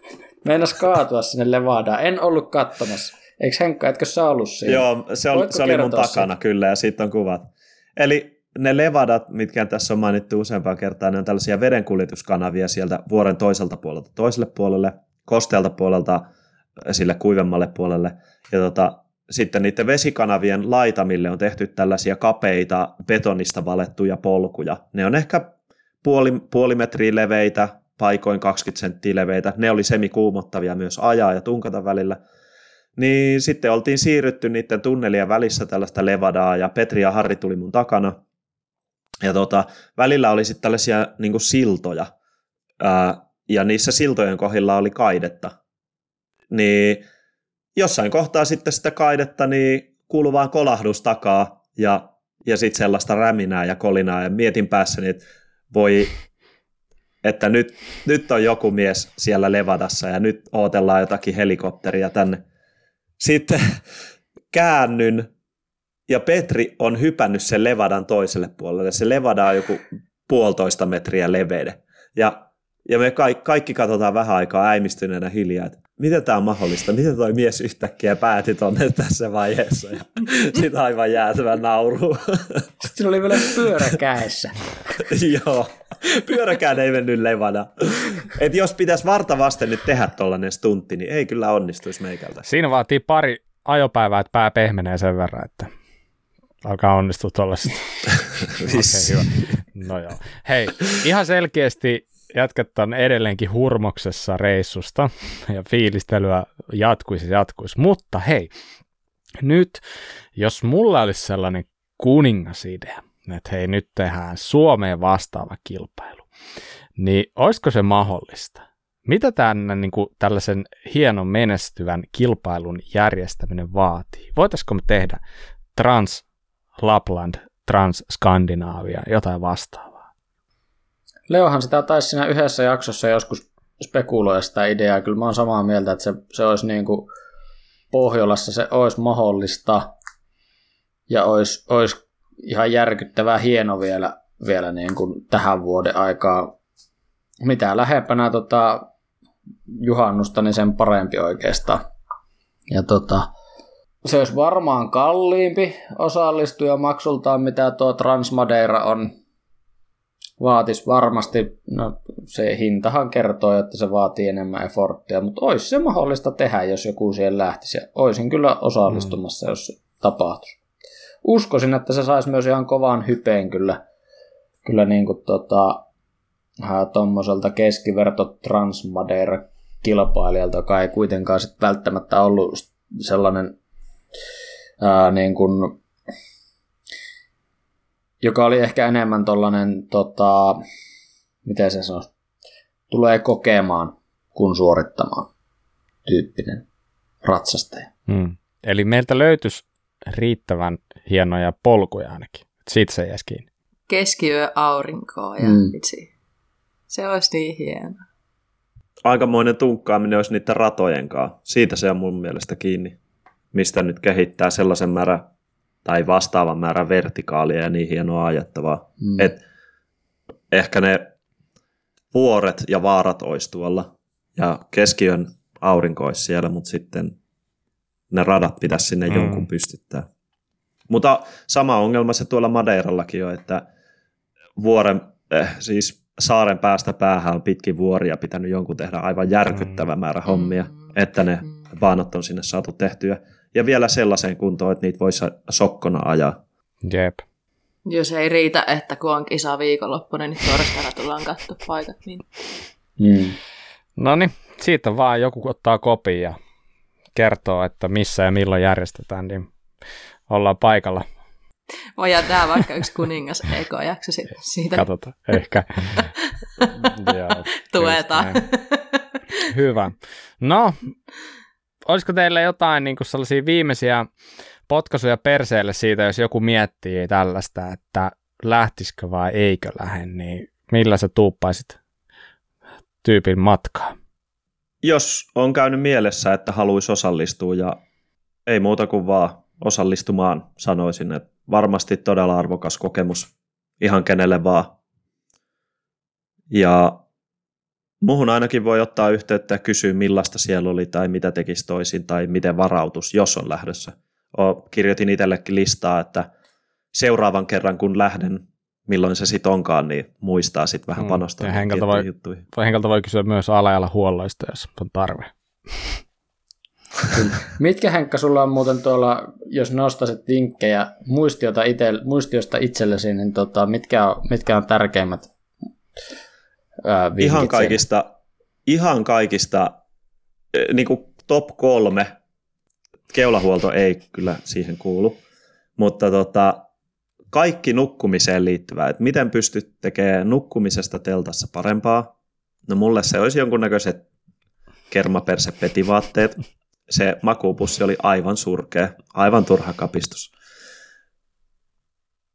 meinas kaatua sinne Levadaan. En ollut katsomassa. Eikö Henkka, etkö sä ollut siinä? Joo, se, oli, se oli mun takana siitä? kyllä ja siitä on kuvat. Eli ne levadat, mitkä tässä on mainittu useampaan kertaan, ne on tällaisia vedenkuljetuskanavia sieltä vuoren toiselta puolelta toiselle puolelle, kostealta puolelta sille kuivemmalle puolelle. Ja tota, sitten niiden vesikanavien laitamille on tehty tällaisia kapeita betonista valettuja polkuja. Ne on ehkä puoli, puoli metriä leveitä, paikoin 20 senttiä leveitä. Ne oli semikuumottavia myös ajaa ja tunkata välillä. Niin sitten oltiin siirrytty niiden tunnelien välissä tällaista levadaa ja Petri ja Harri tuli mun takana. Ja tota, välillä oli sitten tällaisia niin siltoja ää, ja niissä siltojen kohdilla oli kaidetta. Niin jossain kohtaa sitten sitä kaidetta niin kuuluu vaan kolahdus takaa ja, ja sitten sellaista räminää ja kolinaa ja mietin päässäni, että voi, että nyt, nyt on joku mies siellä Levadassa ja nyt odotellaan jotakin helikopteria tänne. Sitten käännyn ja Petri on hypännyt sen Levadan toiselle puolelle. Se Levada on joku puolitoista metriä leveä. Ja, ja me kaikki, kaikki katsotaan vähän aikaa äimistyneenä hiljaa, että miten tämä on mahdollista, miten toi mies yhtäkkiä pääti tonne tässä vaiheessa. Ja sitten aivan jäätävä nauru. Sitten oli vielä pyörä käessä. Joo, pyöräkään ei mennyt levana. Et jos pitäisi varta vasten nyt tehdä tollainen stuntti, niin ei kyllä onnistuisi meikältä. Siinä vaatii pari ajopäivää, että pää pehmenee sen verran, että alkaa onnistua tuollaista. okay, hyvä. No joo. Hei, ihan selkeästi jatket on edelleenkin hurmoksessa reissusta ja fiilistelyä jatkuisi jatkuisi. Mutta hei, nyt jos mulla olisi sellainen kuningasidea, että hei nyt tehdään Suomeen vastaava kilpailu, niin olisiko se mahdollista? Mitä tämän, niin kuin, tällaisen hienon menestyvän kilpailun järjestäminen vaatii? Voitaisiko me tehdä Trans Lapland, Trans Skandinaavia, jotain vastaavaa? Leohan sitä taisi siinä yhdessä jaksossa joskus spekuloida sitä ideaa. Kyllä mä oon samaa mieltä, että se, se olisi niin kuin Pohjolassa se olisi mahdollista ja olisi, olisi ihan järkyttävää hieno vielä, vielä niin kuin tähän vuoden aikaa. Mitä lähempänä tota, juhannusta, niin sen parempi oikeastaan. Ja tota, se olisi varmaan kalliimpi osallistuja maksultaan, mitä tuo Transmadeira on vaatisi varmasti, no se hintahan kertoo, että se vaatii enemmän efforttia, mutta olisi se mahdollista tehdä, jos joku siihen lähtisi. Ja olisin kyllä osallistumassa, mm. jos se tapahtuisi. Uskoisin, että se saisi myös ihan kovan hypeen kyllä, kyllä niin kuin tota, tuommoiselta keskiverto Transmadeira kilpailijalta, joka ei kuitenkaan sit välttämättä ollut sellainen ää, niin kuin joka oli ehkä enemmän tollanen, tota, miten se sanoo, tulee kokemaan kuin suorittamaan tyyppinen ratsastaja. Hmm. Eli meiltä löytyisi riittävän hienoja polkuja ainakin. Siitä se jäisi kiinni. Keskiyö aurinkoa ja hmm. itse. Se olisi niin hieno. Aikamoinen tunkkaaminen olisi niiden ratojen kanssa. Siitä se on mun mielestä kiinni. Mistä nyt kehittää sellaisen määrän tai vastaavan määrän vertikaalia ja niin hienoa ajettavaa. Mm. Et ehkä ne vuoret ja vaarat olisi tuolla ja keskiön aurinko olisi siellä, mutta sitten ne radat pitäisi sinne mm. jonkun pystyttää. Mutta sama ongelma se tuolla Madeirallakin on, että vuoren, eh, siis saaren päästä päähän on pitkin vuoria pitänyt jonkun tehdä aivan järkyttävä mm. määrä hommia, mm. että ne vaanot on sinne saatu tehtyä ja vielä sellaiseen kuntoon, että niitä voisi sokkona ajaa. Jep. Jos ei riitä, että kun on kisa viikonloppuna, niin torstaina tullaan katsoa paikat. Niin. Mm. No niin, siitä vaan joku ottaa kopin ja kertoo, että missä ja milloin järjestetään, niin ollaan paikalla. Voidaan tehdä vaikka yksi kuningas ekojakso siitä. Katsotaan, ehkä. Joo, Tuetaan. Hyvä. No, olisiko teille jotain niin kuin sellaisia viimeisiä potkaisuja perseelle siitä, jos joku miettii tällaista, että lähtisikö vai eikö lähde, niin millä sä tuuppaisit tyypin matkaa? Jos on käynyt mielessä, että haluaisi osallistua ja ei muuta kuin vaan osallistumaan, sanoisin, että varmasti todella arvokas kokemus ihan kenelle vaan. Ja Muhun ainakin voi ottaa yhteyttä ja kysyä, millaista siellä oli tai mitä tekisi toisin tai miten varautus, jos on lähdössä. O, kirjoitin itsellekin listaa, että seuraavan kerran kun lähden, milloin se sitten onkaan, niin muistaa sitten vähän Mm, panostaa ja niihin henkeltä voi- juttuihin. Vai henkeltä voi kysyä myös alajalla huolloista, jos on tarve. Mitkä Henkka sulla on muuten tuolla, jos nostasit vinkkejä muistiota ite, muistiosta itsellesi, niin tota, mitkä, on, mitkä on tärkeimmät ää, Ihan kaikista, ihan kaikista niin kuin top kolme, keulahuolto ei kyllä siihen kuulu, mutta tota, kaikki nukkumiseen liittyvää, että miten pystyt tekemään nukkumisesta teltassa parempaa. No mulle se olisi jonkunnäköiset kermapersepetivaatteet. Se makuupussi oli aivan surkea, aivan turha kapistus.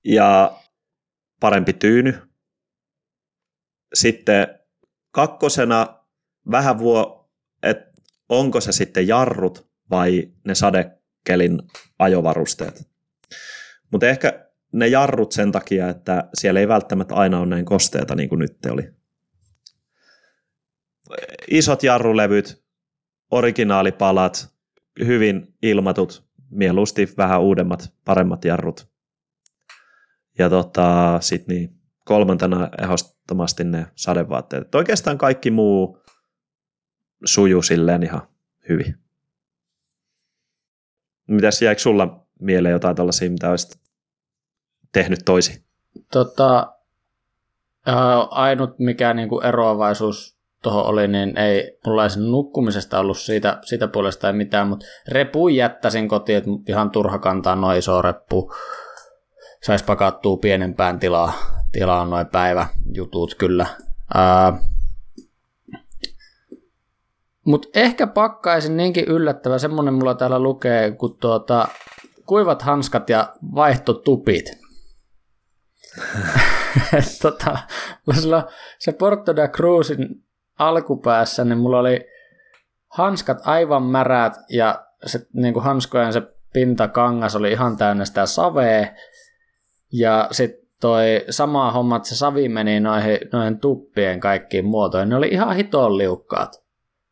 Ja parempi tyyny. Sitten kakkosena vähän vuo, että onko se sitten jarrut vai ne sadekelin ajovarusteet. Mutta ehkä ne jarrut sen takia, että siellä ei välttämättä aina ole näin kosteita niin kuin nyt oli. Isot jarrulevyt, originaalipalat, hyvin ilmatut, mieluusti vähän uudemmat, paremmat jarrut. Ja tota, sitten niin, kolmantena ehdottomasti ne sadevaatteet. Et oikeastaan kaikki muu sujuu silleen ihan hyvin. Mitäs jäikö sulla mieleen jotain tällaisia, mitä olisit tehnyt toisin? Tota, ainut mikä niinku eroavaisuus tuohon oli, niin ei mulla ei nukkumisesta ollut siitä, siitä puolesta ei mitään, mutta repun jättäisin kotiin, että ihan turha kantaa noin iso reppu. Saisi pakattua pienempään tilaa, tilaa noin päiväjutut kyllä. Ää, mutta ehkä pakkaisin niinkin yllättävä, semmonen mulla täällä lukee, kun tuota, kuivat hanskat ja vaihtotupit. Tota, silloin se Porto da Cruzin alkupäässä, niin mulla oli hanskat aivan märät ja se niin kuin hanskojen se pintakangas oli ihan täynnä sitä savea. Ja sitten toi sama homma, että se savi meni noihin, noihin tuppien kaikkiin muotoihin. Ne oli ihan hitoon liukkaat.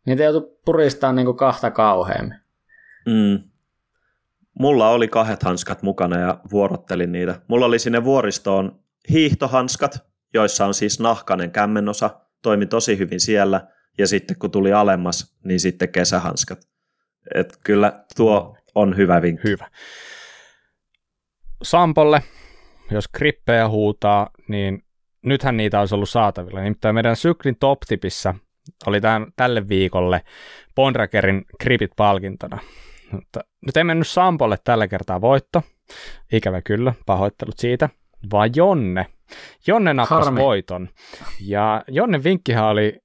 Niitä joutui puristamaan niin kuin kahta kauheammin. Mm. Mulla oli kahdet hanskat mukana ja vuorottelin niitä. Mulla oli sinne vuoristoon hiihtohanskat, joissa on siis nahkainen kämmenosa. Toimi tosi hyvin siellä. Ja sitten kun tuli alemmas, niin sitten kesähanskat. Et kyllä tuo on hyvä vinkki. Hyvä. Sampolle, jos krippejä huutaa, niin nythän niitä olisi ollut saatavilla. Nimittäin meidän syklin top tipissä oli tämän, tälle viikolle Bondrakerin kripit palkintona. Mutta nyt ei mennyt Sampolle tällä kertaa voitto. Ikävä kyllä, pahoittelut siitä. Vaan Jonne. Jonne nappasi Harmi. voiton. Ja Jonne vinkkihän oli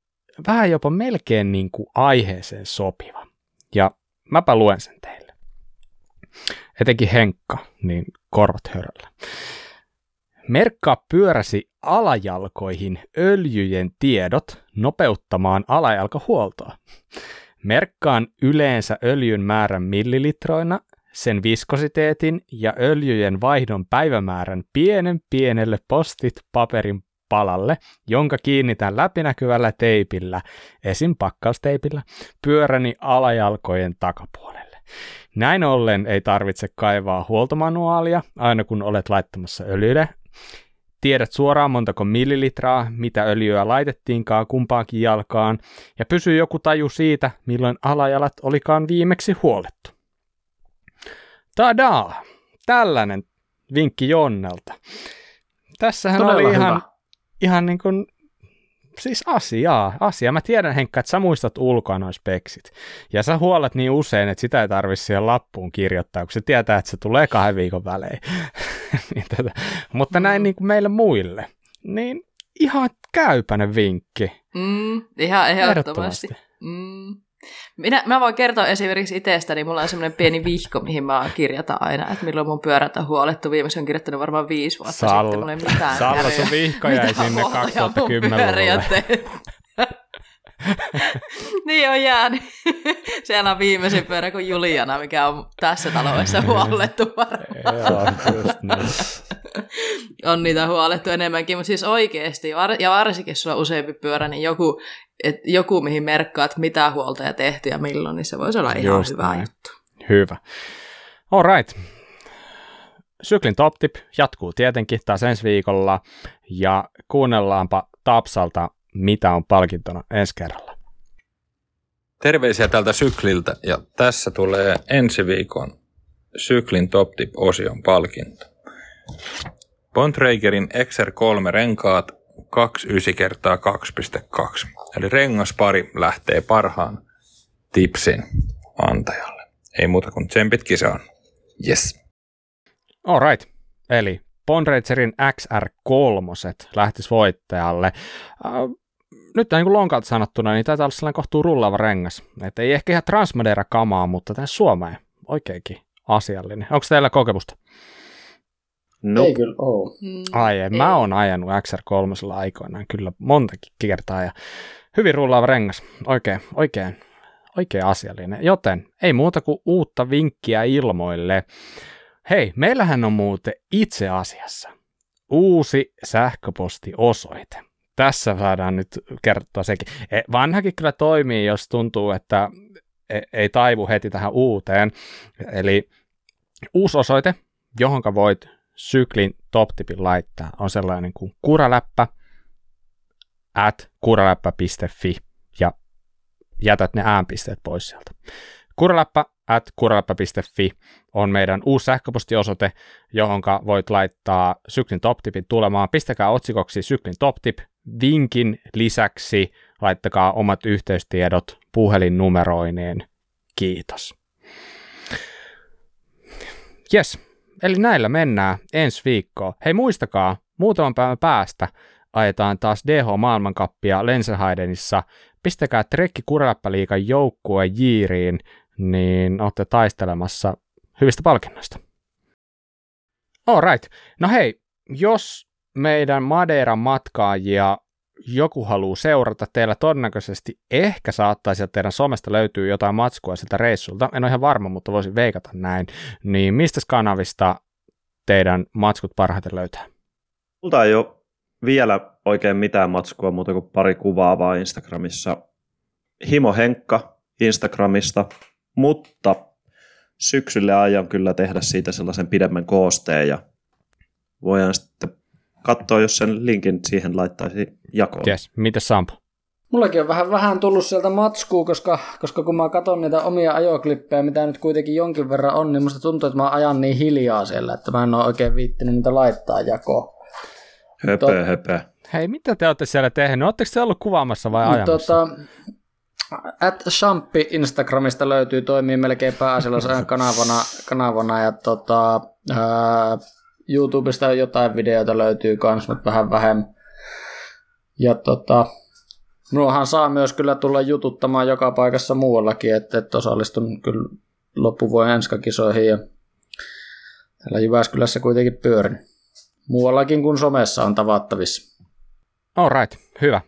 vähän jopa melkein niin kuin aiheeseen sopiva. Ja mäpä luen sen teille. Etenkin Henkka, niin korvat höröllä. Merkkaa pyöräsi alajalkoihin öljyjen tiedot nopeuttamaan alajalkahuoltoa. Merkkaan yleensä öljyn määrän millilitroina, sen viskositeetin ja öljyjen vaihdon päivämäärän pienen pienelle postit paperin palalle, jonka kiinnitän läpinäkyvällä teipillä, esim. pakkausteipillä, pyöräni alajalkojen takapuolelle. Näin ollen ei tarvitse kaivaa huoltomanuaalia aina kun olet laittamassa öljylle. Tiedät suoraan montako millilitraa, mitä öljyä laitettiinkaan kumpaankin jalkaan, ja pysyy joku taju siitä, milloin alajalat olikaan viimeksi huolettu. Tadaa! Tällainen vinkki Jonnelta. Tässähän Todella oli ihan, hyvä. ihan niin kuin, siis asiaa, asia. Mä tiedän Henkka, että sä muistat ulkoa noin speksit. Ja sä huolet niin usein, että sitä ei tarvitse siihen lappuun kirjoittaa, kun se tietää, että se tulee kahden viikon välein. niin tätä. Mutta näin niin kuin meille muille, niin ihan käypäinen vinkki. Mm, ihan ehdottomasti. Ehdottomasti. Mm. Minä, mä voin kertoa esimerkiksi itsestäni, mulla on semmoinen pieni vihko, mihin mä kirjoitan aina, että milloin mun pyörät on huolettu. Viimeksi on kirjoittanut varmaan viisi vuotta Salla- sitten, mulla ei mitään Salla, sun vihko jäi sinne huoltoja mun pyöriä 2010-luvulle. niin on jäänyt. Siellä on viimeisin pyörä kuin Juliana, mikä on tässä taloudessa huolettu varmaan. Joo, just niin. on niitä huolettu enemmänkin, mutta siis oikeasti, ja varsinkin jos sulla on useampi pyörä, niin joku, et, joku mihin merkkaat, mitä huoltoja tehty ja milloin, niin se voisi olla ihan Just hyvä näin. juttu. Hyvä. All right. Syklin Top Tip jatkuu tietenkin taas ensi viikolla ja kuunnellaanpa Tapsalta, mitä on palkintona ensi kerralla. Terveisiä tältä sykliltä ja tässä tulee ensi viikon syklin Top Tip-osion palkinto. Bontragerin XR3 renkaat 29 kertaa 2.2. Eli rengaspari lähtee parhaan tipsin antajalle. Ei muuta kuin tsempit kisaan. Yes. Alright. Eli Bontragerin XR3 lähtisi voittajalle. Nyt niin kuin lonkalta sanottuna, niin taitaa olla sellainen kohtuu rullaava rengas. Että ei ehkä ihan Transmadera kamaa, mutta tänne Suomeen oikeinkin asiallinen. Onko teillä kokemusta? No. Ei kyllä ole. Mm, Ai ei. mä oon ajanut XR3 aikoinaan kyllä montakin kertaa ja hyvin rullaava rengas. Oikein, oikein, oikein asiallinen. Joten ei muuta kuin uutta vinkkiä ilmoille. Hei, meillähän on muuten itse asiassa uusi sähköpostiosoite. Tässä saadaan nyt kertoa sekin. E, vanhakin kyllä toimii, jos tuntuu, että e, ei taivu heti tähän uuteen. Eli uusi osoite, johonka voit syklin top-tipin laittaa, on sellainen kuin kuraläppä at kuraläppä.fi ja jätät ne äänpisteet pois sieltä. Kuraläppä at kuraläppä.fi on meidän uusi sähköpostiosoite, johon voit laittaa syklin top-tipin tulemaan. Pistäkää otsikoksi syklin top-tip. Vinkin lisäksi laittakaa omat yhteystiedot puhelinnumeroineen. Kiitos. Yes, eli näillä mennään ensi viikkoon. Hei muistakaa, muutaman päivän päästä ajetaan taas DH-maailmankappia Lensenhaidenissa. Pistäkää Trekki Kurläppäliikan joukkue Jiiriin, niin olette taistelemassa hyvistä palkinnoista. Alright. No hei, jos meidän Madeiran matkaajia joku haluaa seurata, teillä todennäköisesti ehkä saattaisi, että teidän somesta löytyy jotain matskua siltä reissulta, en ole ihan varma, mutta voisin veikata näin, niin mistä kanavista teidän matskut parhaiten löytää? Multa ei ole vielä oikein mitään matskua muuta kuin pari kuvaa vaan Instagramissa. Himo Henkka Instagramista, mutta syksylle aion kyllä tehdä siitä sellaisen pidemmän koosteen ja voidaan sitten katsoa, jos sen linkin siihen laittaisi jakoon. Yes. Miten Sampo? Mullakin on vähän, vähän tullut sieltä matskua, koska, koska kun mä katson niitä omia ajoklippejä, mitä nyt kuitenkin jonkin verran on, niin musta tuntuu, että mä ajan niin hiljaa siellä, että mä en ole oikein viittinyt niitä laittaa jakoon. Höpö, Tot... höpö. Hei, mitä te olette siellä tehneet? Oletteko te ollut kuvaamassa vai ajamassa? Tota, at Shampi Instagramista löytyy, toimii melkein pääasiallisena kanavana, kanavana ja tota, ää, YouTubesta jotain videoita löytyy kans, mutta vähän vähemmän. Ja tota, minuahan saa myös kyllä tulla jututtamaan joka paikassa muuallakin, että, että osallistun kyllä loppuvuoden enskakisoihin ja täällä Jyväskylässä kuitenkin pyörin. Muuallakin kuin somessa on tavattavissa. All right, hyvä.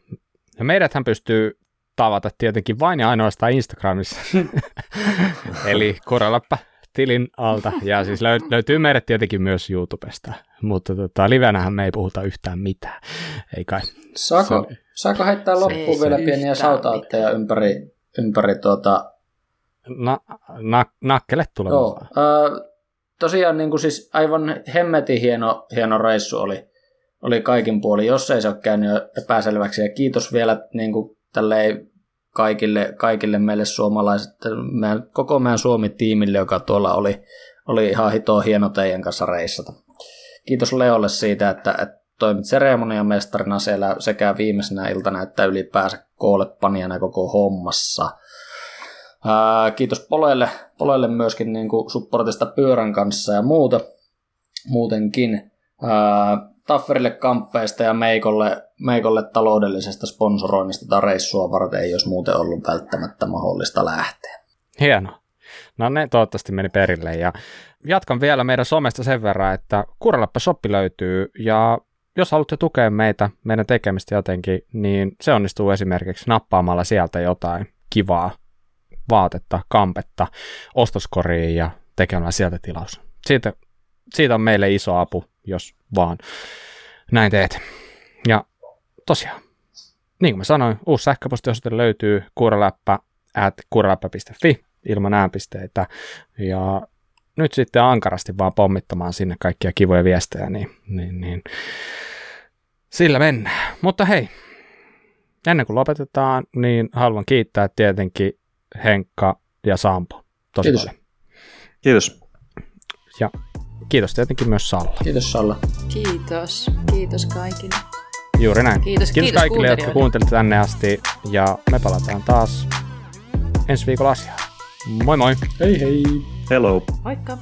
Ja meidäthän pystyy tavata tietenkin vain ja ainoastaan Instagramissa. Eli koralappa tilin alta. Ja siis löy- löytyy meidät tietenkin myös YouTubesta, mutta tota, livenähän me ei puhuta yhtään mitään. Ei kai. Saako, se, saako heittää loppuun vielä pieniä sautautteja ympäri, ympäri tuota... Na, na, nakkele tulee. Joo, äh, tosiaan niin kuin siis aivan hemmetin hieno, hieno reissu oli, oli kaikin puolin, jos ei se ole käynyt epäselväksi. Ja kiitos vielä niin kuin tälleen kaikille, kaikille meille suomalaiset, meidän, koko meidän Suomi-tiimille, joka tuolla oli, oli ihan hito hieno teidän kanssa reissata. Kiitos Leolle siitä, että, että toimit seremoniamestarina siellä sekä viimeisenä iltana että ylipäänsä koolepanijana koko hommassa. Ää, kiitos Polelle, Polelle myöskin niin kuin supportista pyörän kanssa ja muuta muutenkin. Ää, Tafferille kamppeista ja Meikolle, Meikolle taloudellisesta sponsoroinnista tai reissua varten ei olisi muuten ollut välttämättä mahdollista lähteä. Hienoa. No ne toivottavasti meni perille ja jatkan vielä meidän somesta sen verran, että Kuralappa Shoppi löytyy ja jos haluatte tukea meitä, meidän tekemistä jotenkin, niin se onnistuu esimerkiksi nappaamalla sieltä jotain kivaa vaatetta, kampetta, ostoskoriin ja tekemällä sieltä tilaus. Siitä, siitä on meille iso apu, jos vaan näin teet. Ja tosiaan, niin kuin mä sanoin, uusi sähköpostiosoite löytyy kuuraläppä at kuuraläppä.fi ilman äänpisteitä. Ja nyt sitten ankarasti vaan pommittamaan sinne kaikkia kivoja viestejä, niin, niin, niin sillä mennään. Mutta hei, ennen kuin lopetetaan, niin haluan kiittää tietenkin Henkka ja Sampo tosi Kiitos. paljon. Kiitos. Ja kiitos tietenkin myös Salla. Kiitos Salla. Kiitos. Kiitos kaikille. Juuri näin. Kiitos- kiitos kiitos kaikille, jotka kuuntelitte tänne asti. Ja me palataan taas ensi viikolla asiaan. Moi moi! Hei hei! Hello. Moikka.